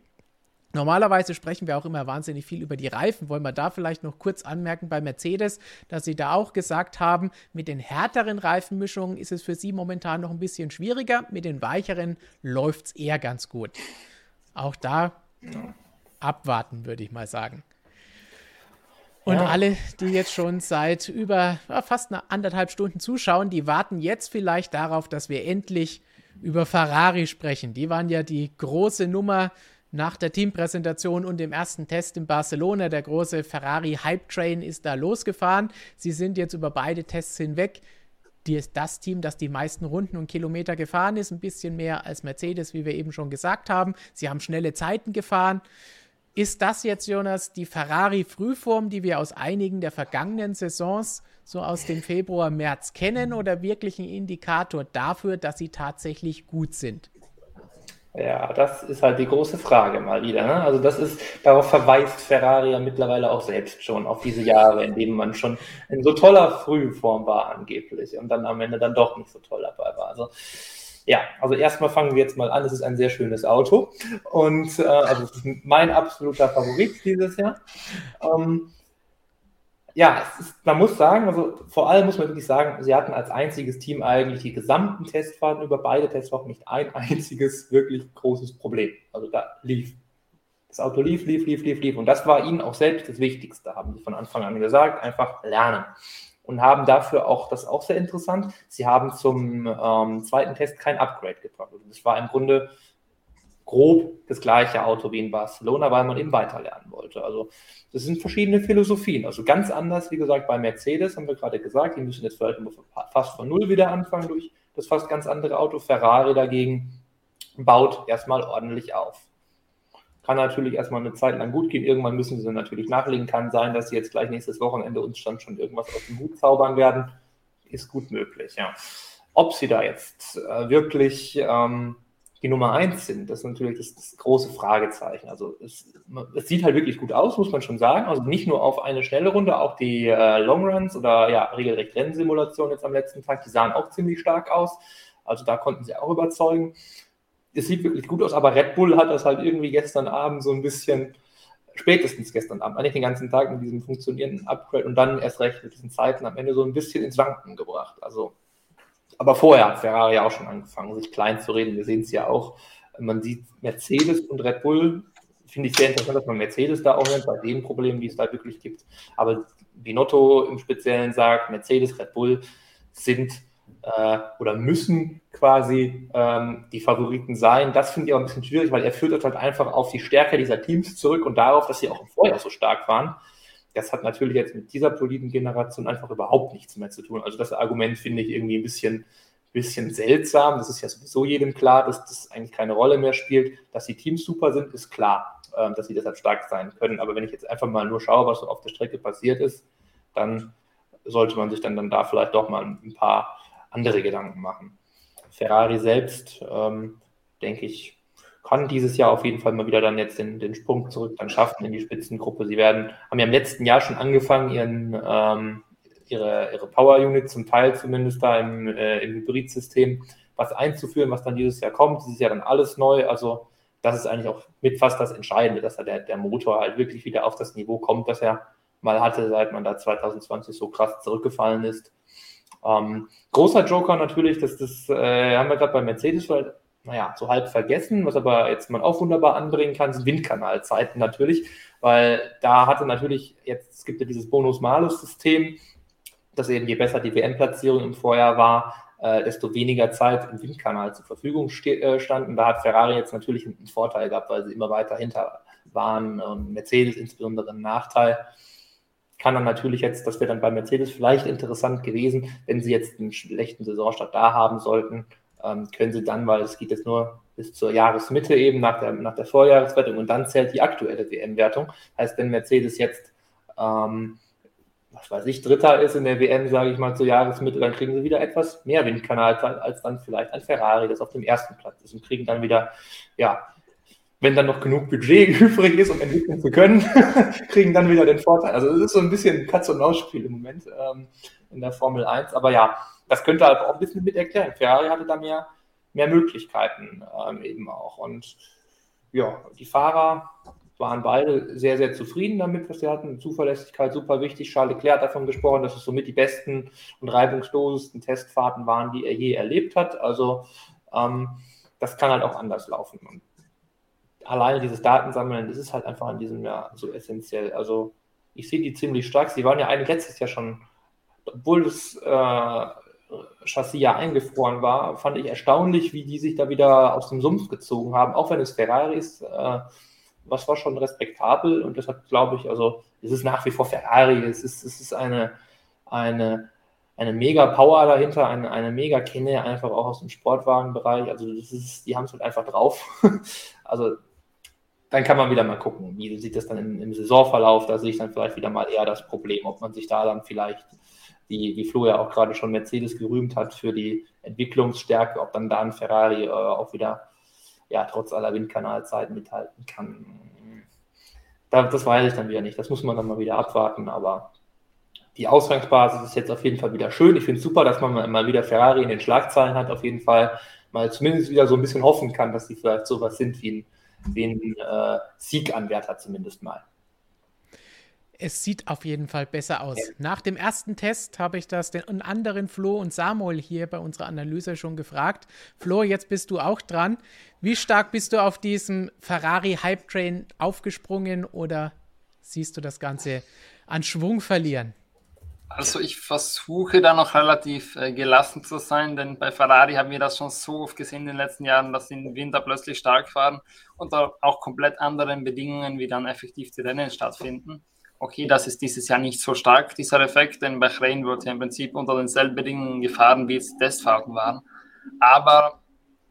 S1: Normalerweise sprechen wir auch immer wahnsinnig viel über die Reifen. Wollen wir da vielleicht noch kurz anmerken bei Mercedes, dass sie da auch gesagt haben, mit den härteren Reifenmischungen ist es für sie momentan noch ein bisschen schwieriger. Mit den weicheren läuft es eher ganz gut. Auch da abwarten, würde ich mal sagen. Und ja. alle, die jetzt schon seit über ja, fast eine anderthalb Stunden zuschauen, die warten jetzt vielleicht darauf, dass wir endlich über Ferrari sprechen. Die waren ja die große Nummer nach der Teampräsentation und dem ersten Test in Barcelona. Der große Ferrari Hype Train ist da losgefahren. Sie sind jetzt über beide Tests hinweg die ist das Team, das die meisten Runden und Kilometer gefahren ist, ein bisschen mehr als Mercedes, wie wir eben schon gesagt haben. Sie haben schnelle Zeiten gefahren. Ist das jetzt, Jonas, die Ferrari-Frühform, die wir aus einigen der vergangenen Saisons, so aus dem Februar, März kennen, oder wirklich ein Indikator dafür, dass sie tatsächlich gut sind?
S2: Ja, das ist halt die große Frage mal wieder. Ne? Also das ist, darauf verweist Ferrari ja mittlerweile auch selbst schon, auf diese Jahre, in denen man schon in so toller Frühform war angeblich und dann am Ende dann doch nicht so toll dabei war. Also ja, also erstmal fangen wir jetzt mal an. Es ist ein sehr schönes Auto und äh, also es ist mein absoluter Favorit dieses Jahr. Ähm, ja, ist, man muss sagen, also vor allem muss man wirklich sagen, sie hatten als einziges Team eigentlich die gesamten Testfahrten über beide Testwochen nicht ein einziges wirklich großes Problem. Also da lief. Das Auto lief, lief, lief, lief, lief. Und das war ihnen auch selbst das Wichtigste, haben sie von Anfang an gesagt, einfach lernen. Und haben dafür auch, das auch sehr interessant, sie haben zum ähm, zweiten Test kein Upgrade gebracht. Also das war im Grunde grob das gleiche Auto wie in Barcelona, weil man eben weiterlernen wollte. Also das sind verschiedene Philosophien. Also ganz anders, wie gesagt, bei Mercedes haben wir gerade gesagt, die müssen jetzt vielleicht fast von Null wieder anfangen durch das fast ganz andere Auto. Ferrari dagegen baut erstmal ordentlich auf. Kann natürlich erstmal eine Zeit lang gut gehen. Irgendwann müssen sie natürlich nachlegen. Kann sein, dass sie jetzt gleich nächstes Wochenende uns dann schon irgendwas aus dem Hut zaubern werden. Ist gut möglich, ja. Ob sie da jetzt äh, wirklich ähm, die Nummer eins sind. Das ist natürlich das, das große Fragezeichen. Also es, es, sieht halt wirklich gut aus, muss man schon sagen. Also nicht nur auf eine schnelle Runde, auch die äh, Longruns oder ja, regelrecht Rennsimulationen jetzt am letzten Tag, die sahen auch ziemlich stark aus. Also da konnten sie auch überzeugen. Es sieht wirklich gut aus, aber Red Bull hat das halt irgendwie gestern Abend so ein bisschen, spätestens gestern Abend, eigentlich den ganzen Tag mit diesem funktionierenden Upgrade und dann erst recht mit diesen Zeiten am Ende so ein bisschen ins Wanken gebracht. Also aber vorher hat Ferrari auch schon angefangen, sich klein zu reden. Wir sehen es ja auch. Man sieht Mercedes und Red Bull. Finde ich sehr interessant, dass man Mercedes da auch nennt, bei den Problemen, die es da wirklich gibt. Aber Binotto im Speziellen sagt, Mercedes, Red Bull sind äh, oder müssen quasi ähm, die Favoriten sein. Das finde ich auch ein bisschen schwierig, weil er führt das halt einfach auf die Stärke dieser Teams zurück und darauf, dass sie auch im Vorjahr so stark waren. Das hat natürlich jetzt mit dieser Politikengeneration einfach überhaupt nichts mehr zu tun. Also das Argument finde ich irgendwie ein bisschen, bisschen seltsam. Das ist ja sowieso jedem klar, dass das eigentlich keine Rolle mehr spielt. Dass die Teams super sind, ist klar, ähm, dass sie deshalb stark sein können. Aber wenn ich jetzt einfach mal nur schaue, was so auf der Strecke passiert ist, dann sollte man sich dann, dann da vielleicht doch mal ein paar andere Gedanken machen. Ferrari selbst, ähm, denke ich, kann dieses Jahr auf jeden Fall mal wieder dann jetzt den, den Sprung zurück dann schaffen in die Spitzengruppe. Sie werden, haben ja im letzten Jahr schon angefangen, ihren, ähm, ihre, ihre Power Unit zum Teil zumindest da im, äh, im Hybridsystem was einzuführen, was dann dieses Jahr kommt. Dieses Jahr dann alles neu. Also das ist eigentlich auch mit fast das Entscheidende, dass der, der Motor halt wirklich wieder auf das Niveau kommt, das er mal hatte, seit man da 2020 so krass zurückgefallen ist. Ähm, großer Joker natürlich, dass das äh, haben wir gerade bei Mercedes vielleicht naja, so halb vergessen, was aber jetzt man auch wunderbar anbringen kann, sind Windkanalzeiten natürlich, weil da hatte natürlich, jetzt es gibt ja dieses Bonus-Malus-System, dass eben je besser die WM-Platzierung im Vorjahr war, äh, desto weniger Zeit im Windkanal zur Verfügung äh, standen. Da hat Ferrari jetzt natürlich einen Vorteil gehabt, weil sie immer weiter hinter waren und Mercedes insbesondere einen Nachteil. Kann dann natürlich jetzt, das wäre dann bei Mercedes vielleicht interessant gewesen, wenn sie jetzt einen schlechten Saisonstart da haben sollten, ähm, können sie dann, weil es geht jetzt nur bis zur Jahresmitte eben nach der, nach der Vorjahreswertung und dann zählt die aktuelle WM-Wertung. Heißt, wenn Mercedes jetzt, ähm, was weiß ich, Dritter ist in der WM, sage ich mal, zur Jahresmitte, dann kriegen sie wieder etwas mehr Windkanalzeit als dann vielleicht ein Ferrari, das auf dem ersten Platz ist und kriegen dann wieder, ja, wenn dann noch genug Budget *laughs* übrig ist, um entwickeln zu können, *laughs* kriegen dann wieder den Vorteil. Also es ist so ein bisschen Katz- und Maus-Spiel im Moment ähm, in der Formel 1. Aber ja, das könnte halt auch ein bisschen mit erklären. Ferrari hatte da mehr, mehr Möglichkeiten ähm, eben auch. Und ja, die Fahrer waren beide sehr, sehr zufrieden damit, was sie hatten. Zuverlässigkeit super wichtig. Charles Leclerc hat davon gesprochen, dass es somit die besten und reibungslosesten Testfahrten waren, die er je erlebt hat. Also ähm, das kann halt auch anders laufen. Und alleine dieses Datensammeln, das ist halt einfach in diesem Jahr so essentiell. Also ich sehe die ziemlich stark. Sie waren ja eigentlich letztes Jahr schon, obwohl das äh, Chassis ja eingefroren war, fand ich erstaunlich, wie die sich da wieder aus dem Sumpf gezogen haben, auch wenn es Ferrari ist. Äh, was war schon respektabel und deshalb glaube ich, also es ist nach wie vor Ferrari, es ist, es ist eine, eine, eine mega Power dahinter, eine, eine mega Kenne, einfach auch aus dem Sportwagenbereich. Also das ist, die haben es halt einfach drauf. *laughs* also dann kann man wieder mal gucken, wie sieht das dann im, im Saisonverlauf, da sehe ich dann vielleicht wieder mal eher das Problem, ob man sich da dann vielleicht wie, wie Flo ja auch gerade schon Mercedes gerühmt hat für die Entwicklungsstärke, ob dann da ein Ferrari äh, auch wieder, ja, trotz aller Windkanalzeiten mithalten kann. Da, das weiß ich dann wieder nicht. Das muss man dann mal wieder abwarten, aber die Ausgangsbasis ist jetzt auf jeden Fall wieder schön. Ich finde es super, dass man mal wieder Ferrari in den Schlagzeilen hat, auf jeden Fall mal zumindest wieder so ein bisschen hoffen kann, dass sie vielleicht sowas sind wie ein, ein äh, Sieganwärter zumindest mal.
S1: Es sieht auf jeden Fall besser aus. Ja. Nach dem ersten Test habe ich das den anderen Flo und Samuel hier bei unserer Analyse schon gefragt. Flo, jetzt bist du auch dran. Wie stark bist du auf diesem Ferrari Hype Train aufgesprungen oder siehst du das Ganze an Schwung verlieren?
S3: Also ich versuche da noch relativ äh, gelassen zu sein, denn bei Ferrari haben wir das schon so oft gesehen in den letzten Jahren, dass sie im Winter plötzlich stark fahren und auch komplett anderen Bedingungen, wie dann effektiv die Rennen stattfinden okay, das ist dieses Jahr nicht so stark, dieser Effekt, denn Bahrain wird ja im Prinzip unter denselben Bedingungen gefahren, wie es Testfahrten waren. Aber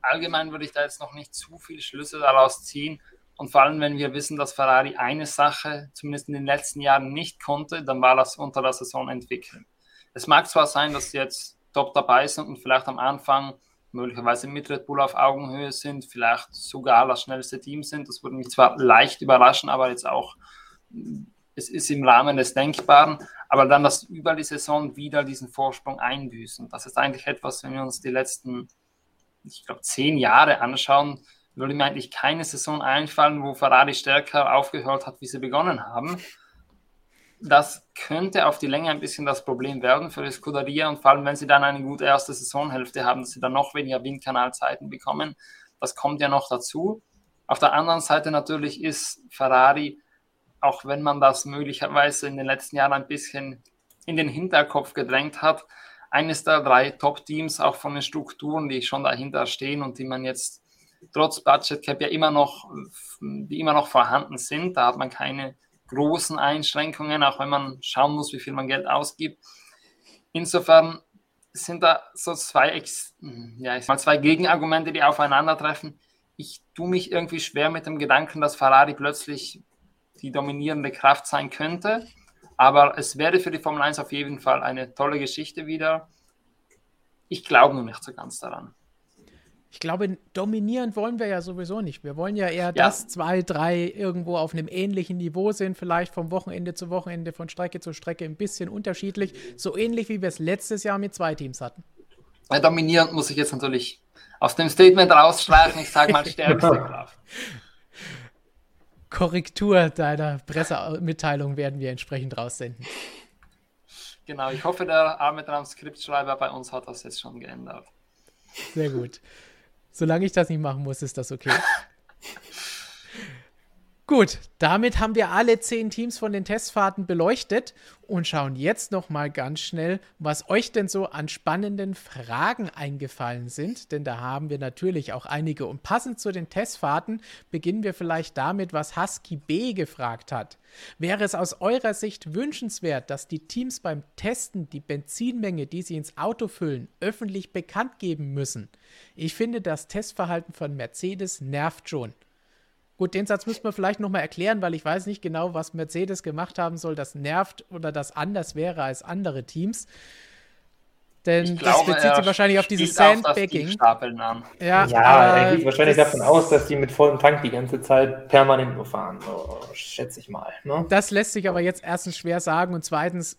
S3: allgemein würde ich da jetzt noch nicht zu viel Schlüsse daraus ziehen. Und vor allem, wenn wir wissen, dass Ferrari eine Sache zumindest in den letzten Jahren nicht konnte, dann war das unter der Saison entwickeln. Es mag zwar sein, dass sie jetzt top dabei sind und vielleicht am Anfang möglicherweise mit Red Bull auf Augenhöhe sind, vielleicht sogar das schnellste Team sind. Das würde mich zwar leicht überraschen, aber jetzt auch es ist im Rahmen des Denkbaren, aber dann das über die Saison wieder diesen Vorsprung einbüßen. Das ist eigentlich etwas, wenn wir uns die letzten, ich glaube, zehn Jahre anschauen, würde mir eigentlich keine Saison einfallen, wo Ferrari stärker aufgehört hat, wie sie begonnen haben. Das könnte auf die Länge ein bisschen das Problem werden für die Scuderia und vor allem, wenn sie dann eine gute erste Saisonhälfte haben, dass sie dann noch weniger Windkanalzeiten bekommen. Das kommt ja noch dazu. Auf der anderen Seite natürlich ist Ferrari auch wenn man das möglicherweise in den letzten Jahren ein bisschen in den Hinterkopf gedrängt hat, eines der drei Top-Teams, auch von den Strukturen, die schon dahinter stehen und die man jetzt trotz Budget Cap ja immer noch, die immer noch vorhanden sind. Da hat man keine großen Einschränkungen, auch wenn man schauen muss, wie viel man Geld ausgibt. Insofern sind da so zwei, ja, ich mal zwei Gegenargumente, die aufeinandertreffen. Ich tue mich irgendwie schwer mit dem Gedanken, dass Ferrari plötzlich die dominierende Kraft sein könnte. Aber es wäre für die Formel 1 auf jeden Fall eine tolle Geschichte wieder. Ich glaube nur nicht so ganz daran.
S1: Ich glaube, dominieren wollen wir ja sowieso nicht. Wir wollen ja eher, ja. dass zwei, drei irgendwo auf einem ähnlichen Niveau sind, vielleicht vom Wochenende zu Wochenende, von Strecke zu Strecke ein bisschen unterschiedlich. So ähnlich wie wir es letztes Jahr mit zwei Teams hatten.
S3: Ja, dominierend muss ich jetzt natürlich aus dem Statement rausstreichen. Ich sage mal stärkste *laughs* Kraft.
S1: Korrektur deiner Pressemitteilung werden wir entsprechend raussenden.
S3: Genau, ich hoffe, der arme Transkriptschreiber bei uns hat das jetzt schon geändert.
S1: Sehr gut. Solange ich das nicht machen muss, ist das okay. *laughs* Gut, damit haben wir alle zehn Teams von den Testfahrten beleuchtet und schauen jetzt noch mal ganz schnell, was euch denn so an spannenden Fragen eingefallen sind, denn da haben wir natürlich auch einige. Und passend zu den Testfahrten beginnen wir vielleicht damit, was Husky B gefragt hat. Wäre es aus eurer Sicht wünschenswert, dass die Teams beim Testen die Benzinmenge, die sie ins Auto füllen, öffentlich bekannt geben müssen? Ich finde, das Testverhalten von Mercedes nervt schon. Gut, den Satz müssen wir vielleicht nochmal erklären, weil ich weiß nicht genau, was Mercedes gemacht haben soll, das nervt oder das anders wäre als andere Teams. Denn glaube, das bezieht sich wahrscheinlich auf dieses Sandbagging.
S2: Ja, ja er geht wahrscheinlich davon aus, dass die mit vollem Tank die ganze Zeit permanent nur fahren. Oh, schätze ich mal. Ne?
S1: Das lässt sich aber jetzt erstens schwer sagen und zweitens,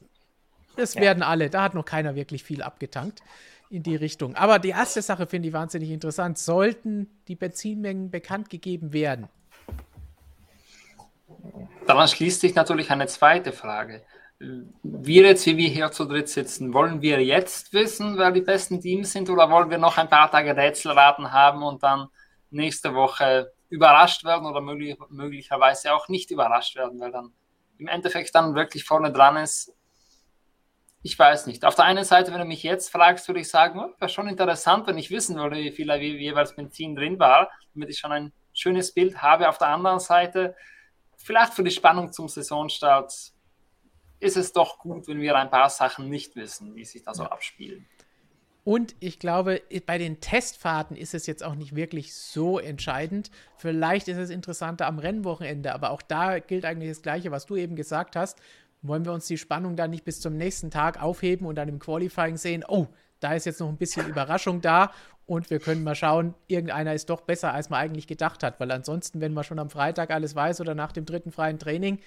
S1: es ja. werden alle. Da hat noch keiner wirklich viel abgetankt in die Richtung. Aber die erste Sache finde ich wahnsinnig interessant. Sollten die Benzinmengen bekannt gegeben werden,
S3: Daran schließt sich natürlich eine zweite Frage. Wir jetzt, wie wir hier zu dritt sitzen, wollen wir jetzt wissen, wer die besten Teams sind oder wollen wir noch ein paar Tage Rätselraten haben und dann nächste Woche überrascht werden oder möglich, möglicherweise auch nicht überrascht werden, weil dann im Endeffekt dann wirklich vorne dran ist. Ich weiß nicht. Auf der einen Seite, wenn du mich jetzt fragst, würde ich sagen, oh, wäre schon interessant, wenn ich wissen würde, wie viel jeweils Benzin drin war, damit ich schon ein schönes Bild habe. Auf der anderen Seite, vielleicht für die Spannung zum Saisonstart ist es doch gut, wenn wir ein paar Sachen nicht wissen, wie sich da so abspielen.
S1: Und ich glaube, bei den Testfahrten ist es jetzt auch nicht wirklich so entscheidend. Vielleicht ist es interessanter am Rennwochenende, aber auch da gilt eigentlich das Gleiche, was du eben gesagt hast. Wollen wir uns die Spannung dann nicht bis zum nächsten Tag aufheben und dann im Qualifying sehen, oh, da ist jetzt noch ein bisschen Überraschung da und wir können mal schauen, irgendeiner ist doch besser, als man eigentlich gedacht hat, weil ansonsten, wenn man schon am Freitag alles weiß oder nach dem dritten freien Training,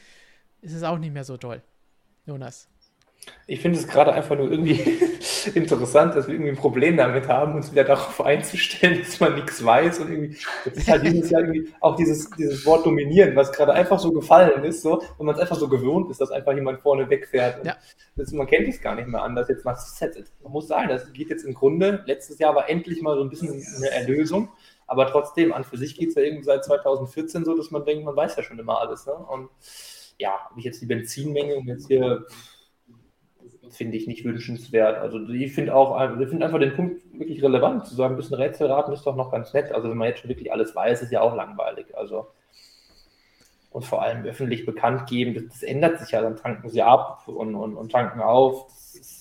S1: ist es auch nicht mehr so toll. Jonas.
S2: Ich finde es gerade einfach nur irgendwie *laughs* interessant, dass wir irgendwie ein Problem damit haben, uns wieder darauf einzustellen, dass man nichts weiß und irgendwie, das ist halt dieses Jahr irgendwie auch dieses, dieses Wort dominieren, was gerade einfach so gefallen ist, so, und man es einfach so gewohnt ist, dass einfach jemand vorne wegfährt. Ja. Das, man kennt es gar nicht mehr anders jetzt nach Set. Man muss sagen, das geht jetzt im Grunde, letztes Jahr war endlich mal so ein bisschen eine Erlösung, aber trotzdem, an für sich geht es ja irgendwie seit 2014 so, dass man denkt, man weiß ja schon immer alles. Ne? Und ja, habe ich jetzt die Benzinmenge und jetzt hier finde ich nicht wünschenswert. Also ich finde auch, ich finde einfach den Punkt wirklich relevant, zu sagen, ein bisschen Rätselraten ist doch noch ganz nett. Also wenn man jetzt schon wirklich alles weiß, ist ja auch langweilig. Also und vor allem öffentlich bekannt geben, das, das ändert sich ja, dann tanken sie ab und, und, und tanken auf. Das ist,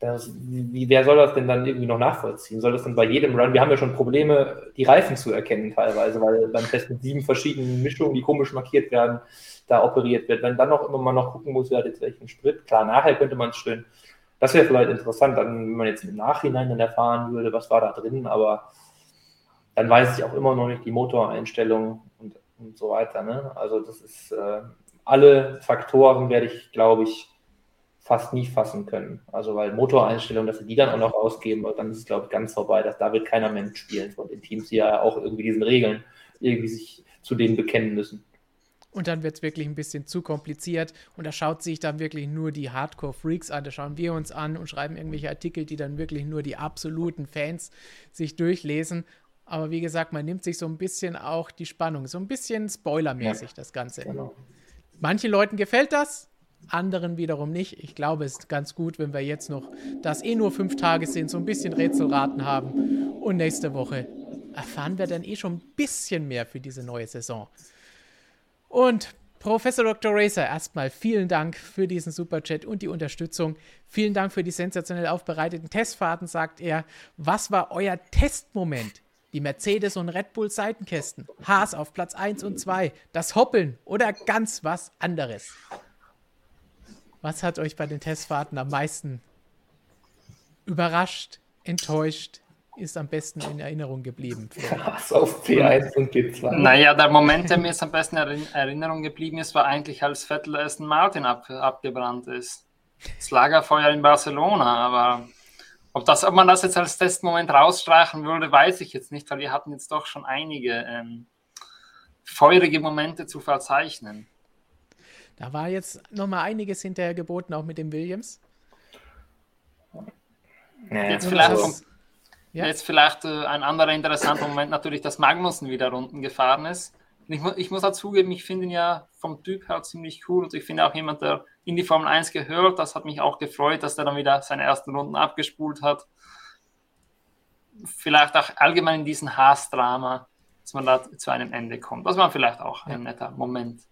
S2: das, wie, wer soll das denn dann irgendwie noch nachvollziehen? Soll das dann bei jedem Run, wir haben ja schon Probleme, die Reifen zu erkennen teilweise, weil beim Test mit sieben verschiedenen Mischungen, die komisch markiert werden, da operiert wird. Wenn dann noch immer mal noch gucken muss, wer hat jetzt welchen Sprit, klar, nachher könnte man es schön, das wäre vielleicht interessant, dann, wenn man jetzt im Nachhinein dann erfahren würde, was war da drin, aber dann weiß ich auch immer noch nicht die Motoreinstellung und, und so weiter. Ne? Also das ist, äh, alle Faktoren werde ich, glaube ich, fast nie fassen können. Also weil Motoreinstellungen, dass sie die dann auch noch ausgeben, dann ist es, glaube ich, ganz vorbei. Dass, da wird keiner mehr mitspielen von den Teams, die ja auch irgendwie diesen Regeln irgendwie sich zu denen bekennen müssen.
S1: Und dann wird es wirklich ein bisschen zu kompliziert und da schaut sich dann wirklich nur die Hardcore-Freaks an. Da schauen wir uns an und schreiben irgendwelche Artikel, die dann wirklich nur die absoluten Fans sich durchlesen. Aber wie gesagt, man nimmt sich so ein bisschen auch die Spannung, so ein bisschen spoilermäßig ja. das Ganze. Genau. Manchen Leuten gefällt das, anderen wiederum nicht. Ich glaube, es ist ganz gut, wenn wir jetzt noch, dass eh nur fünf Tage sind, so ein bisschen Rätselraten haben. Und nächste Woche erfahren wir dann eh schon ein bisschen mehr für diese neue Saison. Und Professor Dr. Racer, erstmal vielen Dank für diesen Superchat und die Unterstützung. Vielen Dank für die sensationell aufbereiteten Testfahrten, sagt er. Was war euer Testmoment? Die Mercedes und Red Bull Seitenkästen, Haas auf Platz 1 und 2, das Hoppeln oder ganz was anderes? Was hat euch bei den Testfahrten am meisten überrascht, enttäuscht, ist am besten in Erinnerung geblieben?
S3: Krass auf P1 und P2. Naja, der Moment, der mir jetzt am besten in Erinnerung geblieben ist, war eigentlich, als Vettel Aston Martin ab, abgebrannt ist. Das Lagerfeuer in Barcelona, aber ob, das, ob man das jetzt als Testmoment rausstreichen würde, weiß ich jetzt nicht, weil wir hatten jetzt doch schon einige ähm, feurige Momente zu verzeichnen.
S1: Da war jetzt nochmal einiges hinterher geboten, auch mit dem Williams.
S3: Ja, jetzt vielleicht ja. Jetzt vielleicht äh, ein anderer interessanter Moment natürlich, dass Magnussen wieder Runden gefahren ist. Ich, mu ich, muss auch zugeben, ich finde ihn ja vom Typ her ziemlich cool und ich finde auch jemand, der in die Formel 1 gehört, das hat mich auch gefreut, dass er dann wieder seine ersten Runden abgespult hat. Vielleicht auch allgemein in diesem Haas-Drama, dass man da zu einem Ende kommt. Das war vielleicht auch ein netter Moment.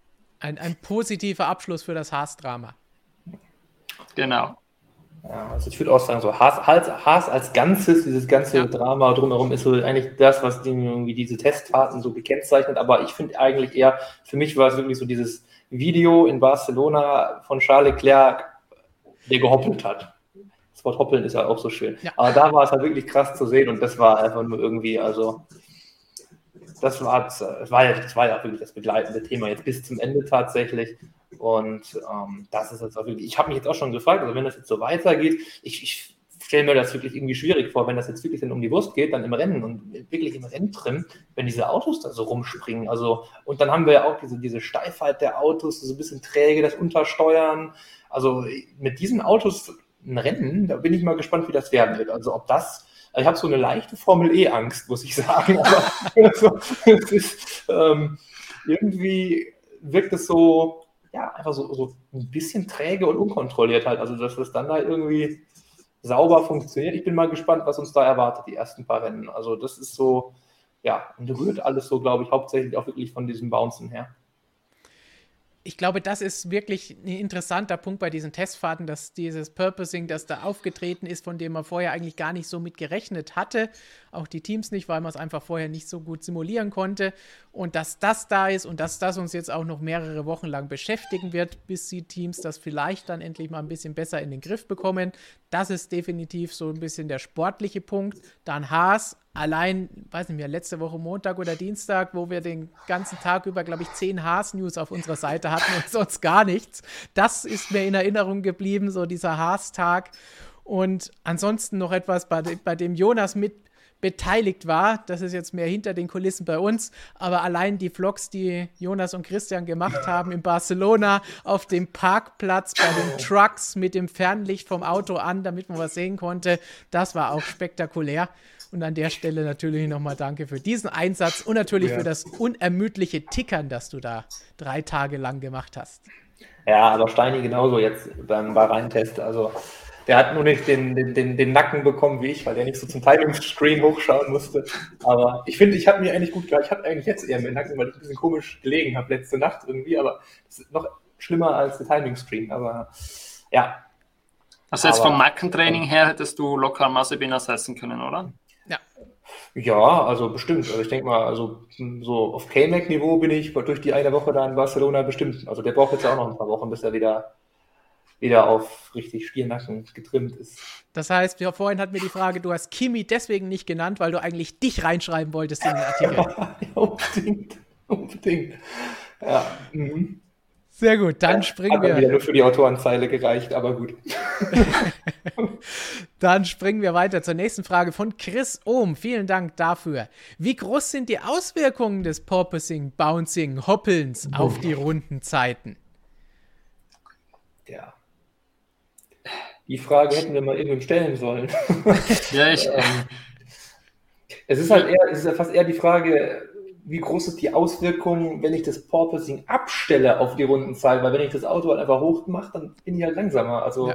S1: Ein, ein positiver Abschluss für das Haas-Drama.
S3: Genau.
S2: Ja, also ich würde auch sagen, so Haas, Haas, als Ganzes, dieses ganze ja. Drama drumherum ist so eigentlich das, was die, irgendwie diese Testfahrten so gekennzeichnet. Aber ich finde eigentlich eher, für mich war es wirklich so dieses Video in Barcelona von Charles Leclerc, der gehoppelt hat. Das Wort hoppeln ist ja auch so schön. Ja. Aber da war es halt wirklich krass zu sehen und das war einfach nur irgendwie, also das war, das war, ja, das war ja wirklich das begleitende Thema jetzt bis zum Ende tatsächlich. Und ähm, das ist jetzt auch wirklich, ich habe mich jetzt auch schon gefragt, also wenn das jetzt so weitergeht, ich, ich stelle mir das wirklich irgendwie schwierig vor, wenn das jetzt wirklich dann um die Wurst geht, dann im Rennen und wirklich im Renntrim, wenn diese Autos da so rumspringen. Also, und dann haben wir ja auch diese, diese Steifheit der Autos, so ein bisschen träge, das Untersteuern. Also mit diesen Autos ein Rennen, da bin ich mal gespannt, wie das werden wird. Also ob das, ich habe so eine leichte Formel E-Angst, muss ich sagen. *laughs* Aber also, es ist, ähm, irgendwie wirkt es so, ja, einfach so, so ein bisschen träge und unkontrolliert halt. Also, dass das dann da irgendwie sauber funktioniert. Ich bin mal gespannt, was uns da erwartet, die ersten paar Rennen. Also, das ist so, ja, und rührt alles so, glaube ich, hauptsächlich auch wirklich von diesem Bouncen her
S1: ich glaube, das ist wirklich ein interessanter Punkt bei diesen Testfahrten, dass dieses Purposing, das da aufgetreten ist, von dem man vorher eigentlich gar nicht so mit gerechnet hatte, auch die Teams nicht, weil man es einfach vorher nicht so gut simulieren konnte und dass das da ist und dass das uns jetzt auch noch mehrere Wochen lang beschäftigen wird, bis die Teams das vielleicht dann endlich mal ein bisschen besser in den Griff bekommen. Das ist definitiv so ein bisschen der sportliche Punkt. Dann Haas, allein, weiß nicht mehr, letzte Woche Montag oder Dienstag, wo wir den ganzen Tag über, glaube ich, zehn Haas-News auf unserer Seite hatten und sonst gar nichts. Das ist mir in Erinnerung geblieben, so dieser Haas-Tag. Und ansonsten noch etwas, bei, dem Jonas mit beteiligt war. Das ist jetzt mehr hinter den Kulissen bei uns, aber allein die Vlogs, die Jonas und Christian gemacht haben in Barcelona auf dem Parkplatz bei den Trucks mit dem Fernlicht vom Auto an, damit man was sehen konnte, das war auch spektakulär. Und an der Stelle natürlich nochmal danke für diesen Einsatz und natürlich ja. für das unermüdliche Tickern, das du da drei Tage lang gemacht hast.
S2: Ja, aber Steini genauso jetzt beim Bahrain-Test. Also der hat nur nicht den, den, den, den Nacken bekommen wie ich, weil der nicht so zum Timing-Screen hochschauen musste. Aber ich finde, ich habe mir eigentlich gut gehört. Ich habe eigentlich jetzt eher mit Nacken, weil ich ein bisschen komisch gelegen habe letzte Nacht irgendwie. Aber es ist noch schlimmer als der Timing-Screen. Aber ja.
S3: Also jetzt aber, vom Nackentraining her hättest du locker Massebin ersetzen können, oder?
S2: Ja. Ja, also bestimmt. Also ich denke mal, also so auf K-Mac-Niveau bin ich durch die eine Woche da in Barcelona bestimmt. Also der braucht jetzt auch noch ein paar Wochen, bis er wieder wieder auf richtig Spielnacken getrimmt ist.
S1: Das heißt, wir, vorhin hatten wir die Frage, du hast Kimi deswegen nicht genannt, weil du eigentlich dich reinschreiben wolltest in den Artikel. *laughs* ja, unbedingt. Unbedingt. Ja. Mhm. Sehr gut, dann springen wir.
S2: Hat wieder nur für die Autorenzeile gereicht, aber gut. *laughs*
S1: dann springen wir weiter zur nächsten Frage von Chris Ohm. Vielen Dank dafür. Wie groß sind die Auswirkungen des Porpoising, Bouncing, Hoppelns auf die Rundenzeiten?
S2: Ja, die Frage hätten wir mal irgendwem stellen sollen. *laughs*
S3: ja, ich. Ähm, *laughs*
S2: es ist halt eher, es ist ja fast eher die Frage, wie groß ist die Auswirkung, wenn ich das Porpoising abstelle auf die Rundenzahl, weil wenn ich das Auto halt einfach hoch mache, dann bin ich halt langsamer. Also ja.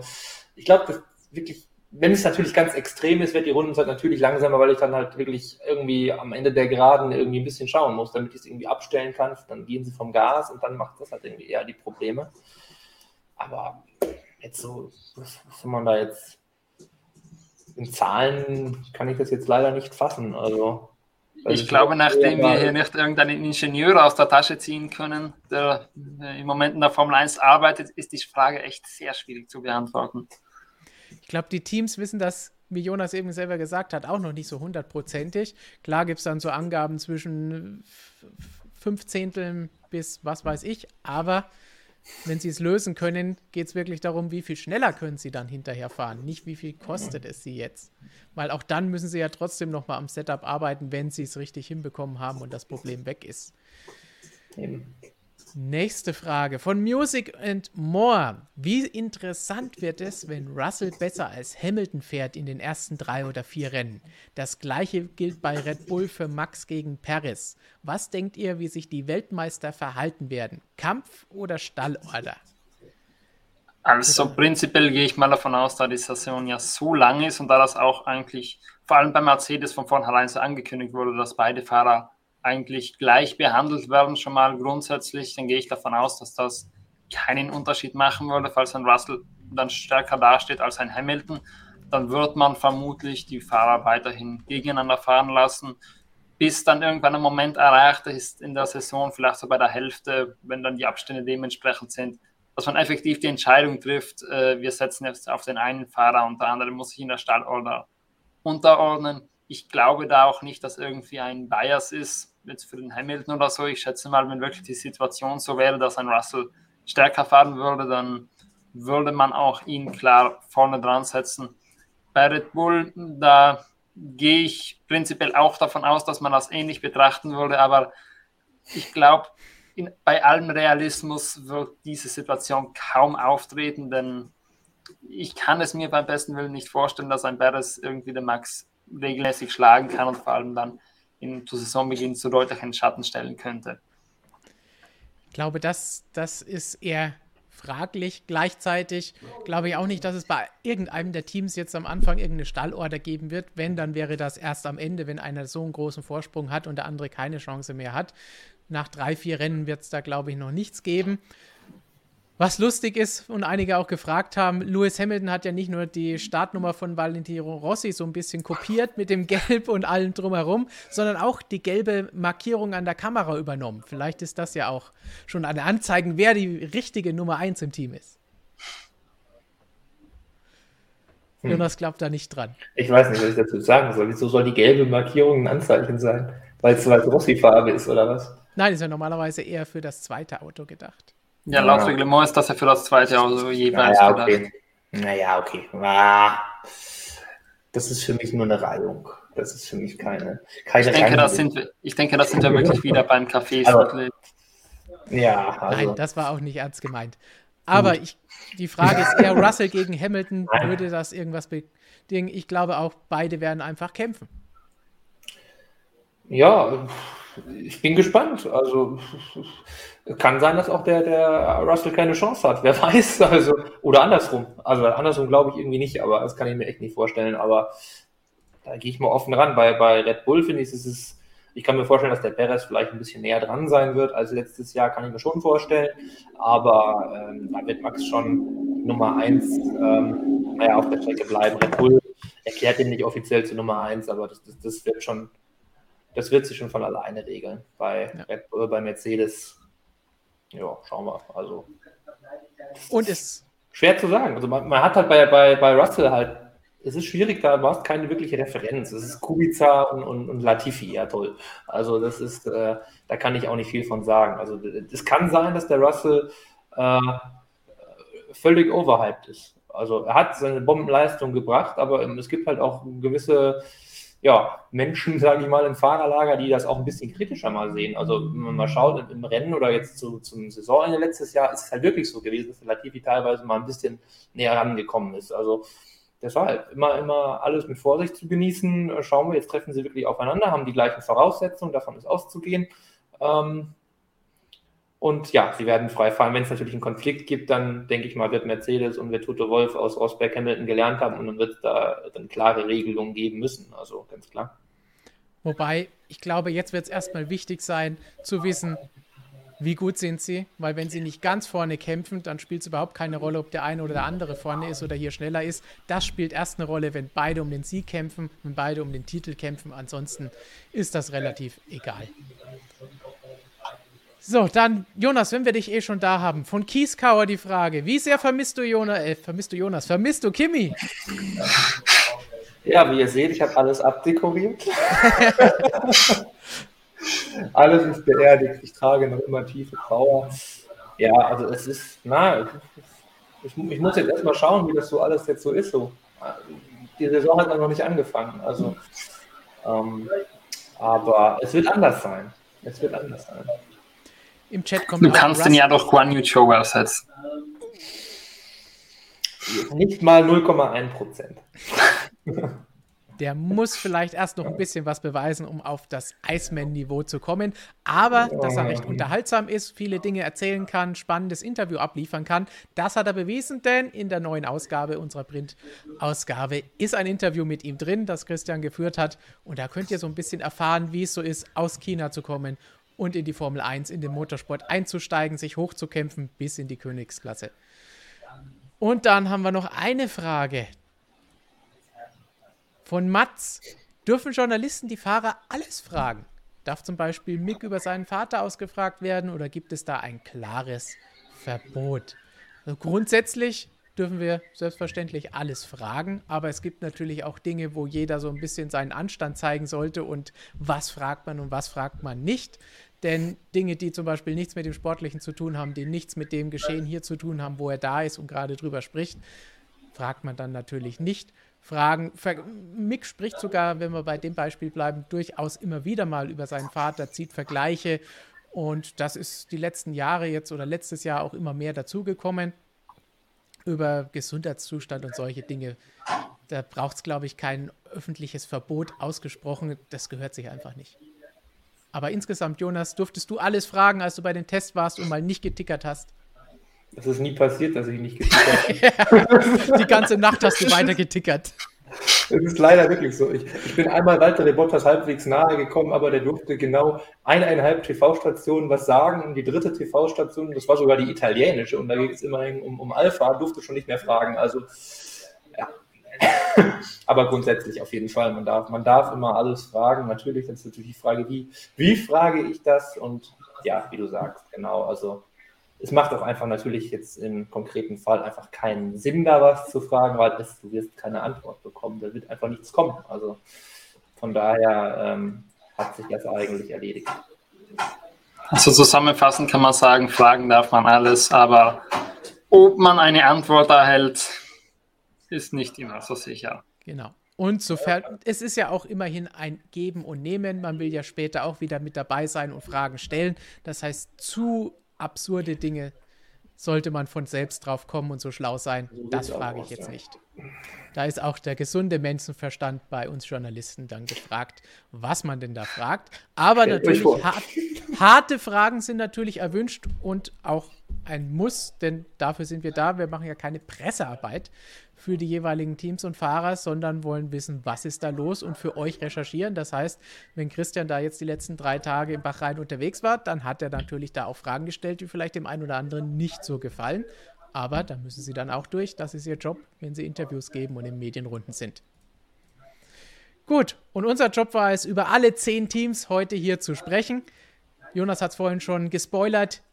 S2: ich glaube, das wirklich, wenn es natürlich ganz extrem ist, wird die Rundenzeit natürlich langsamer, weil ich dann halt wirklich irgendwie am Ende der Geraden irgendwie ein bisschen schauen muss, damit ich es irgendwie abstellen kann. Dann gehen sie vom Gas und dann macht das halt irgendwie eher die Probleme. Aber jetzt so, was, was soll man da jetzt in Zahlen kann ich das jetzt leider nicht fassen. Also,
S3: ich glaube, nachdem wir hier nicht irgendeinen Ingenieur aus der Tasche ziehen können, der im Moment in der Formel 1 arbeitet, ist die Frage echt sehr schwierig zu beantworten.
S1: Ich glaube, die Teams wissen das, wie Jonas eben selber gesagt hat, auch noch nicht so hundertprozentig. Klar gibt es dann so Angaben zwischen fünf Zehnteln bis was weiß ich, aber wenn sie es lösen können, geht es wirklich darum, wie viel schneller können sie dann hinterher fahren, nicht wie viel kostet es sie jetzt. Weil auch dann müssen sie ja trotzdem nochmal am Setup arbeiten, wenn sie es richtig hinbekommen haben und das Problem weg ist. Eben. Nächste Frage von Music and More. Wie interessant wird es, wenn Russell besser als Hamilton fährt in den ersten drei oder vier Rennen? Das gleiche gilt bei Red Bull für Max gegen Paris. Was denkt ihr, wie sich die Weltmeister verhalten werden? Kampf oder Stallorder?
S3: Also prinzipiell gehe ich mal davon aus, da die Saison ja so lang ist und da das auch eigentlich vor allem bei Mercedes von vornherein so angekündigt wurde, dass beide Fahrer eigentlich gleich behandelt werden, schon mal grundsätzlich, dann gehe ich davon aus, dass das keinen Unterschied machen würde, falls ein Russell dann stärker dasteht als ein Hamilton, dann wird man vermutlich die Fahrer weiterhin gegeneinander fahren lassen, bis dann irgendwann ein Moment erreicht ist in der Saison, vielleicht so bei der Hälfte, wenn dann die Abstände dementsprechend sind, dass man effektiv die Entscheidung trifft, äh, wir setzen jetzt auf den einen Fahrer und der andere muss sich in der Stallorder unterordnen. Ich glaube da auch nicht, dass irgendwie ein Bias ist, jetzt für den Hamilton oder so. Ich schätze mal, wenn wirklich die Situation so wäre, dass ein Russell stärker fahren würde, dann würde man auch ihn klar vorne dran setzen. Bei Red Bull, da gehe ich prinzipiell auch davon aus, dass man das ähnlich betrachten würde, aber ich glaube, bei allem Realismus wird diese Situation kaum auftreten, denn ich kann es mir beim besten Willen nicht vorstellen, dass ein Perez irgendwie den Max regelmäßig schlagen kann und vor allem dann in, zu Saisonbeginn so deutlich in Schatten stellen könnte.
S1: Ich glaube, das, das ist eher fraglich. Gleichzeitig glaube ich auch nicht, dass es bei irgendeinem der Teams jetzt am Anfang irgendeine Stallorder geben wird. Wenn, dann wäre das erst am Ende, wenn einer so einen großen Vorsprung hat und der andere keine Chance mehr hat. Nach drei, vier Rennen wird es da, glaube ich, noch nichts geben. Was lustig ist und einige auch gefragt haben, Lewis Hamilton hat ja nicht nur die Startnummer von Valentino Rossi so ein bisschen kopiert mit dem *laughs* Gelb und allem drumherum, sondern auch die gelbe Markierung an der Kamera übernommen. Vielleicht ist das ja auch schon eine Anzeige, wer die richtige Nummer 1 im Team ist. Hm. Jonas glaubt da nicht dran.
S2: Ich weiß nicht, was ich dazu sagen soll. Wieso soll die gelbe Markierung ein Anzeichen sein? Weil es Rossi-Farbe ist, oder was?
S1: Nein, ist ja normalerweise eher für das zweite Auto gedacht.
S3: Ja, laut Reglement ist das ja für das zweite Auto jeweils naja,
S2: okay. Naja, okay. Ah, das ist für mich nur eine Reihung. Das ist für mich keine, keine
S3: ich denke, das sind, wir, ich denke, das sind wir wirklich *laughs* wieder beim Café. Also,
S1: ja, also. Nein, das war auch nicht ernst gemeint. Aber ich, die Frage ist eher *laughs* Russell gegen Hamilton. Würde das irgendwas bedingen? Ich glaube auch, beide werden einfach kämpfen.
S2: Ja, ich bin gespannt. Also kann sein, dass auch der, der Russell keine Chance hat. Wer *laughs* weiß. Also, oder andersrum. Also andersrum glaube ich irgendwie nicht, aber das kann ich mir echt nicht vorstellen. Aber da gehe ich mal offen ran. Bei, bei Red Bull finde ich, ist es ich kann mir vorstellen, dass der Perez vielleicht ein bisschen näher dran sein wird als letztes Jahr, kann ich mir schon vorstellen. Aber ähm, da wird Max schon Nummer 1 ähm, naja, auf der Strecke bleiben. Red Bull erklärt ihn nicht offiziell zu Nummer 1, aber das, das, das, wird schon, das wird sich schon von alleine regeln. Bei ja. Red Bull, bei Mercedes, ja, schauen wir. Also,
S1: Und ist
S2: schwer zu sagen. Also man, man hat halt bei, bei, bei Russell halt es ist schwierig, da war es keine wirkliche Referenz. Es ist Kubica und, und, und Latifi, ja toll. Also das ist, äh, da kann ich auch nicht viel von sagen. Also es kann sein, dass der Russell äh, völlig overhyped ist. Also er hat seine Bombenleistung gebracht, aber es gibt halt auch gewisse ja, Menschen, *laughs* sage ich mal, im Fahrerlager, die das auch ein bisschen kritischer mal sehen. Also wenn man mal schaut im Rennen oder jetzt zu, zum Saisonende letztes Jahr, ist es halt wirklich so gewesen, dass Latifi teilweise mal ein bisschen näher rangekommen ist. Also deshalb immer, immer alles mit Vorsicht zu genießen. Schauen wir, jetzt treffen sie wirklich aufeinander, haben die gleichen Voraussetzungen, davon ist auszugehen. Ähm, und ja, sie werden frei fahren. Wenn es natürlich einen Konflikt gibt, dann denke ich mal, wird Mercedes und wird Toto Wolf aus Rosberg Hamilton gelernt haben und dann wird es da dann klare Regelungen geben müssen. Also ganz klar.
S1: Wobei, ich glaube, jetzt wird es erstmal wichtig sein, zu wissen, wie gut sind sie? Weil wenn sie nicht ganz vorne kämpfen, dann spielt es überhaupt keine Rolle, ob der eine oder der andere vorne ist oder hier schneller ist. Das spielt erst eine Rolle, wenn beide um den Sieg kämpfen, wenn beide um den Titel kämpfen. Ansonsten ist das relativ egal. So, dann Jonas, wenn wir dich eh schon da haben, von Kieskauer die Frage: Wie sehr vermisst du Jonas? Äh, vermisst du Jonas? Vermisst du Kimi?
S2: Ja, wie ihr seht, ich habe alles abdekoriert. *laughs* Alles ist beerdigt. Ich trage noch immer tiefe Trauer. Ja, also es ist, na, ich, ich muss jetzt erstmal schauen, wie das so alles jetzt so ist. So. Die Saison hat noch nicht angefangen. Also, ähm, aber es wird anders sein. Es wird anders sein.
S1: Im Chat kommt
S3: Du kannst den ja doch Guan Yu Chou ersetzen.
S2: Nicht mal 0,1 Prozent. *laughs*
S1: der muss vielleicht erst noch ein bisschen was beweisen, um auf das Iceman-Niveau zu kommen. Aber dass er recht unterhaltsam ist, viele Dinge erzählen kann, spannendes Interview abliefern kann, das hat er bewiesen, denn in der neuen Ausgabe unserer Print-Ausgabe ist ein Interview mit ihm drin, das Christian geführt hat. Und da könnt ihr so ein bisschen erfahren, wie es so ist, aus China zu kommen und in die Formel 1, in den Motorsport einzusteigen, sich hochzukämpfen bis in die Königsklasse. Und dann haben wir noch eine Frage, von Mats. Dürfen Journalisten die Fahrer alles fragen? Darf zum Beispiel Mick über seinen Vater ausgefragt werden oder gibt es da ein klares Verbot? Also grundsätzlich dürfen wir selbstverständlich alles fragen, aber es gibt natürlich auch Dinge, wo jeder so ein bisschen seinen Anstand zeigen sollte und was fragt man und was fragt man nicht. Denn Dinge, die zum Beispiel nichts mit dem Sportlichen zu tun haben, die nichts mit dem Geschehen hier zu tun haben, wo er da ist und gerade drüber spricht, fragt man dann natürlich nicht. Fragen. Mick spricht sogar, wenn wir bei dem Beispiel bleiben, durchaus immer wieder mal über seinen Vater, zieht Vergleiche. Und das ist die letzten Jahre jetzt oder letztes Jahr auch immer mehr dazugekommen. Über Gesundheitszustand und solche Dinge. Da braucht es, glaube ich, kein öffentliches Verbot ausgesprochen. Das gehört sich einfach nicht. Aber insgesamt, Jonas, durftest du alles fragen, als du bei den Tests warst und mal nicht getickert hast?
S2: Das ist nie passiert, dass ich nicht getickert *laughs* habe.
S1: Die ganze Nacht hast du weiter getickert.
S2: Es ist leider wirklich so. Ich, ich bin einmal Walter de Bottas halbwegs nahe gekommen, aber der durfte genau eineinhalb TV-Stationen was sagen und die dritte TV-Station, das war sogar die italienische und da geht es immerhin um, um Alpha, durfte schon nicht mehr fragen. Also, ja. *laughs* aber grundsätzlich auf jeden Fall, man darf, man darf immer alles fragen. Natürlich, dann ist natürlich die Frage, wie, wie frage ich das? Und ja, wie du sagst, genau, also es macht auch einfach natürlich jetzt im konkreten Fall einfach keinen Sinn, da was zu fragen, weil es, du wirst keine Antwort bekommen. Da wird einfach nichts kommen. Also von daher ähm, hat sich das eigentlich erledigt.
S3: Also zusammenfassend kann man sagen, fragen darf man alles, aber ob man eine Antwort erhält, ist nicht immer so sicher.
S1: Genau. Und sofern, es ist ja auch immerhin ein Geben und Nehmen. Man will ja später auch wieder mit dabei sein und Fragen stellen. Das heißt, zu absurde Dinge sollte man von selbst drauf kommen und so schlau sein. Das frage ich jetzt nicht. Da ist auch der gesunde Menschenverstand bei uns Journalisten dann gefragt, was man denn da fragt. Aber natürlich, hart, harte Fragen sind natürlich erwünscht und auch ein Muss, denn dafür sind wir da. Wir machen ja keine Pressearbeit für die jeweiligen Teams und Fahrer, sondern wollen wissen, was ist da los und für euch recherchieren. Das heißt, wenn Christian da jetzt die letzten drei Tage im Bachrhein unterwegs war, dann hat er natürlich da auch Fragen gestellt, die vielleicht dem einen oder anderen nicht so gefallen. Aber da müssen sie dann auch durch. Das ist ihr Job, wenn sie Interviews geben und in Medienrunden sind. Gut, und unser Job war es, über alle zehn Teams heute hier zu sprechen. Jonas hat es vorhin schon gespoilert.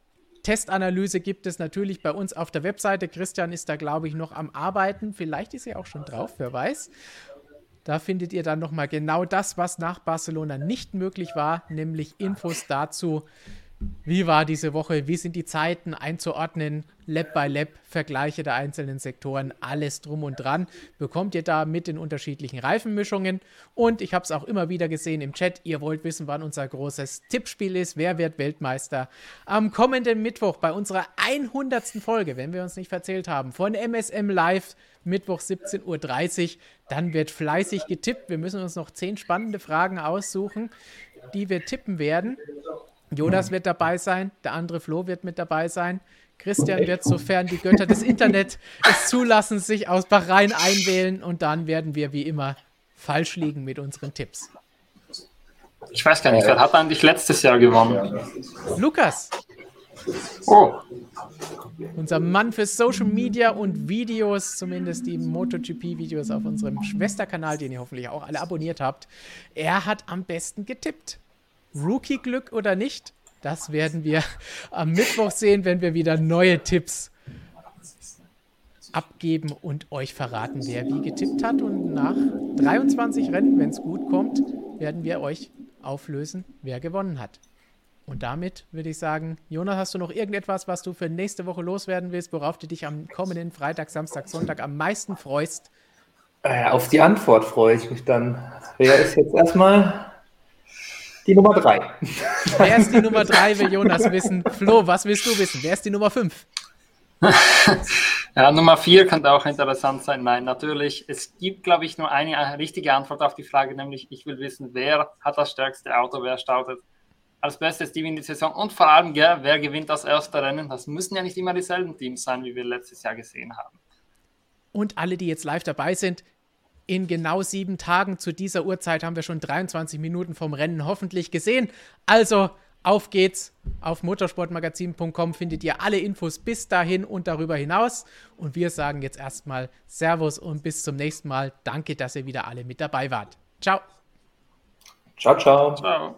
S1: Testanalyse gibt es natürlich bei uns auf der Webseite. Christian ist da, glaube ich, noch am Arbeiten. Vielleicht ist er auch schon drauf, wer weiß. Da findet ihr dann nochmal genau das, was nach Barcelona nicht möglich war, nämlich Infos dazu, wie war diese Woche? Wie sind die Zeiten einzuordnen? Lab by Lab, Vergleiche der einzelnen Sektoren, alles drum und dran. Bekommt ihr da mit den unterschiedlichen Reifenmischungen. Und ich habe es auch immer wieder gesehen im Chat. Ihr wollt wissen, wann unser großes Tippspiel ist. Wer wird Weltmeister? Am kommenden Mittwoch bei unserer 100. Folge, wenn wir uns nicht verzählt haben, von MSM Live, Mittwoch 17.30 Uhr. Dann wird fleißig getippt. Wir müssen uns noch zehn spannende Fragen aussuchen, die wir tippen werden. Jonas wird dabei sein, der andere Flo wird mit dabei sein. Christian wird, sofern die Götter des Internet es zulassen, sich aus Bahrain einwählen und dann werden wir wie immer falsch liegen mit unseren Tipps.
S3: Ich weiß gar nicht, wer hat eigentlich letztes Jahr gewonnen?
S1: Lukas.
S3: Oh.
S1: Unser Mann für Social Media und Videos, zumindest die MotoGP-Videos auf unserem Schwesterkanal, den ihr hoffentlich auch alle abonniert habt. Er hat am besten getippt. Rookie-Glück oder nicht? Das werden wir am Mittwoch sehen, wenn wir wieder neue Tipps abgeben und euch verraten, wer wie getippt hat. Und nach 23 Rennen, wenn es gut kommt, werden wir euch auflösen, wer gewonnen hat. Und damit würde ich sagen, Jonas, hast du noch irgendetwas, was du für nächste Woche loswerden willst, worauf du dich am kommenden Freitag, Samstag, Sonntag am meisten freust?
S2: Äh, auf die Antwort freue ich mich dann. Wer ist jetzt erstmal die Nummer drei. *laughs*
S1: Wer ist die Nummer drei, will Jonas wissen. Flo, was willst du wissen? Wer ist die Nummer fünf? *laughs*
S3: ja, Nummer vier könnte auch interessant sein. Nein, natürlich. Es gibt, glaube ich, nur eine richtige Antwort auf die Frage, nämlich ich will wissen, wer hat das stärkste Auto, wer startet als bestes Team in die Saison und vor allem, ja, wer gewinnt das erste Rennen. Das müssen ja nicht immer dieselben Teams sein, wie wir letztes Jahr gesehen haben.
S1: Und alle, die jetzt live dabei sind, in genau sieben Tagen zu dieser Uhrzeit haben wir schon 23 Minuten vom Rennen hoffentlich gesehen. Also auf geht's. Auf motorsportmagazin.com findet ihr alle Infos bis dahin und darüber hinaus. Und wir sagen jetzt erstmal Servus und bis zum nächsten Mal. Danke, dass ihr wieder alle mit dabei wart. Ciao.
S2: Ciao, ciao. Ciao.